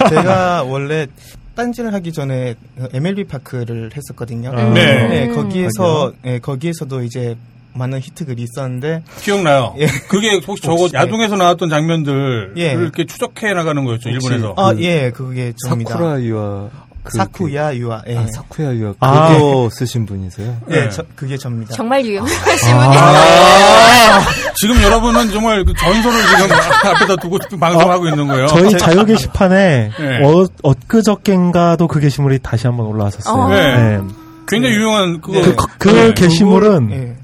제가 원래 딴지를 하기 전에 MLB 파크를 했었거든요. 아. 네. 네, 거기에서 예, 거기에서도 이제 많은 히트글이 있었는데 기억나요. 예. 그게 혹시 저거 혹시, 야동에서 나왔던 장면들을 예. 이렇게 추적해 나가는 거였죠 일본에서. 아, 예, 그게 접니다. 사쿠라 유아 그- 사쿠야 유아. 예. 아, 사쿠야 유아 아. 그거 쓰신 분이세요? 예, 네. 저- 그게 접니다. 정말 아. 유명하신 분이 지금 여러분은 정말 그 전설을 지금 앞에다 두고 방송하고 있는 거예요. 저희 자유 게시판에 네. 어, 엊그저께인가도 그 게시물이 다시 한번 올라왔었어요. 어. 네. 굉장히 유명한 그거. 그, 그 네. 게시물은 예.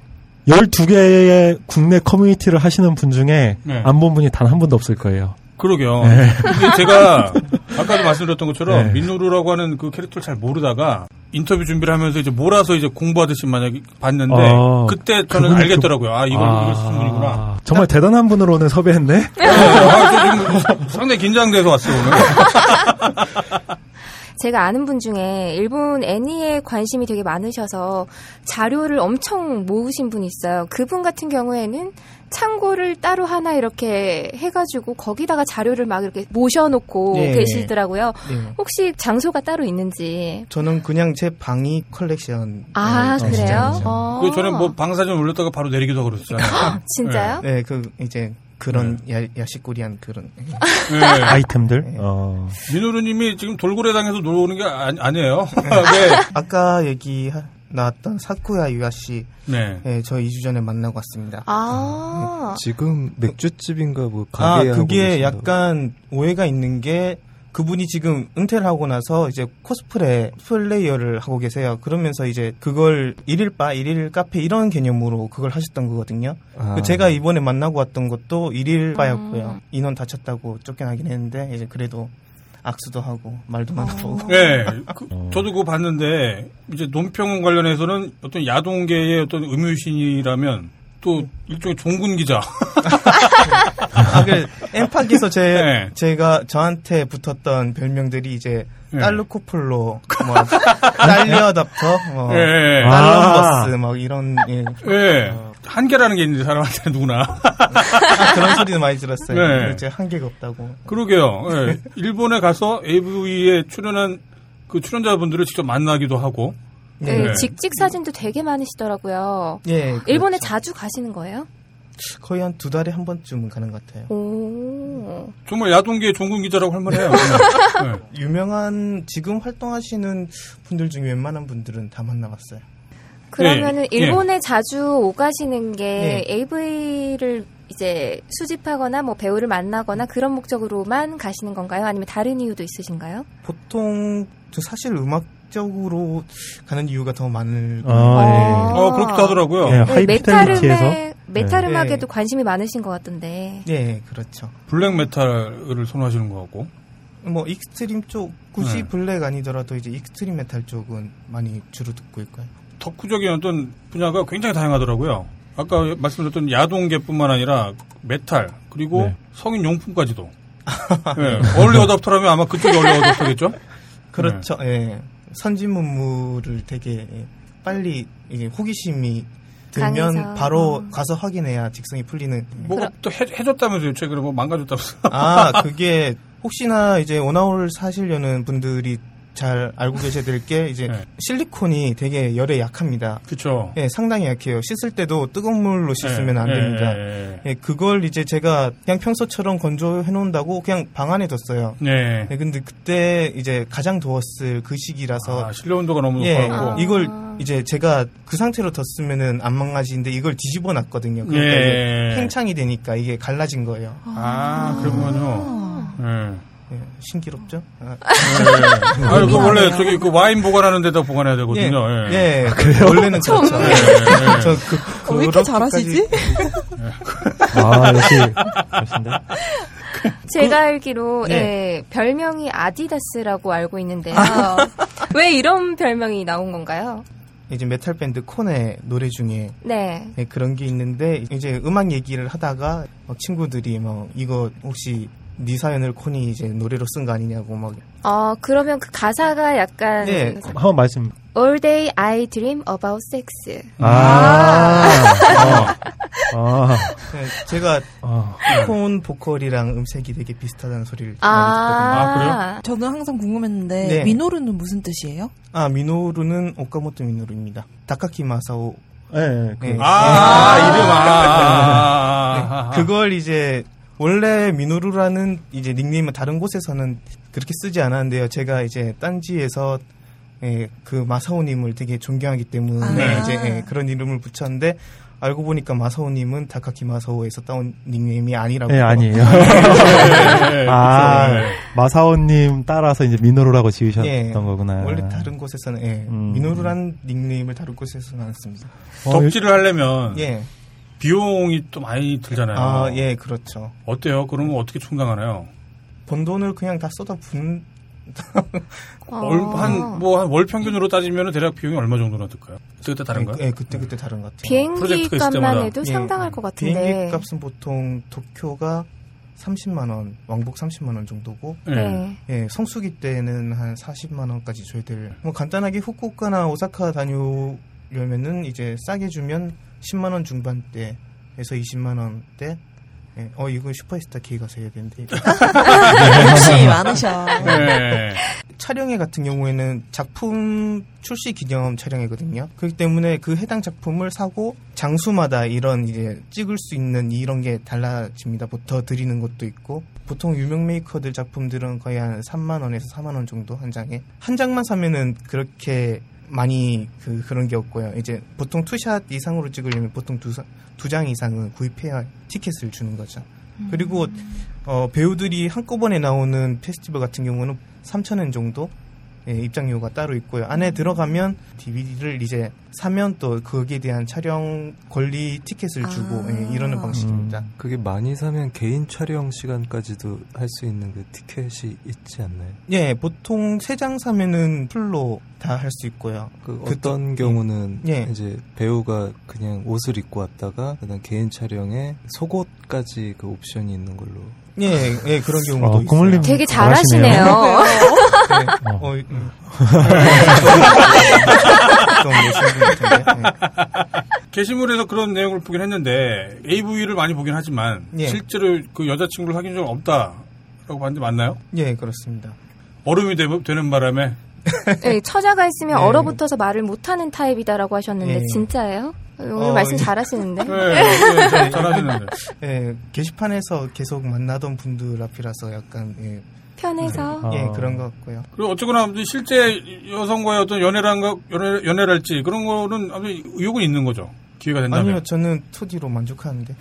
12개의 국내 커뮤니티를 하시는 분 중에 네. 안본 분이 단 한 분도 없을 거예요. 그러게요. 네. 근데 제가 아까도 말씀드렸던 것처럼 네. 민누루라고 하는 그 캐릭터를 잘 모르다가 인터뷰 준비를 하면서 이제 몰아서 이제 공부하듯이 만약에 봤는데 아, 그때 저는 알겠더라고요. 아 이걸 아, 이걸 쓰는 분이구나. 정말 대단한 분을 오늘 섭외했네. 네. 아, 상당히 긴장돼서 왔어요 오늘. 제가 아는 분 중에 일본 애니에 관심이 되게 많으셔서 자료를 엄청 모으신 분이 있어요. 그분 같은 경우에는 창고를 따로 하나 이렇게 해가지고 거기다가 자료를 막 이렇게 모셔놓고 예. 계시더라고요. 예. 혹시 장소가 따로 있는지. 저는 그냥 제 방이 컬렉션. 아, 네, 그래요? 어. 그 전에 뭐 방사전 올렸다가 바로 내리기도 하고 그랬잖아요. 진짜요? 네, 그 이제 그런 야, 야시꾸리한 그런. 네. 아이템들. 어. 미노루님이 지금 돌고래당에서 놀러오는 게 아니, 아니 에요. 네. 아까 얘기 하- 나왔던 사쿠야 유아 씨. 네. 예, 저 2주 전에 만나고 왔습니다. 아. 지금 맥주집인가 뭐 아, 가게 하고 그게 계신다고. 약간 오해가 있는 게 그분이 지금 은퇴를 하고 나서 이제 코스프레 플레이어를 하고 계세요. 그러면서 이제 그걸 일일 바, 일일 카페 이런 개념으로 그걸 하셨던 거거든요. 아. 그 제가 이번에 만나고 왔던 것도 일일 바였고요. 인원 다 찼다고 쫓겨나긴 했는데 이제 그래도 악수도 하고 말도 나눠보고. 네. 그, 저도 그거 봤는데 이제 논평 관련해서는 어떤 야동계의 어떤 음유신이라면 또 일종의 종군 기자. 아, 그 엠팍에서 제 네. 제가 저한테 붙었던 별명들이 이제 네. 딸루코플로, 뭐 딸리어답터, 뭐 네. 딸럼버스, 막 이런 예. 예. 한계라는 게 있는데 사람한테 누구나. 아, 그런 소리도 많이 들었어요. 네. 이제 한계가 없다고. 그러게요. 예. 일본에 가서 AV에 출연한 그 출연자분들을 직접 만나기도 하고. 네, 네. 직직 사진도 되게 많으시더라고요. 예. 일본에 그렇죠. 자주 가시는 거예요? 거의 한 두 달에 한 번쯤은 가는 것 같아요. 오. 정말 야동계의 종군 기자라고 할 만해요. 네. 유명한 지금 활동하시는 분들 중에 웬만한 분들은 다 만나봤어요. 그러면은 예, 예. 일본에 자주 오가시는 게 예. AV를 이제 수집하거나 뭐 배우를 만나거나 그런 목적으로만 가시는 건가요? 아니면 다른 이유도 있으신가요? 보통 저 사실 음악 적으로 가는 이유가 더 많을 아, 거예요. 어, 그렇기도 하더라고요. 네, 네, 메탈음에 메탈 네. 음악에도 관심이 많으신 것 같던데. 네, 그렇죠. 블랙 메탈을 선호하시는 것 같고. 뭐 extreme 쪽 굳이 네. 블랙 아니더라도 이제 extreme metal 쪽은 많이 주로 듣고 있고요. 덕후적인 어떤 분야가 굉장히 다양하더라고요. 아까 말씀드렸던 야동계뿐만 아니라 메탈 그리고 네. 성인 용품까지도. 네. 얼리 어답터라면 아마 그쪽이 얼리 어답터겠죠? 그렇죠. 예. 선진 문물을 되게 예, 빨리 이게 호기심이 들면 강해서. 바로 음. 가서 확인해야 직성이 풀리는. 뭐가 또 해, 해줬다면서요? 최근에 뭐 망가졌다면서. 아, 그게 혹시나 이제 오나홀 사시려는 분들이 잘 알고 계셔야 될 게 이제 네. 실리콘이 되게 열에 약합니다. 그쵸. 예, 상당히 약해요. 씻을 때도 뜨거운 물로 씻으면 안 예, 됩니다. 예, 예. 예, 그걸 이제 제가 그냥 평소처럼 건조해 놓는다고 그냥 방 안에 뒀어요. 네. 예, 근데 그때 이제 가장 더웠을 그 시기라서 아, 실내 온도가 너무 예, 높아갖고. 이걸 이제 제가 그 상태로 뒀으면은 안 망가지는데 이걸 뒤집어 놨거든요. 그러니까 예. 팽창이 되니까 이게 갈라진 거예요. 아, 그러면요. 네. 예, 신기롭죠? 아, 네. 아, 그 원래 저기 그 와인 보관하는 데다 보관해야 되거든요. 예, 예. 예, 원래는 그렇죠. 예, 예. 예. 저 그, 어, 왜 이렇게 잘하시지? 아, 역시, 그러신데? 제가 알기로 네. 예, 별명이 아디다스라고 알고 있는데요. 왜 이런 별명이 나온 건가요? 이제 메탈 밴드 Korn의 노래 중에 네. 예, 그런 게 있는데 이제 음악 얘기를 하다가 막 친구들이 막 이거 혹시 네 사연을 Korn이 이제 노래로 쓴 거 아니냐고 막 어, 그러면 그 가사가 약간 네. 한번 말씀. All day I dream about sex. 아, 어, 아, 네, 제가 어. Korn 보컬이랑 음색이 되게 비슷하다는 소리를 아, 많이 듣거든요. 아, 저는 항상 궁금했는데 네. 미노루는 무슨 뜻이에요? 아 미노루는 오카모토 미노루입니다. 다카키 마사오. 예, 예, 그, 네. 아, 이름, 아, 아, 네, 아. 그걸 이제 원래 미노루라는 이제 닉네임은 다른 곳에서는 그렇게 쓰지 않았는데요. 제가 이제 딴지에서 예, 그 마사오님을 되게 존경하기 때문에 아. 이제 예, 그런 이름을 붙였는데 알고 보니까 마사오님은 다카키 마사오에서 따온 닉네임이 아니라고. 예, 아니에요. 네. 아, 네. 마사오님 따라서 이제 미노루라고 지으셨던 예, 거구나. 원래 다른 곳에서는 예, 음. 미노루란 닉네임을 다른 곳에서는 안 씁니다. 어, 덕질을 하려면 예. 비용이 또 많이 들잖아요. 아, 예, 그렇죠. 어때요? 그런 거 어떻게 충당하나요? 번 돈을 그냥 다 쏟아 붓는 어. 한뭐 한 월 평균으로 따지면 대략 비용이 얼마 정도나 들까요? 그때 그때 다른가요? 예, 그때 그때 다른 것 같아요. 비행기 값만. 해도 예. 상당할 것 같은데. 비행기 값은 보통 도쿄가 30만 원, 왕복 30만 원 정도고, 예. 네. 예, 성수기 때는 한 40만 원까지 줘야 될. 뭐 간단하게 후쿠오카나 오사카 다녀오려면은 이제 싸게 주면 10만 원 중반대에서 20만 원대. 예, 어 이거 슈퍼스타 K 가서 해야 되는데. 이거. 욕심이 많으셔. 네. 촬영회 같은 경우에는 작품 출시 기념 촬영회거든요. 그렇기 때문에 그 해당 작품을 사고 장수마다 이런 이제 찍을 수 있는 이런 게 달라집니다. 뭐 더 드리는 것도 있고 보통 유명 메이커들 작품들은 거의 한 3만 원에서 4만 원 정도 한 장에 한 장만 사면은 그렇게 많이 그 그런 게 없고요. 이제 보통 two shot 이상으로 찍으려면 보통 두장 이상은 구입해야 티켓을 주는 거죠. 그리고 어, 배우들이 한꺼번에 나오는 페스티벌 같은 경우는 3,000원 정도 예, 입장료가 따로 있고요. 안에 들어가면 DVD를 이제 사면 또 거기에 대한 촬영 권리 티켓을 주고 아. 예, 이러는 방식입니다. 그게 많이 사면 개인 촬영 시간까지도 할 수 있는 그 티켓이 있지 않나요? 예, 보통 세 장 사면은 풀로 다 할 수 있고요. 그 그- 어떤 경우는 예. 이제 배우가 그냥 옷을 입고 왔다가 그다음 개인 촬영에 속옷까지 그 옵션이 있는 걸로. 예, 예, 그런 경우도 어, 있어요. 되게 잘하시네요. 네. 어, 음. 예. 게시물에서 그런 내용을 보긴 했는데 AV를 많이 보긴 하지만 예. 실제로 그 여자친구를 사귄 적은 없다라고 봤는데 맞나요? 예, 그렇습니다. 얼음이 되, 는 바람에 네, 처자가 있으면 네. 얼어붙어서 말을 못하는 타입이다라고 하셨는데 네. 진짜예요? 오늘 어, 말씀 예. 잘하시는데. 네, 네, 네, 잘하시는데 예, 게시판에서 계속 만나던 분들 앞이라서 약간 예, 편해서. 아. 예 그런 것 같고요. 그리고 어쨌거나 실제 여성과의 어떤 연애란가 연애, 연애랄지 그런 거는 아무튼 의욕은 있는 거죠. 기회가 된다면. 아니요, 저는 2D로 만족하는데.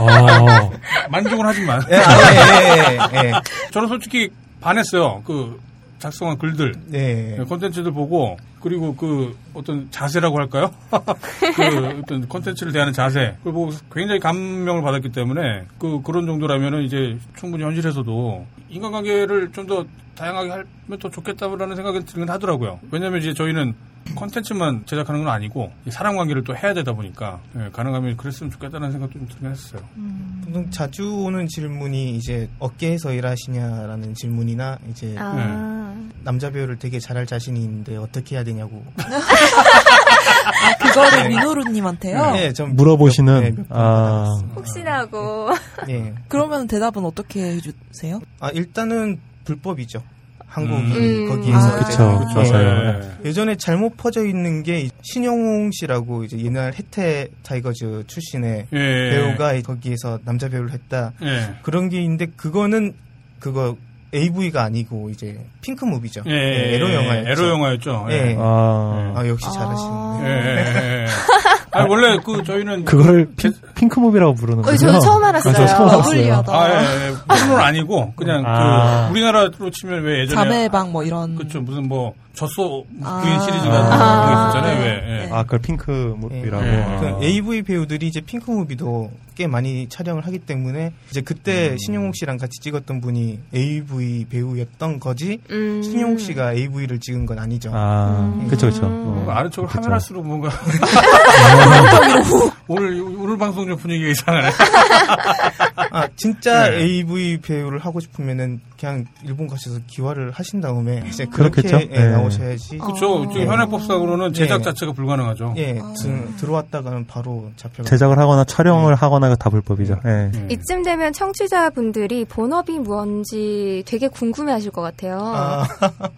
어. 만족은 하지만. 예, 아, 예, 예, 예. 저는 솔직히 반했어요. 그 작성한 글들, 네. 콘텐츠들 보고 그리고 그 어떤 자세라고 할까요? 그 어떤 콘텐츠를 대하는 자세 그걸 보고 굉장히 감명을 받았기 때문에 그 그런 정도라면은 이제 충분히 현실에서도 인간관계를 좀 더 다양하게 하면 더 좋겠다라는 생각이 들긴 하더라고요. 왜냐하면 이제 저희는 콘텐츠만 제작하는 건 아니고 이 사람 관계를 또 해야 되다 보니까 예, 가능하면 그랬으면 좋겠다는 생각도 좀 들긴 했어요. 보통 자주 오는 질문이 이제 업계에서 일하시냐라는 질문이나 이제 아. 남자 배우를 되게 잘할 자신이 있는데 어떻게 해야 되냐고. 아, 그거를 미노루님한테요? 네, 좀 물어보시는 몇- 네, 아 혹시나 하고. 예. 그러면 대답은 어떻게 해주세요? 아 일단은 불법이죠. 한국이 음. 거기에서 아, 이제 그쵸, 예. 맞아요. 네. 예전에 잘못 퍼져 있는 게 신영웅 씨라고 이제 옛날 해태 타이거즈 출신의 예. 배우가 거기에서 남자 배우를 했다. 예. 그런 게 있는데 그거는 그거 AV가 아니고 이제 핑크 무비죠. 예, 예, 에로 영화였죠. 에로 영화였죠. 예. 예. 아, 아 역시 잘하시네. 예, 예, 예, 예. 아니, 원래 그 저희는 그걸 핑, 핑크무비라고 부르는군요. 어, 저는 처음 알았어요. 아, 저 처음 알았어요. 아, 예, 예. 물론 아니고 그냥 아. 그 우리나라로 치면 왜 예전에 자매방 뭐 이런. 그쵸 무슨 뭐 젖소 아. 부인 시리즈가 아. 있었잖아요. 왜? 예. 아, 그걸 핑크무비라고. 예. 아. 그 AV 배우들이 이제 핑크 무비도 꽤 많이 촬영을 하기 때문에 이제 그때 음. 신용욱 씨랑 같이 찍었던 분이 AV 배우였던 거지 음. 신용욱 씨가 AV를 찍은 건 아니죠. 아, 그쵸, 그쵸. 아는 척을 그쵸. 하면 할수록 뭔가 오늘 오늘 방송 좀 분위기가 이상하네. 아 진짜 네. AV 배우를 하고 싶으면은 그냥 일본 가셔서 기화를 하신 다음에 이제 그렇게 그렇겠죠? 예, 네. 나오셔야지. 그렇죠. 지금 현행법상으로는 제작 예. 자체가 불가능하죠. 예, 드- 들어왔다가는 바로 잡혀. 제작을 하거나 촬영을 하거나 가 다 불법이죠. 예. 예. 이쯤 되면 청취자분들이 본업이 뭔지 되게 궁금해하실 것 같아요. 아,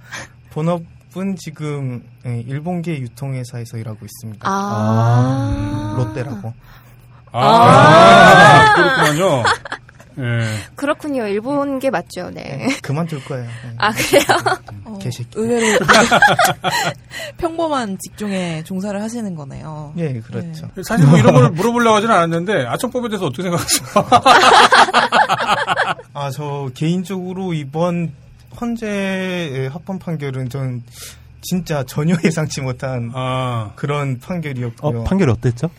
본업 은 지금 예, 일본계 유통회사에서 일하고 있습니다. 아. 롯데라고. 아, 아. 그렇군요. 예. 그렇군요. 일본계 맞죠. 네. 그만둘 거예요. 예. 아 그래요? 어, 개새끼. 의외로 평범한 직종에 종사를 하시는 거네요. 예, 그렇죠. 사실 뭐 이런 걸 물어보려고 하지는 않았는데 아청법에 대해서 어떻게 생각하세요? 아, 저 개인적으로 이번 헌재의 합헌 판결은 전 진짜 전혀 예상치 못한 아, 그런 판결이었고요. 어, 판결이 어땠죠?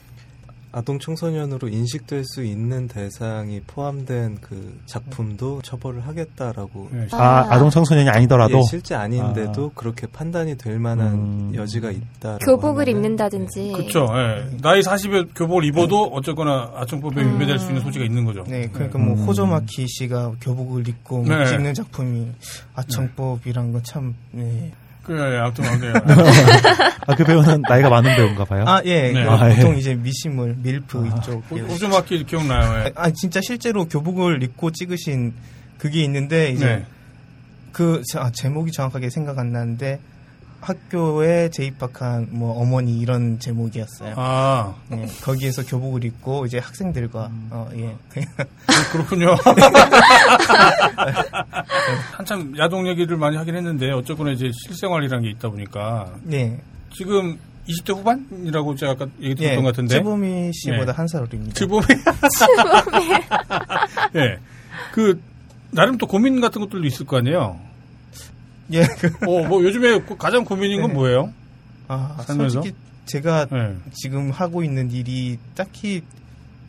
아동 청소년으로 인식될 수 있는 대상이 포함된 그 작품도 처벌을 하겠다라고 예. 아, 아 동 청소년이 아니더라도. 예, 실제 아닌데도 그렇게 판단이 될 만한 음. 여지가 있다. 교복을 입는다든지. 그렇죠. 예. 나이 40에 교복을 입어도 어쨌거나 아청법에 음. 위배될 수 있는 소지가 있는 거죠. 네, 그러니까 뭐 음. 호조마키 씨가 교복을 입고 뭐 네. 찍는 작품이 아청법이란 건 참, 네. 그래, 예, 아무튼 막, 네. 아, 그 배우는 나이가 많은 배우인가 봐요. 아, 예. 네. 그 아, 예. 보통 이제 미시물, 밀프 이쪽. 예. 호주마키 기억나요? 예. 아, 진짜 실제로 교복을 입고 찍으신 그게 있는데, 이제 네. 그, 아, 제목이 정확하게 생각 안 나는데, 학교에 재입학한 뭐 어머니 이런 제목이었어요. 아, 네, 거기에서 교복을 입고 이제 학생들과 어, 예. 그렇군요. 한참 야동 얘기를 많이 하긴 했는데 어쨌거나 이제 실생활이라는 게 있다 보니까 네. 지금 20대 후반이라고 제가 아까 얘기 예. 들었던 것 같은데 찌보미 씨보다 예. 한살 어립니다. 칠범이 예. 그 나름 또 고민 같은 것들도 있을 거 아니에요. 예. 그, 어, 뭐 요즘에 가장 고민인 건 네. 뭐예요? 아, 살면서? 솔직히 제가 예. 지금 하고 있는 일이 딱히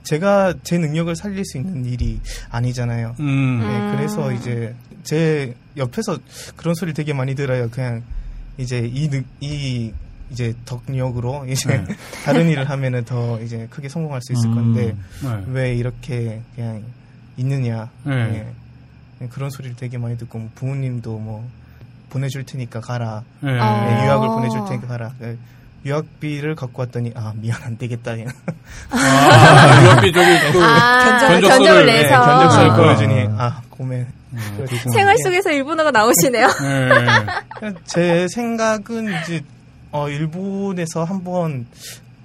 제가 제 능력을 살릴 수 있는 일이 아니잖아요. 음. 네, 음. 그래서 이제 제 옆에서 그런 소리 되게 많이 들어요. 그냥 이제 이, 능- 이 이제 덕력으로 이제 네. 다른 일을 하면은 더 이제 크게 성공할 수 있을 음. 건데 네. 왜 이렇게 그냥 있느냐. 네. 예. 그런 소리를 되게 많이 듣고 뭐 부모님도 뭐 보내줄 테니까 가라. 예. 아. 예, 유학을 보내줄 테니까 가라. 예, 유학비를 갖고 왔더니 아 미안 안 되겠다. 예. 아, 유학비 저기 그 아, 견적을 네, 내서. 견적서를 아. 보여주니 아 고멘. 생활 속에서 일본어가 나오시네요. 예. 제 생각은 이제 어, 일본에서 한번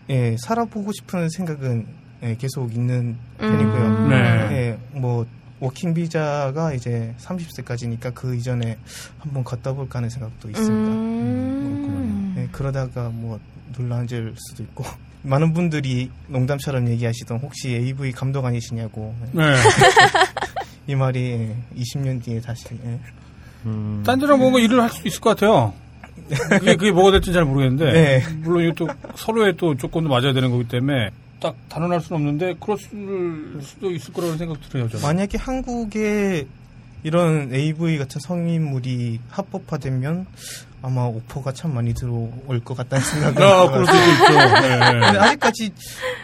예, 살아보고 싶은 생각은 예, 계속 있는 편이고요. 음. 네. 예, 뭐 워킹 비자가 이제 30세까지니까 그 이전에 한번 갔다 볼까 하는 생각도 있습니다. 음. 예, 그러다가 뭐 놀라앉을 수도 있고. 많은 분들이 농담처럼 얘기하시던 혹시 AV 감독 아니시냐고. 네. 이 말이 20년 뒤에 다시. 예. 딴지랑 뭔가 일을 할 수 있을 것 같아요. 그게, 그게 뭐가 될지 잘 모르겠는데. 네. 물론 이것도 서로의 또 조건도 맞아야 되는 거기 때문에 딱 단언할 수는 없는데 그럴 수도 있을 거라는 생각도 들어요. 저는. 만약에 한국에 이런 AV 같은 성인물이 합법화되면 아마 오퍼가 참 많이 들어올 것 같다는 생각이 아, 그럴 수도 있죠. 네. 근데 아직까지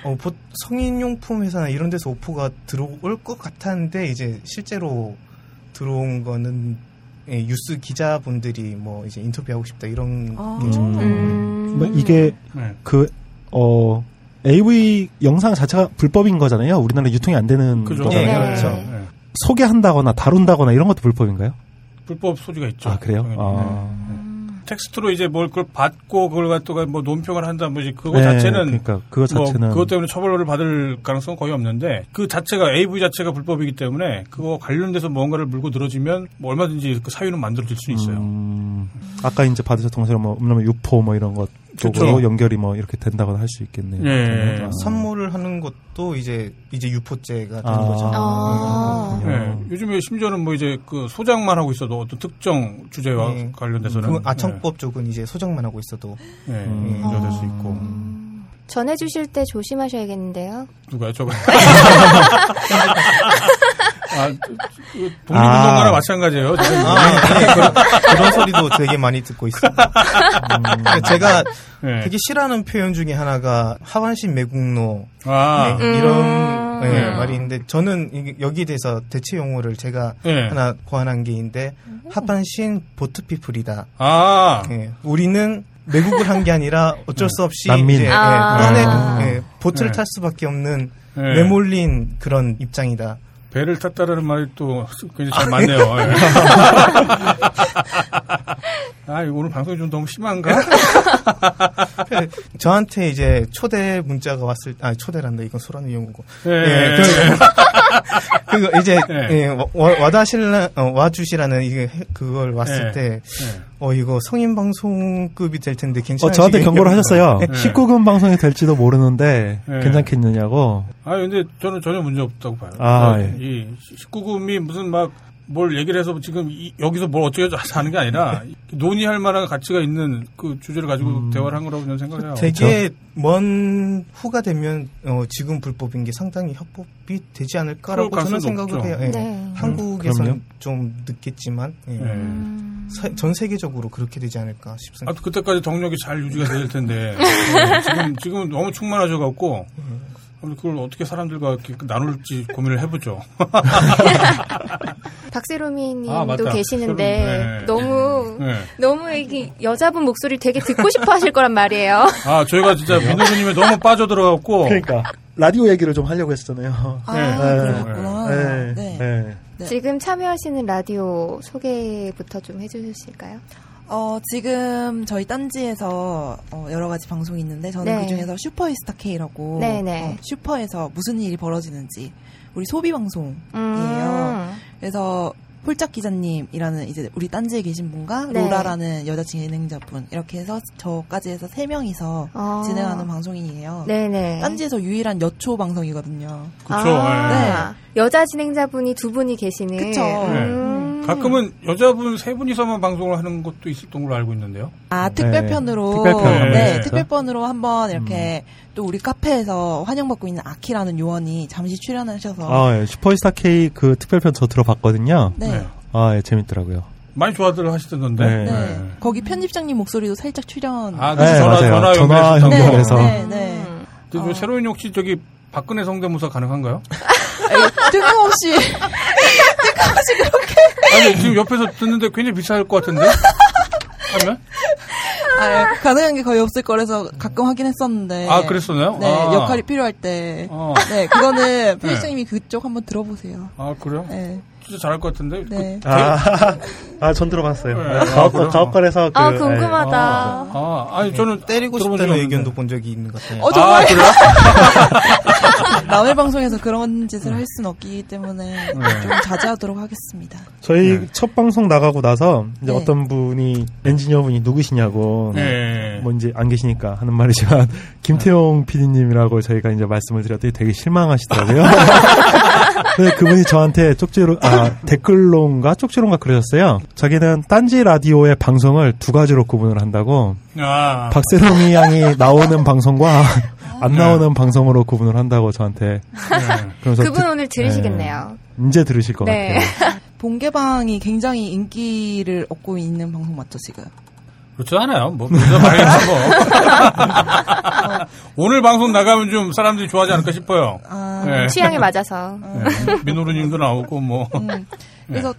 어, 보- 성인용품 회사나 이런 데서 오퍼가 들어올 것 같았는데 이제 실제로 들어온 거는 예, 뉴스 기자분들이 뭐 이제 인터뷰하고 싶다 이런 아. 게 좀. 뭐 이게 네. 그 어 AV 영상 자체가 불법인 거잖아요. 우리나라 유통이 안 되는 그죠. 거잖아요. 네. 그렇죠. 네. 소개한다거나 다룬다거나 이런 것도 불법인가요? 불법 소지가 있죠. 아 그래요? 아. 텍스트로 이제 뭘 그걸 받고 그걸 갖다가 뭐 논평을 한다 뭐지 그거 네, 자체는 그러니까 그거 뭐 자체는 그것 때문에 처벌을 받을 가능성은 거의 없는데 그 자체가 AV 자체가 불법이기 때문에 그거 관련돼서 뭔가를 물고 늘어지면 뭐 얼마든지 그 사유는 만들어질 수 있어요. 음, 아까 이제 받으셨던 것처럼 뭐 음란물 유포 뭐 이런 것 쪽으로 그쵸. 연결이 뭐 이렇게 된다거나 할 수 있겠네요. 예. 아. 선물을 하는 것도 이제 이제 유포죄가 되는 아. 거죠. 아. 네. 요즘에 심지어는 뭐 이제 그 소장만 하고 있어도 어떤 특정 주제와 네. 관련돼서는 그 아청법 쪽은 이제 소장만 하고 있어도 네. 네. 음. 문제가 될수 있고 전해주실 때 조심하셔야겠는데요. 누가요 저거 아, 그 독립운동가나 아. 마찬가지예요. 아, 네, 그런, 그런 소리도 되게 많이 듣고 있어요. 음, 제가 네. 되게 싫어하는 표현 중에 하나가 하반신 매국노 아. 네, 이런 음. 네, 네. 말이 있는데 저는 이- 여기에 대해서 대체 용어를 제가 네. 하나 고안한 게 있는데 하반신 보트피플이다. 아. 네, 우리는 매국을 한 게 아니라 어쩔 수 없이 난민. 이제 예, 아. 떠내 아. 예, 보트를 네. 탈 수밖에 없는 네. 내몰린 그런 입장이다. 배를 탔다라는 말이 또 굉장히 잘 맞네요. 예. 아, 오늘 방송이 좀 너무 심한가? 저한테 이제 초대 문자가 왔을 아 초대란다 이건 소란의 용어고 예. 예, 그, 그거 이제 예. 예, 와, 와다실라 어, 와주시라는 이게 해- 그걸 왔을 예. 때 예. 어 이거 성인 방송급이 될 텐데 어, 괜찮으시겠냐고 저한테 경고를 하셨어요. 네. 19금 방송이 될지도 모르는데 네. 괜찮겠느냐고. 아, 근데 저는 전혀 문제 없다고 봐요. 아, 어, 예. 이 19금이 무슨 막 뭘 얘기를 해서 지금 이- 여기서 뭘 어쩌고 하는 게 아니라 논의할 만한 가치가 있는 그 주제를 가지고 음. 대화를 한 거라고 저는 생각해요. 되게 먼 후가 되면 어, 지금 불법인 게 상당히 협법이 되지 않을까라고 저는 생각을 높죠. 해요. 예. 네. 한국에서는 그럼요. 좀 늦겠지만 예. 예. 사- 전 세계적으로 그렇게 되지 않을까 싶습니다. 아, 그때까지 덕력이 잘 유지가 될 텐데 어, 지금 지금 너무 충만하셔 갖고 그걸 어떻게 사람들과 이렇게 나눌지 고민을 해보죠. 박세로미님도 아. 계시는데 세로미, 네. 너무 네. 너무 이게 여자분 목소리 되게 듣고 싶어하실 거란 말이에요. 아, 저희가 진짜 민호주님에 너무 빠져들어갖고 그러니까 라디오 얘기를 좀 하려고 했었잖아요. 아, 네. 그렇구나. 네. 네. 네. 네. 지금 참여하시는 라디오 소개부터 좀 해주실까요? 어, 지금 저희 딴지에서 어, 여러 가지 방송이 있는데 저는 네. 그 중에서 슈퍼이스타 K라고 네 네. 어, 슈퍼에서 무슨 일이 벌어지는지 우리 소비 방송이에요. 음. 그래서 폴짝 기자님이라는 이제 우리 딴지에 계신 분과 네. 로라라는 여자 진행자분 이렇게 해서 저까지 해서 세 명이서 아. 진행하는 방송이에요. 네네. 딴지에서 유일한 여초 방송이거든요. 그쵸. 아, 여자 진행자분이 두 분이 계시는. 그쵸. 음. 가끔은 여자분 세 분이서만 방송을 하는 것도 있었던 걸로 알고 있는데요. 아 특별편으로 특별편 한번 네 했죠. 특별편으로 한번 이렇게 또 우리 카페에서 환영받고 있는 아키라는 요원이 잠시 출연하셔서 아, 예. 슈퍼스타 K 그 특별편 저 들어봤거든요. 네. 네. 아, 예, 재밌더라고요. 많이 좋아들 하시던데. 네. 네. 거기 편집장님 목소리도 살짝 출연. 아, 네, 그 전화, 맞아요. 전화 전화 연결해서. 네, 연결해서. 네, 네. 근데 저 새로운 혹시 저기 박근혜 성대모사 가능한가요? 뜬금없이 뜬금없이 그렇게. 아니 지금 옆에서 듣는데 굉장히 비쌀 것 같은데? 하면? 아, 가능한 게 거의 없을 거라서 가끔 하긴 했었는데. 아 그랬었나요? 네, 아. 역할이 필요할 때. 어. 네, 그거는 편집장님이 그쪽 한번 들어보세요. 아 그래요? 네. 진짜 잘할 것 같은데. 네. 그, 아, 아, 전 들어봤어요. 네. 아, 가옥, 그래요? 가옥걸에서 그. 아, 궁금하다. 아, 아니 저는 때리고 들어본 싶다는 의견도. 본 적이 있는 것 같아요. 어, 정말? 아, 그래요? 남의 방송에서 그런 짓을 할 수는 없기 때문에 좀 자제하도록 하겠습니다. 저희 네. 첫 방송 나가고 나서 이제 네. 어떤 분이 엔지니어 분이 누구시냐고 네. 뭐 이제 안 계시니까 하는 말이지만 김태용 PD님이라고 저희가 이제 말씀을 드렸더니 되게 실망하시더라고요. 근데 그분이 저한테 쪽지로 아 댓글론가 쪽지론가 그러셨어요. 자기는 딴지 라디오의 방송을 두 가지로 구분을 한다고 아, 박세롬이 양이 나오는 방송과 안 네. 나오는 방송으로 구분을 한다고 저한테 그러면서 그분 듣- 오늘 들으시겠네요. 네, 이제 들으실 것 네. 같아요. 본개방이 굉장히 인기를 얻고 있는 방송 맞죠, 지금? 그렇지 않아요. 뭐, 그래서 말했지 뭐. 오늘 방송 나가면 좀 사람들이 좋아하지 않을까 싶어요. 아, 네. 취향에 맞아서. 네. 민호루님도 나오고 뭐. 음. 그래서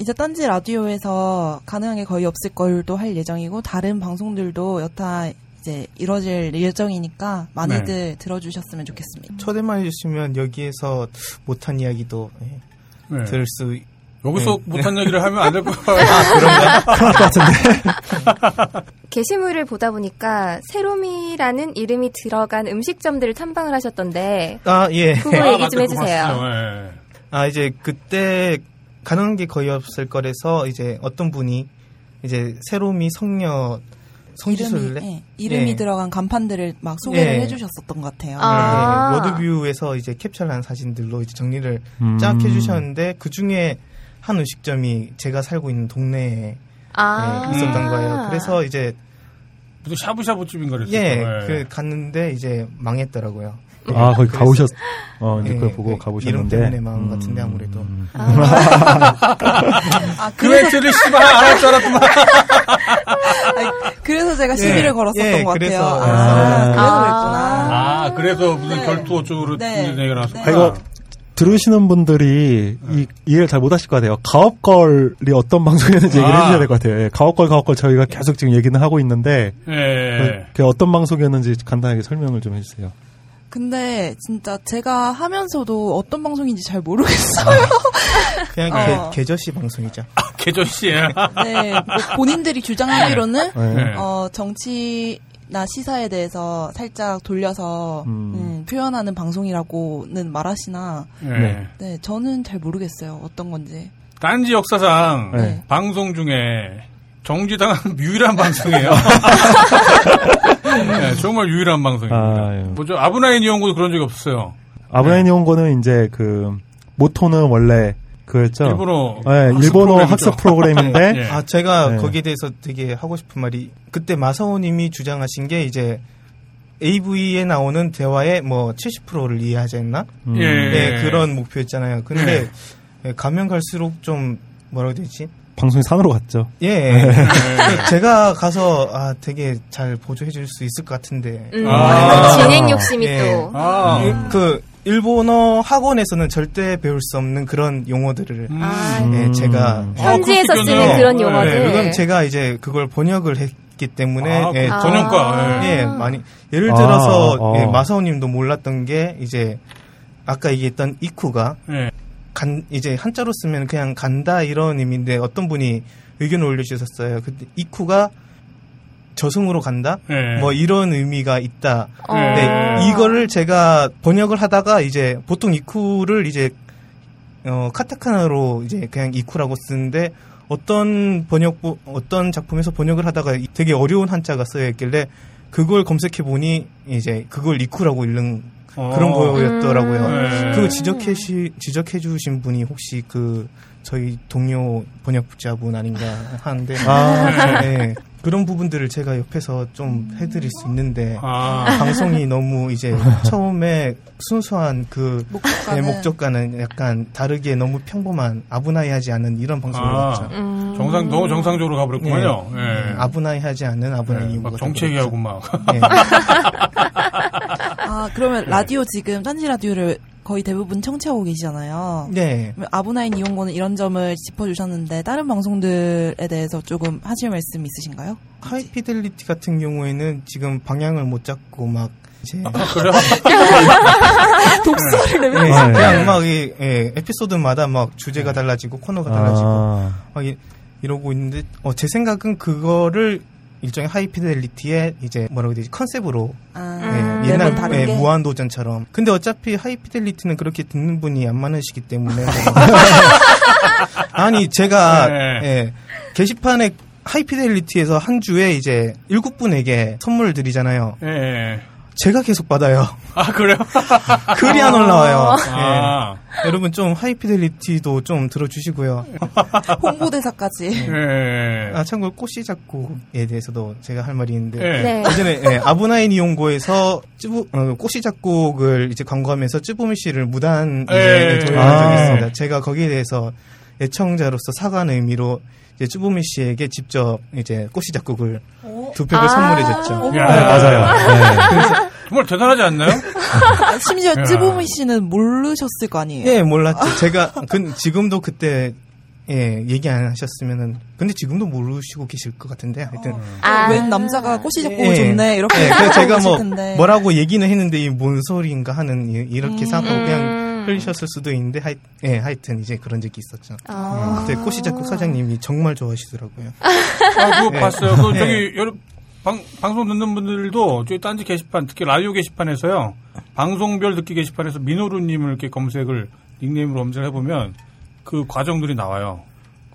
이제 딴지 라디오에서 가능한 게 거의 없을 걸도 할 예정이고 다른 방송들도 여타 이제 이뤄질 예정이니까 많이들 들어주셨으면 좋겠습니다. 초대만 해주시면 여기에서 못한 이야기도 예, 네. 들을 수 여기서 네. 못한 얘기를 하면 안 될 것 같아요. 그럴 것 같은데. 게시물을 보다 보니까 세롬이라는 이름이 들어간 음식점들을 탐방을 하셨던데 아, 예. 그거 아, 얘기 맞다. 좀 해주세요. 봤어요. 예. 아, 이제 그때 가능한 게 거의 없을 거라서 이제 어떤 분이 이제 새로미 성녀 성지순례? 이름이, 예, 이름이 예. 들어간 간판들을 막 소개를 예. 해주셨었던 것 같아요. 아. 네, 로드뷰에서 이제 캡처한 사진들로 이제 정리를 음. 쫙 해주셨는데 그 중에 한 음식점이 제가 살고 있는 동네에 아. 예, 있었던 거예요. 그래서 이제 무슨 샤브샤브 집인가 그랬어요. 예, 그 갔는데 이제 망했더라고요. 아, 거기 그래서- 가보셨, 어, 이제 예, 그걸 보고 예, 가보셨는데. 이름 때문에 망한 것 같은데 아무래도. 아, 그 그래서, 멘트를 씨발 안할 줄 알았구만. 아니, 그래서 제가 시비를 예, 걸었었던 예, 것 그래서- 같아요. 아, 그래서 아. 그랬구나. 아, 그래서 무슨 네. 결투 어쩌고로 네. 얘기가 나왔어. 아, 이거 들으시는 분들이 이, 이해를 잘 못하실 것 같아요. 가업걸이 어떤 방송이었는지 얘기를 아. 해주셔야 될 것 같아요. 예, 가업걸, 가업걸 저희가 계속 지금 얘기는 하고 있는데 예. 그 어떤 방송이었는지 간단하게 설명을 좀 해주세요. 근데 진짜 제가 하면서도 어떤 방송인지 잘 모르겠어요. 그냥 어. 개, 개저씨 방송이죠. 개저씨. 네, 뭐 본인들이 주장하기로는 네. 어, 정치 나 시사에 대해서 살짝 돌려서 음. 음, 표현하는 방송이라고는 말하시나 예. 네, 저는 잘 모르겠어요. 어떤 건지. 딴지 역사상 네. 방송 중에 정지당한 유일한 방송이에요. 네, 정말 유일한 방송입니다. 아, 예. 뭐죠? 아브나인 이용고도 그런 적이 없었어요. 아브라인이 온 거는 이제 그 모토는 원래 그였죠. 일본어 네, 학습 일본어 프로그램이죠. 학습 프로그램인데 예. 아, 제가 네. 거기에 대해서 되게 하고 싶은 말이 그때 마사오님이 주장하신 게 이제 AV에 나오는 대화의 뭐 70%를 이해하지 않나? 음. 예. 네, 그런 목표였잖아요. 근데 예, 가면 갈수록 좀 뭐라고 해야 되지? 방송이 산으로 갔죠. 예. 제가 가서 아 되게 잘 보조해 줄 수 있을 것 같은데. 음, 아. 진행 욕심이 예. 또. 아. 이- 그 일본어 학원에서는 절대 배울 수 없는 그런 용어들을 음. 아, 예, 제가 아, 현지에서 그렇겠군요. 쓰는 그런 네. 용어들. 네, 그건 제가 이제 그걸 번역을 했기 때문에 아, 예, 그 전- 전용과. 예. 예, 많이 예를 들어서 아, 아. 예, 마사오님도 몰랐던 게 이제 아까 얘기했던 이쿠가 예. 간 이제 한자로 쓰면 그냥 간다 이런 의미인데 어떤 분이 의견을 올려주셨어요. 근데 이쿠가 저승으로 간다? 예. 뭐 이런 의미가 있다. 어. 네, 이거를 제가 번역을 하다가 이제 보통 이쿠를 이제 어 카타카나로 이제 그냥 이쿠라고 쓰는데 어떤 번역 어떤 작품에서 번역을 하다가 되게 어려운 한자가 쓰여 있길래 그걸 검색해 보니 이제 그걸 이쿠라고 읽는 그런 어. 거였더라고요. 음. 그거 지적해 시, 지적해 주신 분이 혹시 그 저희 동료 번역자분 아닌가 하는데 아. 네, 그런 부분들을 제가 옆에서 좀 해드릴 수 있는데 아. 방송이 너무 이제 처음에 순수한 그 목적과는- 네, 목적과는 약간 다르게 너무 평범한 아부나이하지 않은 이런 방송을 아. 했죠. 음. 정상, 너무 정상적으로 가버렸군요. 네. 예. 아부나이하지 않은 아부나이 예, 막 정치 얘기하고 막. 네. 아, 그러면 라디오 지금 딴지 라디오를 거의 대부분 청취하고 계시잖아요. 네. 아브나인 이용고는 이런 점을 짚어주셨는데 다른 방송들에 대해서 조금 하실 말씀 있으신가요? 하이피델리티 같은 경우에는 지금 방향을 못 잡고 막 이제 그래요? 독서를 예, 네. 그냥 막 이, 예, 에피소드마다 막 주제가 달라지고 코너가 달라지고 아. 막 이, 이러고 있는데 어, 제 생각은 그거를 일종의 하이피델리티의 이제 뭐라고 해야 되지 컨셉으로 아, 예, 옛날 매번 다른 예, 게? 무한도전처럼 근데 어차피 하이피델리티는 그렇게 듣는 분이 안 많으시기 때문에 아니 제가 네. 예, 게시판에 하이피델리티에서 한 주에 이제 일곱 분에게 선물을 드리잖아요. 예. 제가 계속 받아요. 아, 그래요? 글이 안 올라와요. 아. 예. 여러분 좀 하이피델리티도 좀 들어주시고요. 홍보대사까지. 예. 아 참고로 꽃씨 작곡에 대해서도 제가 할 말이 있는데 예. 네. 예전에 예, 아브나인 이용고에서 쯔부 어, 꽃씨 작곡을 이제 광고하면서 쯔부미 씨를 무단 예. 도용한 적이 아. 있습니다. 제가 거기에 대해서 애청자로서 사과하는 의미로 이제 쯔부미 씨에게 직접 이제 꽃씨 작곡을 두 팩을 아. 선물해줬죠. 야. 네, 맞아요. 그래서 정말 대단하지 않나요? 심지어 야. 쯔보미 씨는 모르셨을 거 아니에요? 예 몰랐죠. 제가 그, 지금도 그때 예 얘기 안 하셨으면은 근데 지금도 모르시고 계실 것 같은데 하여튼 아. 웬 남자가 꽃이 잡고 예. 좋네 이렇게 예, 제가 뭐 텐데. 뭐라고 얘기는 했는데 이 뭔 소리인가 하는 이- 이렇게 음. 생각하고 음. 그냥 흘리셨을 수도 있는데 하여, 예, 하여튼 이제 그런 적이 있었죠. 아. 그때 꽃이 작곡 사장님이 정말 좋아하시더라고요. 아, 그거 예. 봤어요. 그 예. 저기 여러 방, 방송 듣는 분들도 저희 딴지 게시판, 특히 라디오 게시판에서요. 방송별 듣기 게시판에서 민호루님을 이렇게 검색을 닉네임으로 검색해 보면 그 과정들이 나와요.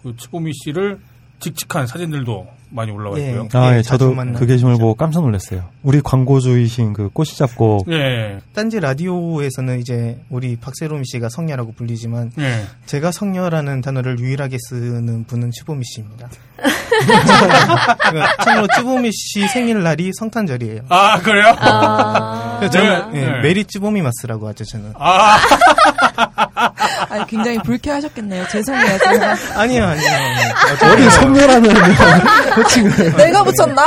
그 치보미 씨를 직직한 사진들도 많이 올라와 있고요. 아, 예, 예, 저도. 그 게시물 보고 깜짝 놀랐어요. 우리 광고주이신 그 꽃이 잡고 예. 딴지 라디오에서는 이제 우리 박세롬 씨가 성녀라고 불리지만 예. 제가 성녀라는 단어를 유일하게 쓰는 분은 츠보미 씨입니다. 그러니까 참고로 츠보미 씨 생일날이 성탄절이에요. 아, 그래요? 아. 저는 네, 예, 네. 메리 츠보미 마스라고 하죠 저는. 아, 아니, 굉장히 불쾌하셨겠네요. 죄송해요. 제가. 아니요 아니요. 어디 성녀라는 호칭을 내가 붙였나?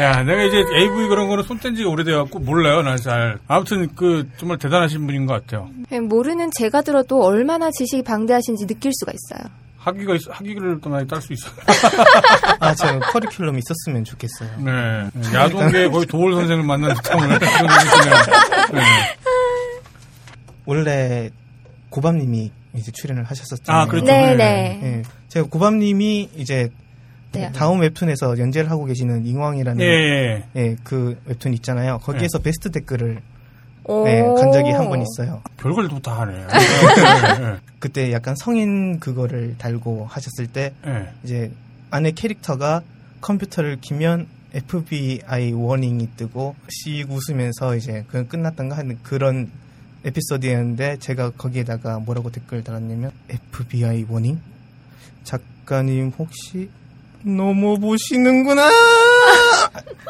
야, 내가 이제 AV 그런 거는 손 뗀 지가 오래돼갖고 몰라요, 난 잘. 아무튼 그 정말 대단하신 분인 것 같아요. 예, 모르는 제가 들어도 얼마나 지식이 방대하신지 느낄 수가 있어요. 학위가 있, 학위를 또 많이 딸 수 있어요. 아, 저 커리큘럼 있었으면 좋겠어요. 네. 야동계 거의 도울 선생을 만난 듯한 오늘. 네. 원래 고밤님이 이제 출연을 하셨었잖아요. 아, 그렇죠. 네, 네. 네. 예, 제가 고밤님이 이제 네. 다음 웹툰에서 연재를 하고 계시는 잉왕이라는 예, 예. 예, 그 웹툰 있잖아요. 거기에서 베스트 댓글을 오. 네, 간 적이 한 번 있어요. 별걸 다 하네. 네. 그때 약간 성인 그거를 달고 하셨을 때 네. 이제 안에 캐릭터가 컴퓨터를 키면 FBI 워닝이 뜨고 씩 웃으면서 이제 그건 끝났던가 하는 그런 에피소드였는데 제가 거기에다가 뭐라고 댓글 달았냐면 FBI 워닝 작가님 혹시 너무 보시는구나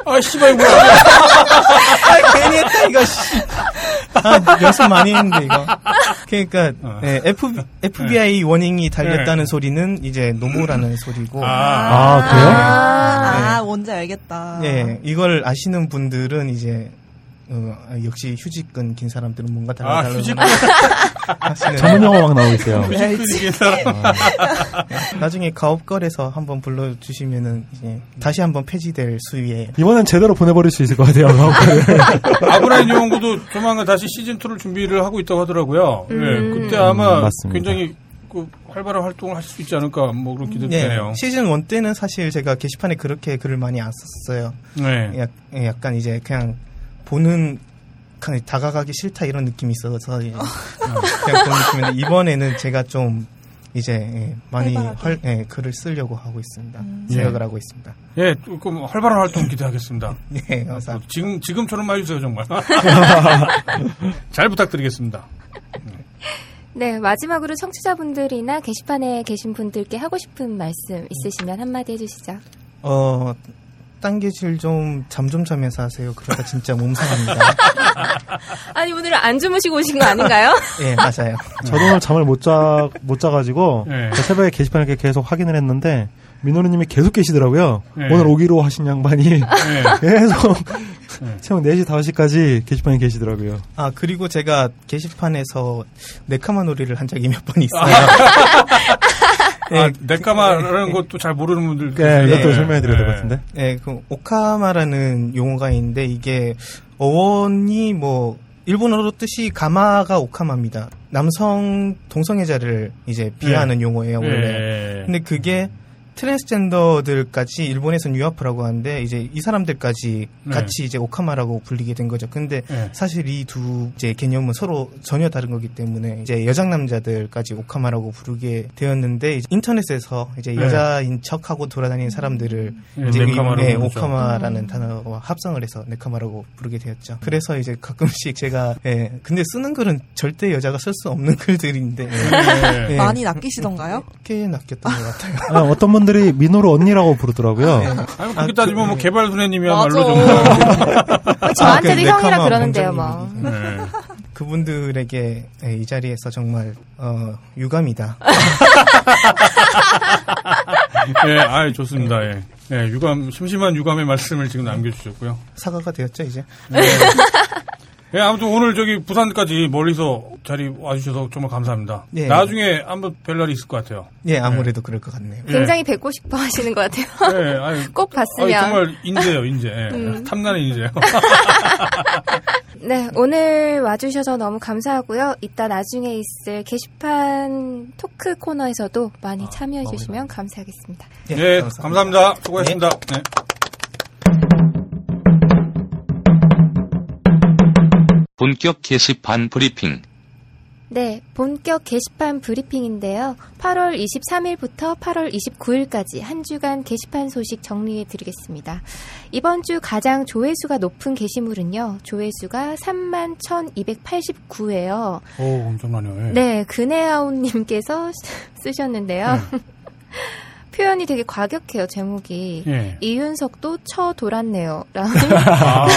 아 씨발 뭐야 아 괜히 했다 이거 씨. 아 연습 많이 했는데 이거 그러니까 어. 네, F, FBI 워닝이 달렸다는 소리는 이제 노모라는 소리고 아, 그래요? 아, 네. 뭔지 알겠다. 예, 이걸 아시는 분들은 이제 어, 아, 역시 휴지끈 긴 사람들은 뭔가 아, 달라 휴지끈. 하시는 전문 영어 막 나오고 있어요. 휴지끈이 사람. 나중에 가업걸에서 한번 불러주시면은 이제 다시 한번 폐지될 수위에 이번엔 제대로 보내버릴 수 있을 것 같아요. 아브라인 용구도 조만간 다시 시즌 2를 준비를 하고 있다고 하더라고요. 예, 그때 아마 음. 굉장히 그 활발한 활동을 하실 수 있지 않을까 뭐 그런 기대도 예, 되네요. 시즌 1 때는 사실 제가 게시판에 그렇게 글을 많이 안 썼어요. 네. 약, 예, 약간 이제 그냥 보는 그냥 다가가기 싫다 이런 느낌이 있어서 예. 그냥 그런 느낌인데 이번에는 제가 좀 이제 예, 많이 활, 예, 글을 쓰려고 하고 있습니다. 생각을 하고 있습니다. 예, 조금 활발한 활동 기대하겠습니다. 예, 감사합니다. 지금 지금처럼 해주세요 정말. 잘 부탁드리겠습니다. 네, 마지막으로 청취자분들이나 게시판에 계신 분들께 하고 싶은 말씀 있으시면 한마디 해주시죠. 어, 당겨질 좀 잠 좀 자면서 하세요. 그러다 진짜 몸 상합니다. 아니, 오늘 안 주무시고 오신 거 아닌가요? 예, 맞아요. 저도 오늘 잠을 못 자, 못 자가지고, 네. 새벽에 게시판을 이렇게 계속 확인을 했는데, 민호루님이 계속 계시더라고요. 네. 오늘 오기로 하신 양반이 계속 새벽 4시, 5시까지 게시판에 계시더라고요. 아, 그리고 제가 게시판에서 네카마 놀이를 한 적이 몇 번 있어요. 아, 네카마라는 것도 잘 모르는 분들. 네, 이것도 설명해 드려야 될 것 같은데. 네, 그 오카마라는 용어가 있는데 이게 어원이 뭐 일본어로 뜻이 가마가 오카마입니다. 남성 동성애자를 이제 비하하는 네. 용어예요 원래. 네. 근데 그게 트랜스젠더들까지 일본에서는 유아프라고 하는데 이제 이 사람들까지 네. 같이 이제 오카마라고 불리게 된 거죠. 근데 네. 사실 이 두 이제 개념은 서로 전혀 다른 거기 때문에 이제 여장 남자들까지 오카마라고 부르게 되었는데 이제 인터넷에서 이제 네. 여자인 척하고 돌아다니는 사람들을 네, 이제 네. 오카마라는 단어와 합성을 해서 네카마라고 부르게 되었죠. 그래서 이제 가끔씩 제가 예, 근데 쓰는 글은 절대 여자가 쓸 수 없는 글들인데 예, 많이 낚이시던가요? 꽤 낚였던 것 같아요. 아, 어떤 분 들이 민호를 언니라고 부르더라고요. 아니, 그렇게 따지면 뭐 개발 맞아. 소녀님이야말로 좀. 저한테도 그 형이라 그러는데요, 뭐. 네. 그분들에게 예, 이 자리에서 정말 어, 유감이다. 예, 아 좋습니다. 예. 예, 유감, 심심한 유감의 말씀을 지금 남겨주셨고요. 사과가 되었죠 이제. 예, 아무튼 오늘 저기 부산까지 멀리서 자리 와주셔서 정말 감사합니다. 예. 나중에 한번 뵐 날이 있을 것 같아요. 예, 아무래도 그럴 것 같네요. 굉장히 뵙고 싶어 하시는 것 같아요. 예, 아니, 꼭 봤으면. 아니, 정말 인재예요, 인재. 예. 음. 탐나는 인재예요. 네, 오늘 와주셔서 너무 감사하고요. 이따 나중에 있을 게시판 토크 코너에서도 많이 참여해 주시면 감사하겠습니다. 예, 감사합니다. 수고하셨습니다. 네. 본격 게시판 브리핑. 네, 본격 게시판 브리핑인데요. 8월 23일부터 8월 29일까지 한 주간 게시판 소식 정리해 드리겠습니다. 이번 주 가장 조회수가 높은 게시물은요. 조회수가 31,289예요. 오, 엄청나네요. 예. 네, 그네아온님께서 쓰셨는데요. 표현이 되게 과격해요, 제목이. 예. 이윤석도 쳐 돌았네요. 라는 아,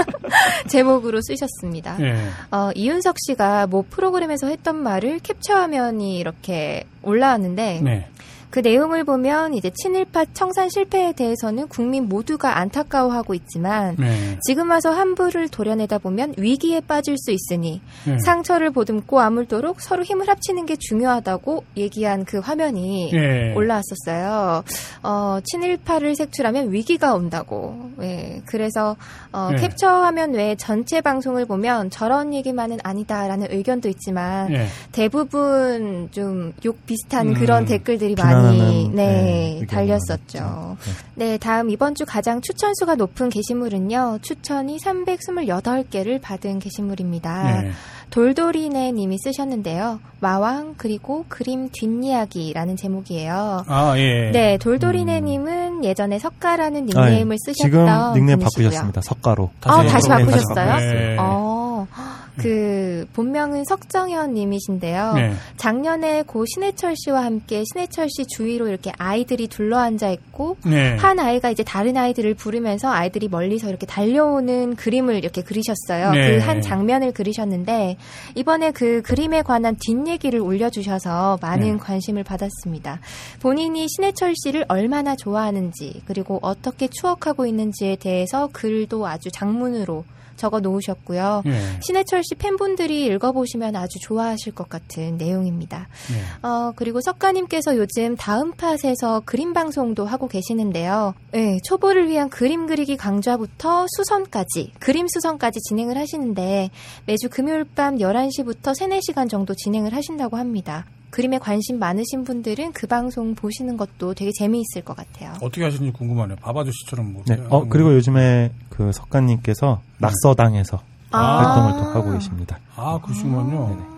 제목으로 쓰셨습니다. 예. 어, 이윤석 씨가 뭐 프로그램에서 했던 말을 캡처 화면이 이렇게 올라왔는데 네. 그 내용을 보면 이제 친일파 청산 실패에 대해서는 국민 모두가 안타까워하고 있지만 네. 지금 와서 함부를 도려내다 보면 위기에 빠질 수 있으니 네. 상처를 보듬고 아물도록 서로 힘을 합치는 게 중요하다고 얘기한 그 화면이 예. 올라왔었어요. 어, 친일파를 색출하면 위기가 온다고. 예. 그래서 어, 네. 캡처 화면 외에 전체 방송을 보면 저런 얘기만은 아니다라는 의견도 있지만 예. 대부분 좀 욕 비슷한 음, 그런 댓글들이 비난하는, 많이 네, 네, 의견이 달렸었죠. 네, 다음 이번 주 가장 추천 수가 높은 게시물은요. 추천이 328개를 받은 게시물입니다. 네. 돌돌이네 님이 쓰셨는데요. 마왕 그리고 그림 뒷이야기라는 제목이에요. 아, 예. 네, 돌돌이네 님은 예전에 석가라는 아, 예. 닉네임을 쓰셨던 지금 닉네임 분이시고요. 바꾸셨습니다. 석가로. 아, 다시 네, 바꾸셨어요? 네. 어, 그 본명은 석정현 님이신데요. 네. 작년에 고 신해철 씨와 함께 신해철 씨 주위로 이렇게 아이들이 둘러앉아 있고 네. 한 아이가 이제 다른 아이들을 부르면서 아이들이 멀리서 이렇게 달려오는 그림을 이렇게 그리셨어요. 네. 그한 장면을 그리셨는데 이번에 그 그림에 관한 뒷얘기를 올려주셔서 많은 네. 관심을 받았습니다. 본인이 신해철 씨를 얼마나 좋아하는지 그리고 어떻게 추억하고 있는지에 대해서 글도 아주 장문으로 적어 놓으셨고요. 예. 신해철 씨 팬분들이 읽어보시면 아주 좋아하실 것 같은 내용입니다. 네. 어, 그리고 석가님께서 요즘 다음 팟에서 그림 방송도 하고 계시는데요. 네, 초보를 위한 그림 그리기 강좌부터 수선까지, 그림 수선까지 진행을 하시는데 매주 금요일 밤 11시부터 3, 4시간 정도 진행을 하신다고 합니다. 그림에 관심 많으신 분들은 그 방송 보시는 것도 되게 재미있을 것 같아요. 어떻게 하시는지 궁금하네요. 밥 아저씨처럼 뭐. 네. 어, 그리고 요즘에 그 석가님께서 낙서당에서 아. 활동을 또 하고 계십니다. 아, 그러시군요.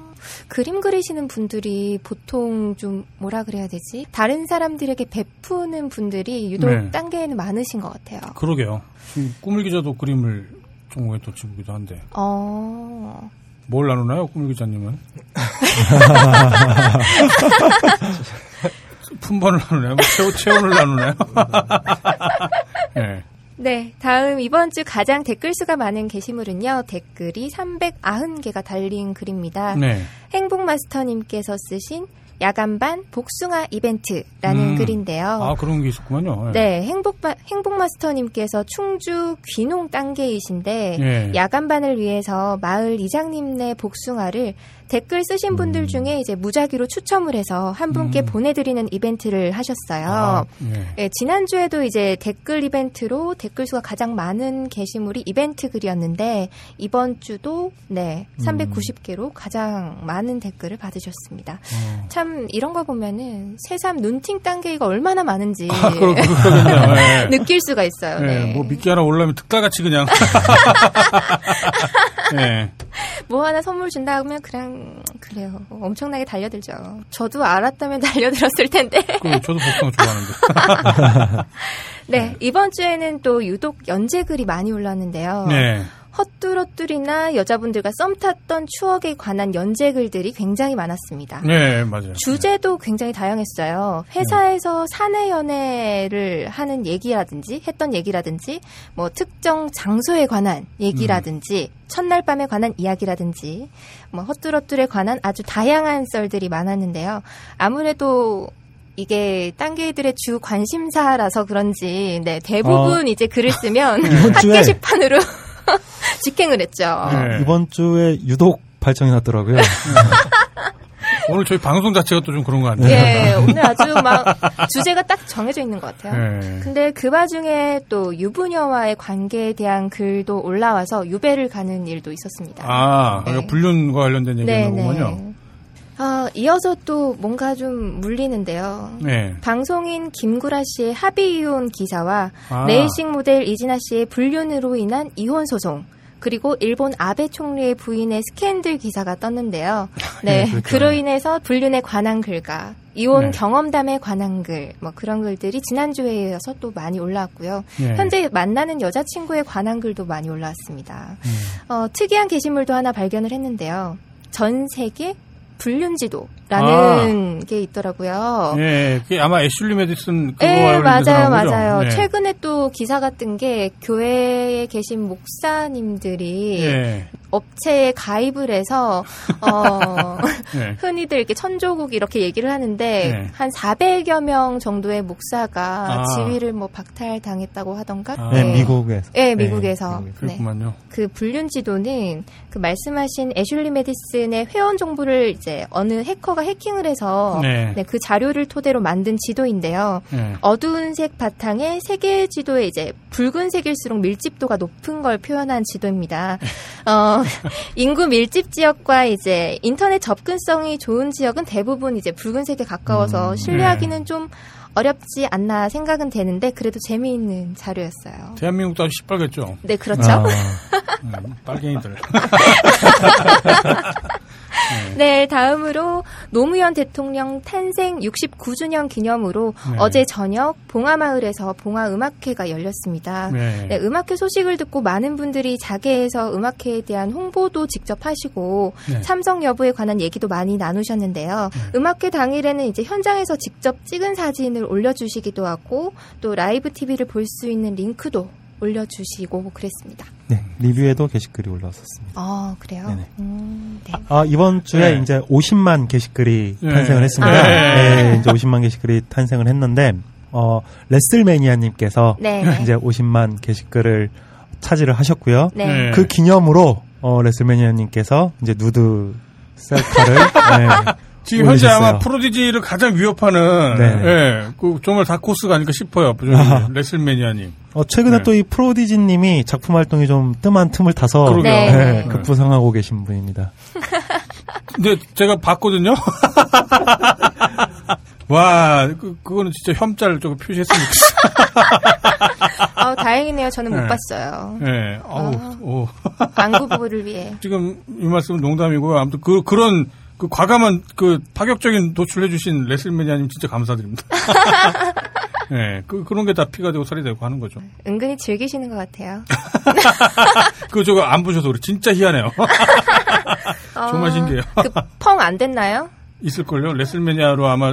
그림 그리시는 분들이 보통 좀 뭐라 그래야 되지? 다른 사람들에게 베푸는 분들이 유독 네. 단계에는 많으신 것 같아요. 그러게요. 꿈을 기자도 그림을 종목에 또 치기도 한데. 어, 뭘 나누나요, 꿈을 기자님은? 품번을 나누나요? 뭐 체온, 체온 을 나누나요? 네. 네, 다음 이번 주 가장 댓글 수가 많은 게시물은요. 댓글이 390개가 달린 글입니다. 네. 행복마스터님께서 쓰신 야간반 복숭아 이벤트라는 음. 글인데요. 아, 그런 게 있었구만요. 네, 행복 행복 마스터님께서 충주 귀농 단계이신데 예. 야간반을 위해서 마을 이장님네 복숭아를 댓글 쓰신 분들 중에 이제 무작위로 추첨을 해서 한 분께 보내드리는 이벤트를 하셨어요. 아, 예. 예, 지난주에도 이제 댓글 이벤트로 댓글 수가 가장 많은 게시물이 이벤트 글이었는데 이번 주도 네, 390개로 가장 많은 댓글을 받으셨습니다. 참 이런 거 보면은 새삼 눈팅 딴개가 얼마나 많은지 아. 예. 느낄 수가 있어요. 예, 네. 뭐 미끼 하나 올라면 특달같이 그냥. 예. 뭐 하나 선물 준다 하면 그냥 그래요. 엄청나게 달려들죠. 저도 알았다면 달려들었을 텐데. 그 저도 복숭아 좋아하는데. 네, 이번 주에는 또 유독 연재 글이 많이 올랐는데요. 네. 헛뚜러뚜리나 여자분들과 썸 탔던 추억에 관한 연재 글들이 굉장히 많았습니다. 네, 맞아요. 주제도 굉장히 다양했어요. 회사에서 사내 연애를 하는 얘기라든지 했던 얘기라든지 뭐 특정 장소에 관한 얘기라든지 첫날 밤에 관한 이야기라든지 뭐 헛뚜러뚜에 관한 아주 다양한 썰들이 많았는데요. 아무래도 이게 딴개들의 주 관심사라서 그런지 네 대부분 어. 이제 글을 쓰면 이번 학 주에- 게시판으로 직행을 했죠. 네. 이번 주에 유독 발정이 났더라고요. 오늘 저희 방송 자체가 또 좀 그런 거 같네요. 예, 오늘 아주 막 주제가 딱 정해져 있는 것 같아요. 네. 근데 그 와중에 또 유부녀와의 관계에 대한 글도 올라와서 유배를 가는 일도 있었습니다. 아, 네. 그러니까 불륜과 관련된 얘기인 거군요. 아, 이어서 또 뭔가 좀 물리는데요. 네. 방송인 김구라 씨의 합의 이혼 기사와 아. 레이싱 모델 이진아 씨의 불륜으로 인한 이혼 소송. 그리고 일본 아베 총리의 부인의 스캔들 기사가 떴는데요. 네, 네, 그렇죠. 그로 인해서 불륜에 관한 글과 이혼 네. 경험담에 관한 글, 뭐 그런 글들이 지난주에 이어서 또 많이 올라왔고요. 네. 현재 만나는 여자친구에 관한 글도 많이 올라왔습니다. 음. 어, 특이한 게시물도 하나 발견을 했는데요. 전 세계 불륜지도 라는 아. 게 있더라고요. 예, 그게 아마 애슐리 메디슨 그거와 네, 맞아요? 맞아요. 네. 최근에 또 기사가 뜬게 교회에 계신 목사님들이 예. 업체에 가입을 해서 어 네. 흔히들 이렇게 천조국 이렇게 얘기를 하는데 네. 한 400여 명 정도의 목사가 아. 지위를 뭐 박탈당했다고 하던가. 아. 네, 미국에서. 네, 미국에서. 네. 그렇구만요. 그 불륜 지도는 그 말씀하신 애슐리 메디슨의 회원 정보를 이제 어느 해커 가 해킹을 해서 네. 네, 그 자료를 토대로 만든 지도인데요. 네. 어두운 색 바탕에 세계 지도에 이제 붉은색일수록 밀집도가 높은 걸 표현한 지도입니다. 어, 인구 밀집 지역과 이제 인터넷 접근성이 좋은 지역은 대부분 이제 붉은색에 가까워서 음, 신뢰하기는 좀 어렵지 않나 생각은 되는데 그래도 재미있는 자료였어요. 대한민국도 아주 시뻘겠죠. 네, 그렇죠. 아, 음, 빨갱이들. 네, 다음으로 노무현 대통령 탄생 69주년 기념으로 네. 어제 저녁 봉화마을에서 봉화음악회가 열렸습니다. 네. 네, 음악회 소식을 듣고 많은 분들이 자계에서 음악회에 대한 홍보도 직접 하시고 네. 참석 여부에 관한 얘기도 많이 나누셨는데요. 음악회 당일에는 이제 현장에서 직접 찍은 사진을 올려주시기도 하고 또 라이브 TV를 볼 수 있는 링크도 올려주시고 그랬습니다. 네, 리뷰에도 게시글이 올라왔었습니다. 아, 그래요? 네네. 음, 네. 아, 이번 주에 네. 이제 50만 게시글이 네. 탄생을 했습니다. 아. 네, 이제 50만 게시글이 탄생을 했는데, 어, 레슬매니아님께서 네, 네. 이제 50만 게시글을 차지를 하셨고요. 네. 네. 그 기념으로, 어, 레슬매니아님께서 이제 누드 셀카를, 네, 지금 현재 올리셨어요. 아마 프로디지를 가장 위협하는 네. 예, 그 정말 다코스가 아닐까 싶어요. 아. 레슬매니아님. 어, 최근에 네. 또이 프로디지님이 작품 활동이 좀 뜸한 틈을 타서 그러게요. 네. 네, 급부상하고 계신 분입니다. 근데 제가 봤거든요. 와, 그, 그거는 진짜 혐짤 저거 표시했으면 좋겠어. 아, 다행이네요. 저는 못 네. 봤어요. 예, 아우, 아. 오. 안구 부부를 위해. 지금 이 말씀은 농담이고요. 아무튼 그, 그런 그 과감한 그 파격적인 도출해주신 레슬매니아님 진짜 감사드립니다. 예, 그, 그런 게 다 피가 되고 살이 되고 하는 거죠. 은근히 즐기시는 것 같아요. 그거 저거 안 보셔서 그래. 진짜 희한해요. 정말 어, 신기해요. 그 펑 안 됐나요? 있을걸요? 레슬매니아로 아마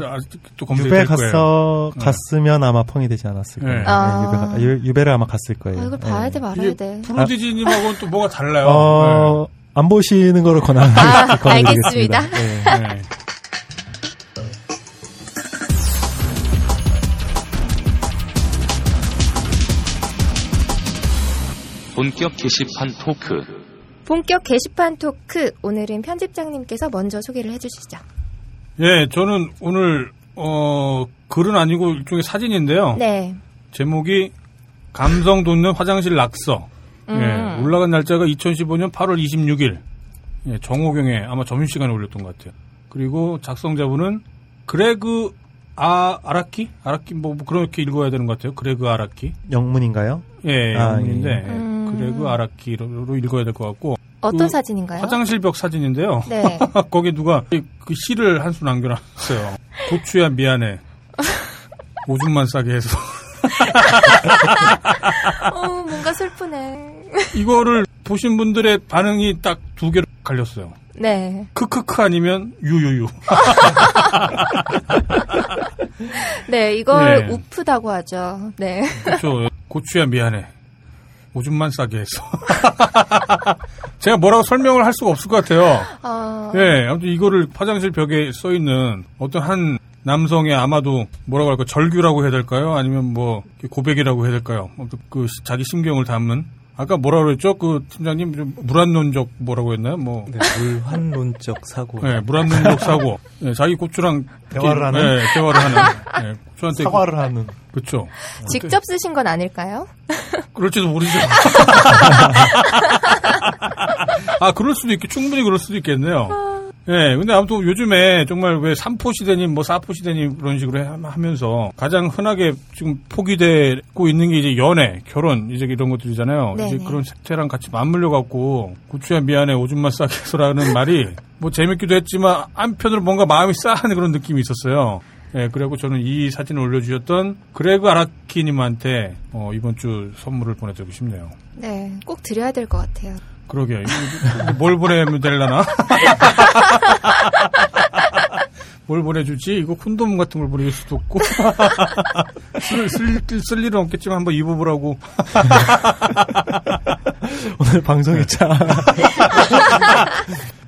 또 검색이 유배 될 거예요. 갔어, 네. 갔으면 아마 펑이 되지 않았을 네. 거예요. 네, 아. 유배가, 유, 유배 를 아마 갔을 거예요. 아, 이걸 봐야 네. 돼 말아야 돼. 프로디지님하고는 또 뭐가 달라요. 어, 안 보시는 거를 권하, 아. 알겠습니다. 네. 본격 게시판 토크. 본격 게시판 토크 오늘은 편집장님께서 먼저 소개를 해주시죠. 예, 저는 오늘 어 글은 아니고 일종의 사진인데요. 네. 제목이 감성 돋는 화장실 낙서. 음. 예, 올라간 날짜가 2015년 8월 26일. 예, 정호경에 아마 점심시간에 올렸던 것 같아요. 그리고 작성자분은 그레그 아 아라키 아라키 뭐, 뭐 그렇게 읽어야 되는 것 같아요. 그레그 아라키. 영문인가요? 예, 아, 영문인데 예. 음. 그레그 아라키로 읽어야 될 것 같고. 어떤 그 사진인가요? 화장실 벽 사진인데요. 네. 거기 누가 그 시를 한 수 남겨놨어요. 고추야 미안해. 오줌만 싸게 해서. 어, 뭔가 슬프네. 이거를 보신 분들의 반응이 딱 두 개로 갈렸어요. 네. 크크크 아니면 유유유. 네, 이걸 네. 우프다고 하죠. 네. 그렇죠. 고추야 미안해. 오줌만 싸게 해서. 제가 뭐라고 설명을 할 수가 없을 것 같아요. 어, 예, 아무튼 이거를 화장실 벽에 써 있는 어떤 한 남성의 아마도 뭐라고 할까 절규라고 해야 될까요? 아니면 뭐 고백이라고 해야 될까요? 아무튼 그 시- 자기 심경을 담은 아까 뭐라 그랬죠? 그 팀장님 좀 물안론적 뭐라고 했나요? 뭐 네, 물환론적 사고. 네, 물안론적 사고. 네, 자기 고추랑 대화를 이렇게, 하는? 네, 대화를 하는. 네, 고추한테 사과를 하는. 그렇죠. 직접 쓰신 건 아닐까요? 그럴지도 모르죠. 아, 그럴 수도 있겠, 충분히 그럴 수도 있겠네요. 예, 근데 아무튼 요즘에 정말 왜 3포 시대님, 뭐 4포 시대님 그런 식으로 해- 하면서 가장 흔하게 지금 포기되고 있는 게 이제 연애, 결혼, 이제 이런 것들이잖아요. 이제 네네. 그런 색채랑 같이 맞물려 갖고 고추야 미안해 오줌만 싸게 해서라는 말이 뭐 재밌기도 했지만 한편으로 뭔가 마음이 싸한 그런 느낌이 있었어요. 예, 그리고 저는 이 사진을 올려주셨던 그레그 아라키님한테 어, 이번 주 선물을 보내드리고 싶네요. 네, 꼭 드려야 될 것 같아요. 그러게요. 이거 뭘 보내면 되려나? 뭘 보내주지? 이거 콘돔 같은 걸 보내줄 수도 없고. 쓸, 쓸, 쓸 일은 없겠지만 한번 입어보라고. 오늘 방송이 참.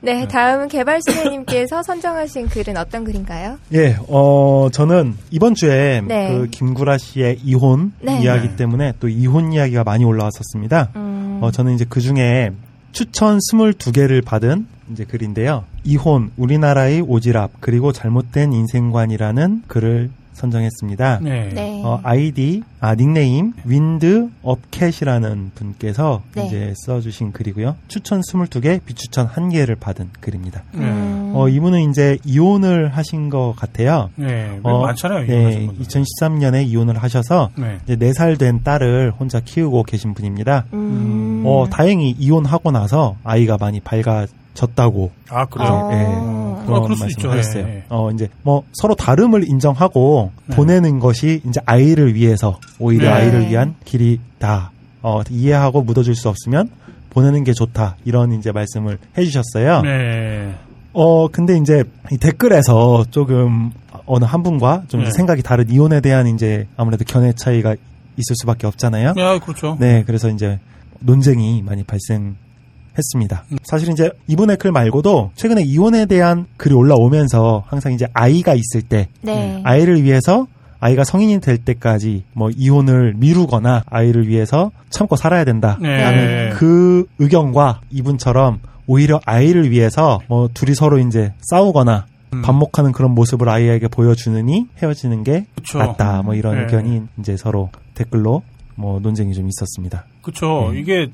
네, 다음은 개발수혜님께서 선정하신 글은 어떤 글인가요? 예, 어, 저는 이번 주에 네. 그 김구라 씨의 이혼 네. 이야기 네. 때문에 또 이혼 이야기가 많이 올라왔었습니다. 음, 어, 저는 이제 그 중에 추천 22개를 받은 이제 글인데요. 이혼, 우리나라의 오지랖, 그리고 잘못된 인생관이라는 글을 선정했습니다. 네. 네. 어, 아이디, 아, 닉네임, 윈드 업캣이라는 분께서 네. 이제 써주신 글이고요. 추천 22개, 비추천 1개를 받은 글입니다. 네. 음, 어, 이분은 이제 이혼을 하신 것 같아요. 네. 어, 많잖아요. 네, 이혼하신 분들. 2013년에 이혼을 하셔서 네. 이제 4살 된 딸을 혼자 키우고 계신 분입니다. 음, 어, 다행히 이혼하고 나서 아이가 많이 밝아졌다고 아, 그래요? 어. 예, 아, 그런 그럴 수 말씀을. 하셨어요. 예, 예. 어, 이제 뭐 서로 다름을 인정하고 네. 보내는 것이 이제 아이를 위해서 오히려 네. 아이를 위한 길이다. 어, 이해하고 묻어줄 수 없으면 보내는 게 좋다. 이런 이제 말씀을 해주셨어요. 네. 어, 근데 이제 이 댓글에서 조금 어느 한 분과 좀 네. 생각이 다른 이혼에 대한 이제 아무래도 견해 차이가 있을 수밖에 없잖아요. 야, 그렇죠. 네, 그래서 이제 논쟁이 많이 발생 했습니다. 사실 이제 이분의 글 말고도 최근에 이혼에 대한 글이 올라오면서 항상 이제 아이가 있을 때 네. 아이를 위해서 아이가 성인이 될 때까지 뭐 이혼을 미루거나 아이를 위해서 참고 살아야 된다라는 네. 그 의견과 이분처럼 오히려 아이를 위해서 뭐 둘이 서로 이제 싸우거나 음. 반목하는 그런 모습을 아이에게 보여주느니 헤어지는 게 그쵸. 낫다 뭐 이런 네. 의견이 이제 서로 댓글로 뭐 논쟁이 좀 있었습니다. 그렇죠. 네. 이게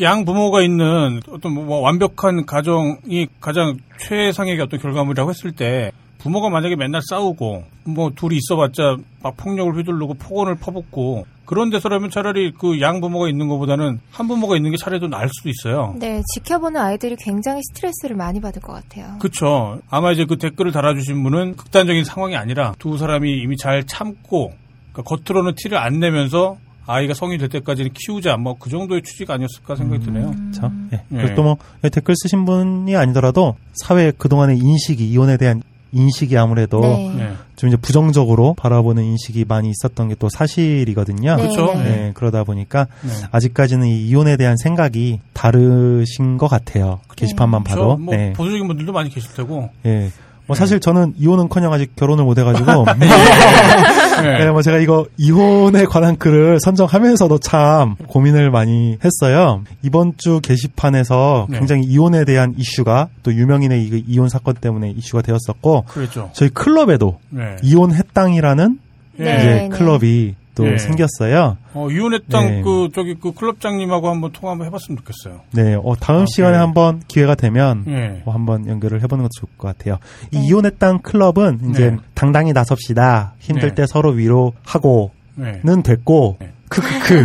양 부모가 있는 어떤 뭐 완벽한 가정이 가장 최상의 어떤 결과물이라고 했을 때 부모가 만약에 맨날 싸우고 뭐 둘이 있어봤자 막 폭력을 휘두르고 폭언을 퍼붓고 그런 데서라면 차라리 그 양 부모가 있는 것보다는 한 부모가 있는 게 차라리 더 나을 수도 있어요. 네, 지켜보는 아이들이 굉장히 스트레스를 많이 받을 것 같아요. 그렇죠. 아마 이제 그 댓글을 달아주신 분은 극단적인 상황이 아니라 두 사람이 이미 잘 참고 그러니까 겉으로는 티를 안 내면서 아이가 성이 될 때까지는 키우자 뭐 그 정도의 취지가 아니었을까 생각이 드네요. 그렇죠. 예. 예. 그리고 또 뭐 댓글 쓰신 분이 아니더라도 사회 그 동안의 인식이 이혼에 대한 인식이 아무래도 네. 네. 좀 이제 부정적으로 바라보는 인식이 많이 있었던 게 또 사실이거든요. 네, 그렇죠. 네. 네, 그러다 보니까 네. 아직까지는 이 이혼에 대한 생각이 다르신 것 같아요. 게시판만 봐도. 그렇죠. 뭐 네. 보수적인 분들도 많이 계실 테고. 예. 뭐 사실 저는 이혼은커녕 아직 결혼을 못 해가지고 네. 네, 뭐 제가 이거 이혼에 관한 글을 선정하면서도 참 고민을 많이 했어요. 이번 주 게시판에서 네. 굉장히 이혼에 대한 이슈가 또 유명인의 이- 이혼 사건 때문에 이슈가 되었었고 그렇죠. 저희 클럽에도 네. 이혼했당이라는 네. 이제 네, 네. 클럽이 또 네. 생겼어요. 어, 이혼했당 네. 그 저기 그 클럽장님하고 한번 통화 한번 해봤으면 좋겠어요. 네, 어, 다음 시간에 한번 기회가 되면 네. 뭐 한번 연결을 해보는 것도 좋을 것 같아요. 이 이혼했당 클럽은 이제 네. 당당히 나섭시다. 힘들 네. 때 서로 위로하고는 네. 됐고 크크크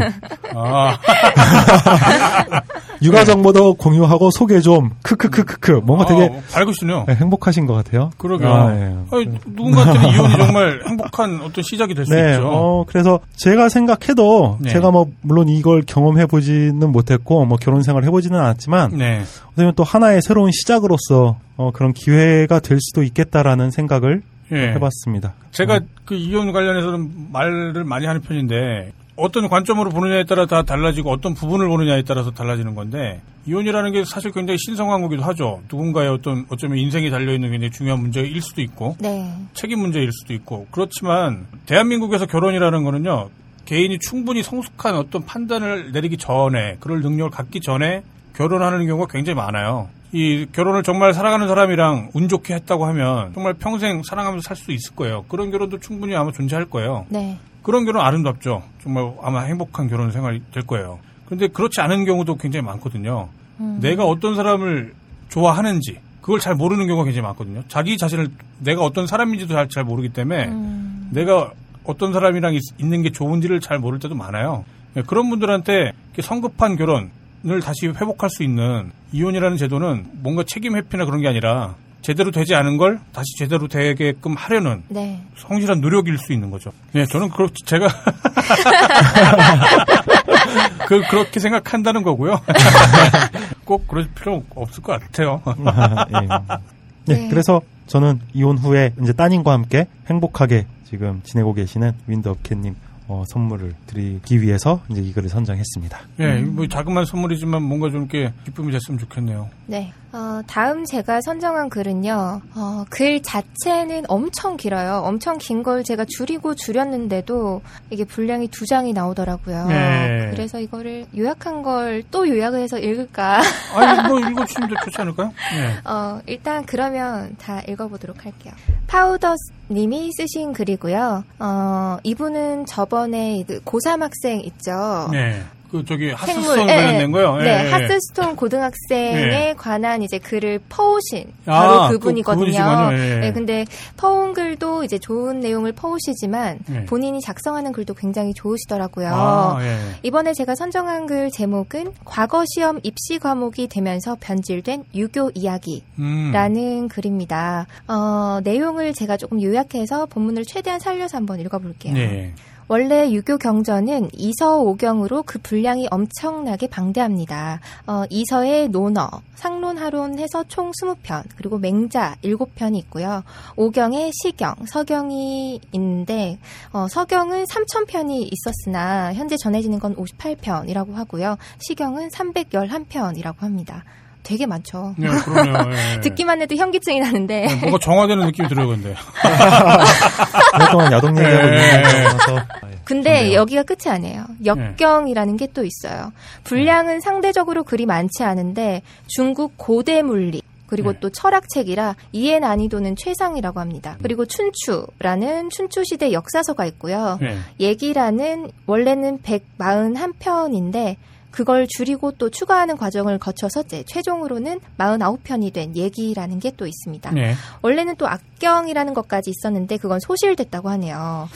아. 육아 정보도 공유하고 소개 좀 크크크크크 뭔가 되게 아, 밝으시네요. 네, 행복하신 것 같아요. 그러게요. 아, 네. 아니, 누군가한테는 이혼이 정말 행복한 어떤 시작이 될수 네, 있죠. 어, 그래서 제가 생각해도 네. 제가 뭐 물론 이걸 경험해 보지는 못했고 뭐 결혼 생활 해보지는 않았지만 네. 어떻게 또 하나의 새로운 시작으로서 어, 그런 기회가 될 수도 있겠다라는 생각을 예. 해봤습니다. 제가 그 이혼 관련해서는 말을 많이 하는 편인데 어떤 관점으로 보느냐에 따라 다 달라지고 어떤 부분을 보느냐에 따라서 달라지는 건데 이혼이라는 게 사실 굉장히 신성한 거기도 하죠. 누군가의 어떤 어쩌면 인생이 달려 있는 굉장히 중요한 문제일 수도 있고 네. 책임 문제일 수도 있고 그렇지만 대한민국에서 결혼이라는 거는요 개인이 충분히 성숙한 어떤 판단을 내리기 전에 그럴 능력을 갖기 전에 결혼하는 경우가 굉장히 많아요. 이 결혼을 정말 사랑하는 사람이랑 운 좋게 했다고 하면 정말 평생 사랑하면서 살 수 있을 거예요. 그런 결혼도 충분히 아마 존재할 거예요. 네. 그런 결혼 아름답죠. 정말 아마 행복한 결혼 생활이 될 거예요. 그런데 그렇지 않은 경우도 굉장히 많거든요. 음. 내가 어떤 사람을 좋아하는지 그걸 잘 모르는 경우가 굉장히 많거든요. 자기 자신을 내가 어떤 사람인지도 잘, 잘 모르기 때문에 음. 내가 어떤 사람이랑 있, 는게 좋은지를 잘 모를 때도 많아요. 네, 그런 분들한테 성급한 결혼을 다시 회복할 수 있는 이혼이라는 제도는 뭔가 책임 회피나 그런 게 아니라 제대로 되지 않은 걸 다시 제대로 되게끔 하려는 네. 성실한 노력일 수 있는 거죠. 네, 저는 그렇 제가 그 그렇게 생각한다는 거고요. 꼭 그럴 필요 없을 것 같아요. 네, 네. 그래서 저는 이혼 후에 이제 따님과 함께 행복하게 지금 지내고 계시는 윈드업캣님 어, 선물을 드리기 위해서 이제 이 글을 선정했습니다. 예, 뭐 자그마한 선물이지만 뭔가 좀 이렇게 기쁨이 됐으면 좋겠네요. 네. 어, 다음 제가 선정한 글은요. 어, 글 자체는 엄청 길어요. 엄청 긴 걸 제가 줄이고 줄였는데도 이게 분량이 두 장이 나오더라고요. 네. 그래서 이거를 요약한 걸 또 요약을 해서 읽을까? 아니, 뭐 읽어주시면 더 좋지 않을까요? 네. 어, 일단 그러면 다 읽어보도록 할게요. 파우더 님이 쓰신 글이고요. 어, 이분은 저번에 그 고3 학생 있죠. 네. 그 저기 하스스톤 예, 관련된 거요? 네, 예, 예. 하스스톤 고등학생에 네. 관한 이제 글을 퍼오신 아, 바로 그- 그분이거든요. 그분이시군요. 예, 예. 네, 근데 퍼온 글도 이제 좋은 내용을 퍼오시지만 네. 본인이 작성하는 글도 굉장히 좋으시더라고요. 아, 예. 이번에 제가 선정한 글 제목은 과거 시험 입시 과목이 되면서 변질된 유교 이야기. 음. 라는 글입니다. 어, 내용을 제가 조금 요약해서 본문을 최대한 살려서 한번 읽어볼게요. 네. 원래 유교 경전은 이서 오경으로 그 분량이 엄청나게 방대합니다. 어, 이서에 논어, 상론, 하론 해서 총 20편, 그리고 맹자 7편이 있고요. 오경에 시경, 서경이 있는데 어, 서경은 3,000편이 있었으나 현재 전해지는 건 58편이라고 하고요. 시경은 311편이라고 합니다. 되게 많죠. 네, 그러네요. 예. 듣기만 해도 현기증이 나는데. 네, 뭔가 정화되는 느낌이 들어요, 근데. 오랫동안 야동 얘기하고 예, 있는 예. 것 같아서 근데 여기가 끝이 아니에요. 역경이라는 게 또 있어요. 분량은 상대적으로 그리 많지 않은데 중국 고대 물리 그리고 또 철학책이라 이해 난이도는 최상이라고 합니다. 그리고 춘추라는 춘추 시대 역사서가 있고요. 네. 얘기라는 원래는 141편인데 그걸 줄이고 또 추가하는 과정을 거쳐서 이제 최종으로는 49편이 된 얘기라는 게 또 있습니다. 네. 원래는 또 악경이라는 것까지 있었는데 그건 소실됐다고 하네요.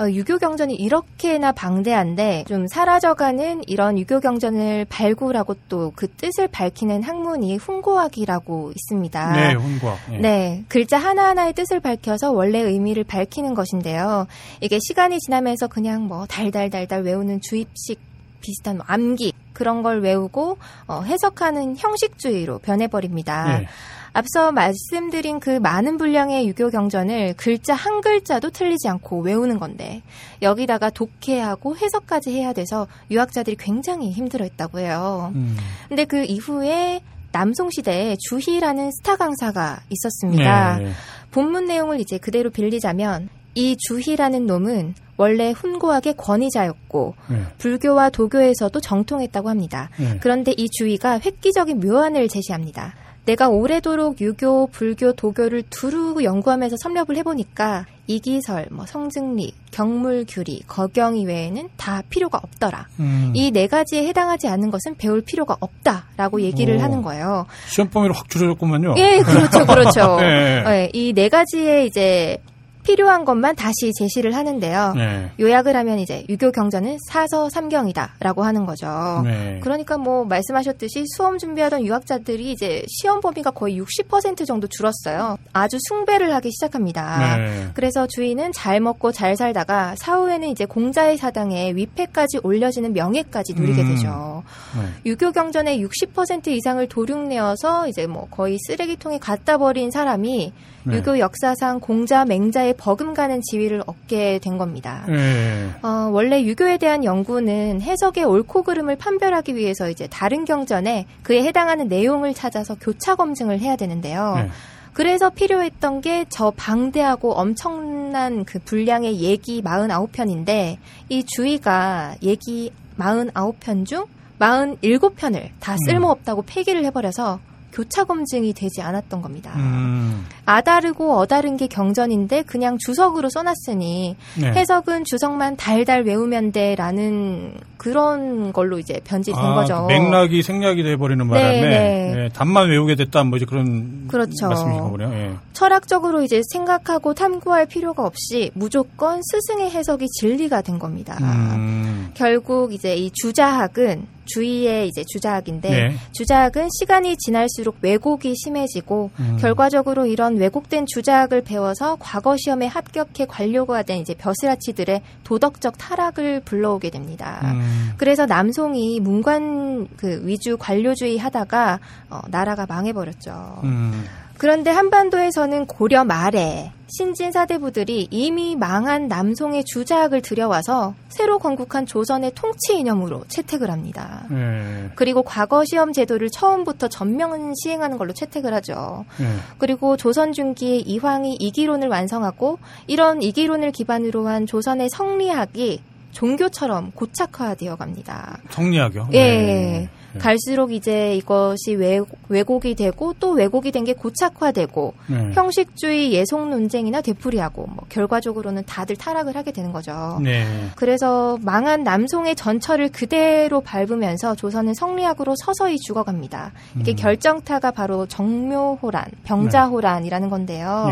어, 유교 경전이 이렇게나 방대한데 좀 사라져가는 이런 유교 경전을 발굴하고 또 그 뜻을 밝히는 학문이 훈고학이라고 있습니다. 네, 훈과. 예. 네, 글자 하나하나의 뜻을 밝혀서 원래 의미를 밝히는 것인데요. 이게 시간이 지나면서 그냥 뭐 달달달달 외우는 주입식 비슷한 뭐 암기 그런 걸 외우고 어, 해석하는 형식주의로 변해버립니다. 네. 앞서 말씀드린 그 많은 분량의 유교 경전을 글자 한 글자도 틀리지 않고 외우는 건데 여기다가 독해하고 해석까지 해야 돼서 유학자들이 굉장히 힘들어했다고 해요. 음. 근데 그 이후에 남송 시대에 주희라는 스타 강사가 있었습니다. 네. 본문 내용을 이제 그대로 빌리자면 이 주희라는 놈은 원래 훈고학의 권위자였고 네. 불교와 도교에서도 정통했다고 합니다. 네. 그런데 이 주의가 획기적인 묘안을 제시합니다. 내가 오래도록 유교, 불교, 도교를 두루 연구하면서 섭렵을 해보니까 이기설, 뭐 성증리, 경물규리, 거경 이 외에는 다 필요가 없더라. 음. 이네 가지에 해당하지 않는 것은 배울 필요가 없다라고 얘기를 오. 하는 거예요. 시험 범위를 확 줄여줬구만요. 예, 그렇죠, 그렇죠. 네. 이네 가지의 이제 필요한 것만 다시 제시를 하는데요. 네. 요약을 하면 이제 유교 경전은 사서 삼경이다라고 하는 거죠. 네. 그러니까 뭐 말씀하셨듯이 수험 준비하던 유학자들이 이제 시험 범위가 거의 60% 정도 줄었어요. 아주 숭배를 하기 시작합니다. 네. 그래서 주인은 잘 먹고 잘 살다가 사후에는 이제 공자의 사당에 위패까지 올려지는 명예까지 누리게 음. 되죠. 네. 유교 경전의 60% 이상을 도륙내어서 이제 뭐 거의 쓰레기통에 갖다 버린 사람이 네. 유교 역사상 공자 맹자의 버금가는 지위를 얻게 된 겁니다. 네. 어, 원래 유교에 대한 연구는 해석의 옳고 그름을 판별하기 위해서 이제 다른 경전에 그에 해당하는 내용을 찾아서 교차 검증을 해야 되는데요. 네. 그래서 필요했던 게 저 방대하고 엄청난 그 분량의 얘기 49편인데 이 주의가 얘기 49편 중 47편을 다 쓸모없다고 폐기를 해버려서 교차 검증이 되지 않았던 겁니다. 음. 아다르고 어다른 게 경전인데 그냥 주석으로 써놨으니 네. 해석은 주석만 달달 외우면 돼라는 그런 걸로 이제 변질된 아, 거죠. 그 맥락이 생략이 돼버리는 바람에 네, 네. 예, 답만 외우게 됐다 뭐 이제 그런 그렇죠. 말씀이신가 보네요. 예. 철학적으로 이제 생각하고 탐구할 필요가 없이 무조건 스승의 해석이 진리가 된 겁니다. 음. 결국 이제 이 주자학은 주의의 이제 주자학인데 네. 주자학은 시간이 지날수록 왜곡이 심해지고 음. 결과적으로 이런 왜곡된 주자학을 배워서 과거 시험에 합격해 관료가 된 이제 벼슬아치들의 도덕적 타락을 불러오게 됩니다. 음. 그래서 남송이 문관 그 위주 관료주의 하다가 어, 나라가 망해버렸죠. 음. 그런데 한반도에서는 고려 말에 신진 사대부들이 이미 망한 남송의 주자학을 들여와서 새로 건국한 조선의 통치 이념으로 채택을 합니다. 예. 그리고 과거 시험 제도를 처음부터 전면 시행하는 걸로 채택을 하죠. 예. 그리고 조선 중기에 이황이 이기론을 완성하고 이런 이기론을 기반으로 한 조선의 성리학이 종교처럼 고착화되어 갑니다. 성리학이요. 예. 예. 갈수록 이제 이것이 왜, 왜곡이 되고 또 왜곡이 된 게 고착화되고 네. 형식주의 예속 논쟁이나 되풀이하고 뭐 결과적으로는 다들 타락을 하게 되는 거죠. 네. 그래서 망한 남송의 전철을 그대로 밟으면서 조선은 성리학으로 서서히 죽어갑니다. 이게 음. 결정타가 바로 정묘호란, 병자호란이라는 건데요.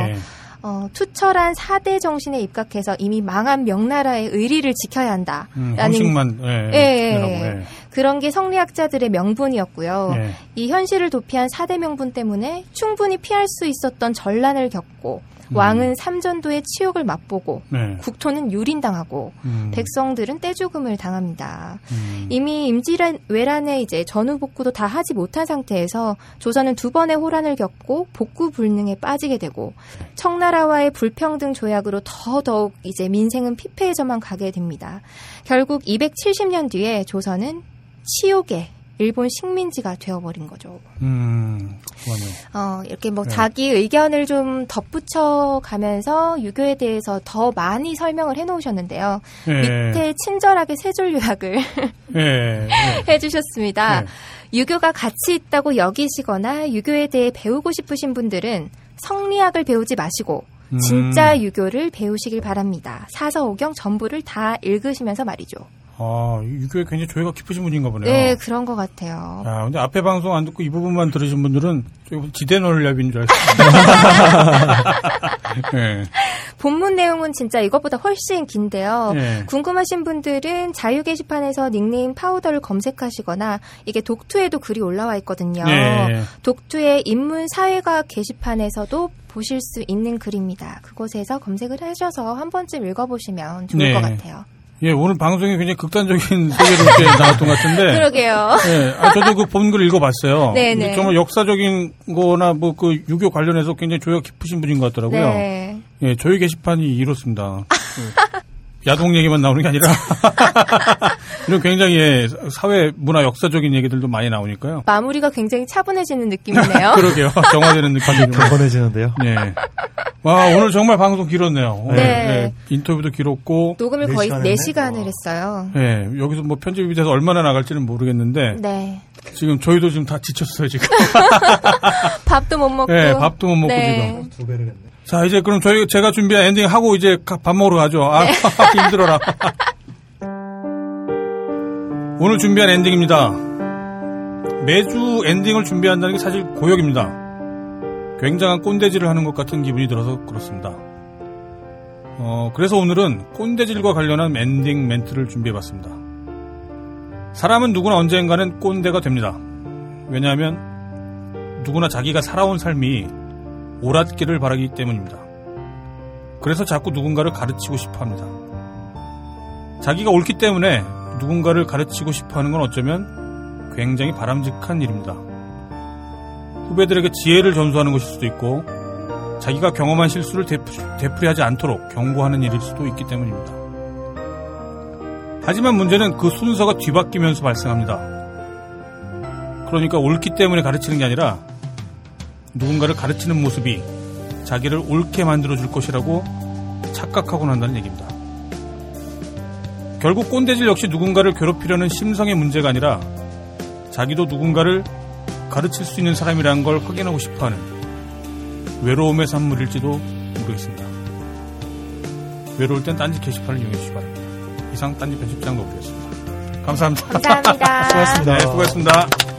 예. 어, 투철한 사대 정신에 입각해서 이미 망한 명나라의 의리를 지켜야 한다. 음, 라는 형식만 예, 예, 지키라고, 예. 예. 그런 게 성리학자들의 명분이었고요. 예. 이 현실을 도피한 사대 명분 때문에 충분히 피할 수 있었던 전란을 겪고 음. 왕은 삼전도의 치욕을 맛보고 네. 국토는 유린당하고 음. 백성들은 떼죽음을 당합니다. 음. 이미 임진왜란 외란에 이제 전후 복구도 다 하지 못한 상태에서 조선은 두 번의 호란을 겪고 복구 불능에 빠지게 되고 청나라와의 불평등 조약으로 더더욱 이제 민생은 피폐해져만 가게 됩니다. 결국 270년 뒤에 조선은 치욕의 일본 식민지가 되어버린 거죠. 음. 어, 이렇게 뭐 네. 자기 의견을 좀 덧붙여 가면서 유교에 대해서 더 많이 설명을 해 놓으셨는데요. 예. 밑에 친절하게 세 줄 요약을 예. 예. 해주셨습니다. 네. 유교가 가치 있다고 여기시거나 유교에 대해 배우고 싶으신 분들은 성리학을 배우지 마시고 음. 진짜 유교를 배우시길 바랍니다. 사서오경 전부를 다 읽으시면서 말이죠. 아, 유교에 굉장히 조예가 깊으신 분인가 보네요. 네, 그런 것 같아요. 아, 근데 앞에 방송 안 듣고 이 부분만 들으신 분들은 지대놀랍인 줄 알았어요. 예. 본문 내용은 진짜 이것보다 훨씬 긴데요. 네. 궁금하신 분들은 자유 게시판에서 닉네임 파우더를 검색하시거나 이게 독투에도 글이 올라와 있거든요. 네. 독투의 인문 사회과학 게시판에서도 보실 수 있는 글입니다. 그곳에서 검색을 하셔서 한 번쯤 읽어보시면 좋을 네. 것 같아요. 예, 오늘 방송이 굉장히 극단적인 소개로 이렇게 나왔던 것 같은데. 그러게요. 예, 아, 저도 그 본 글 읽어봤어요. 네네. 근데 정말 역사적인 거나 뭐 그 유교 관련해서 굉장히 조예가 깊으신 분인 것 같더라고요. 네. 예, 저희 게시판이 이렇습니다. 그 야동 얘기만 나오는 게 아니라 이런 굉장히 예, 사회 문화 역사적인 얘기들도 많이 나오니까요. 마무리가 굉장히 차분해지는 느낌이네요. 그러게요. 정화되는 느낌이 경건해지는데요. 네. 와, 오늘 정말 방송 길었네요. 오늘, 네. 인터뷰도 길었고. 녹음을 네 거의 시간 4시간을 했어요. 네, 여기서 뭐 편집이 돼서 얼마나 나갈지는 모르겠는데. 네. 지금 저희도 지금 다 지쳤어요, 지금. 밥도 못 먹고. 네, 밥도 못 먹고 네. 지금. 두 배를 했네. 자, 이제 그럼 저희, 제가 준비한 엔딩 하고 이제 가- 밥 먹으러 가죠. 아, 힘들어라. 오늘 준비한 엔딩입니다. 매주 엔딩을 준비한다는 게 사실 고역입니다. 굉장한 꼰대질을 하는 것 같은 기분이 들어서 그렇습니다. 어, 그래서 오늘은 꼰대질과 관련한 엔딩 멘트를 준비해봤습니다. 사람은 누구나 언젠가는 꼰대가 됩니다. 왜냐하면 누구나 자기가 살아온 삶이 옳았기를 바라기 때문입니다. 그래서 자꾸 누군가를 가르치고 싶어 합니다. 자기가 옳기 때문에 누군가를 가르치고 싶어 하는 건 어쩌면 굉장히 바람직한 일입니다. 후배들에게 지혜를 전수하는 것일 수도 있고 자기가 경험한 실수를 되풀이, 되풀이하지 않도록 경고하는 일일 수도 있기 때문입니다. 하지만 문제는 그 순서가 뒤바뀌면서 발생합니다. 그러니까 옳기 때문에 가르치는 게 아니라 누군가를 가르치는 모습이 자기를 옳게 만들어줄 것이라고 착각하고 난다는 얘기입니다. 결국 꼰대질 역시 누군가를 괴롭히려는 심성의 문제가 아니라 자기도 누군가를 가르칠 수 있는 사람이라는 걸 확인하고 싶어하는 외로움의 산물일지도 모르겠습니다. 외로울 땐 딴지 게시판을 이용해 주시기 바랍니다. 이상 딴지 편집장 노부였습니다. 감사합니다. 감사합니다. 수고하셨습니다. 네, 수고하셨습니다.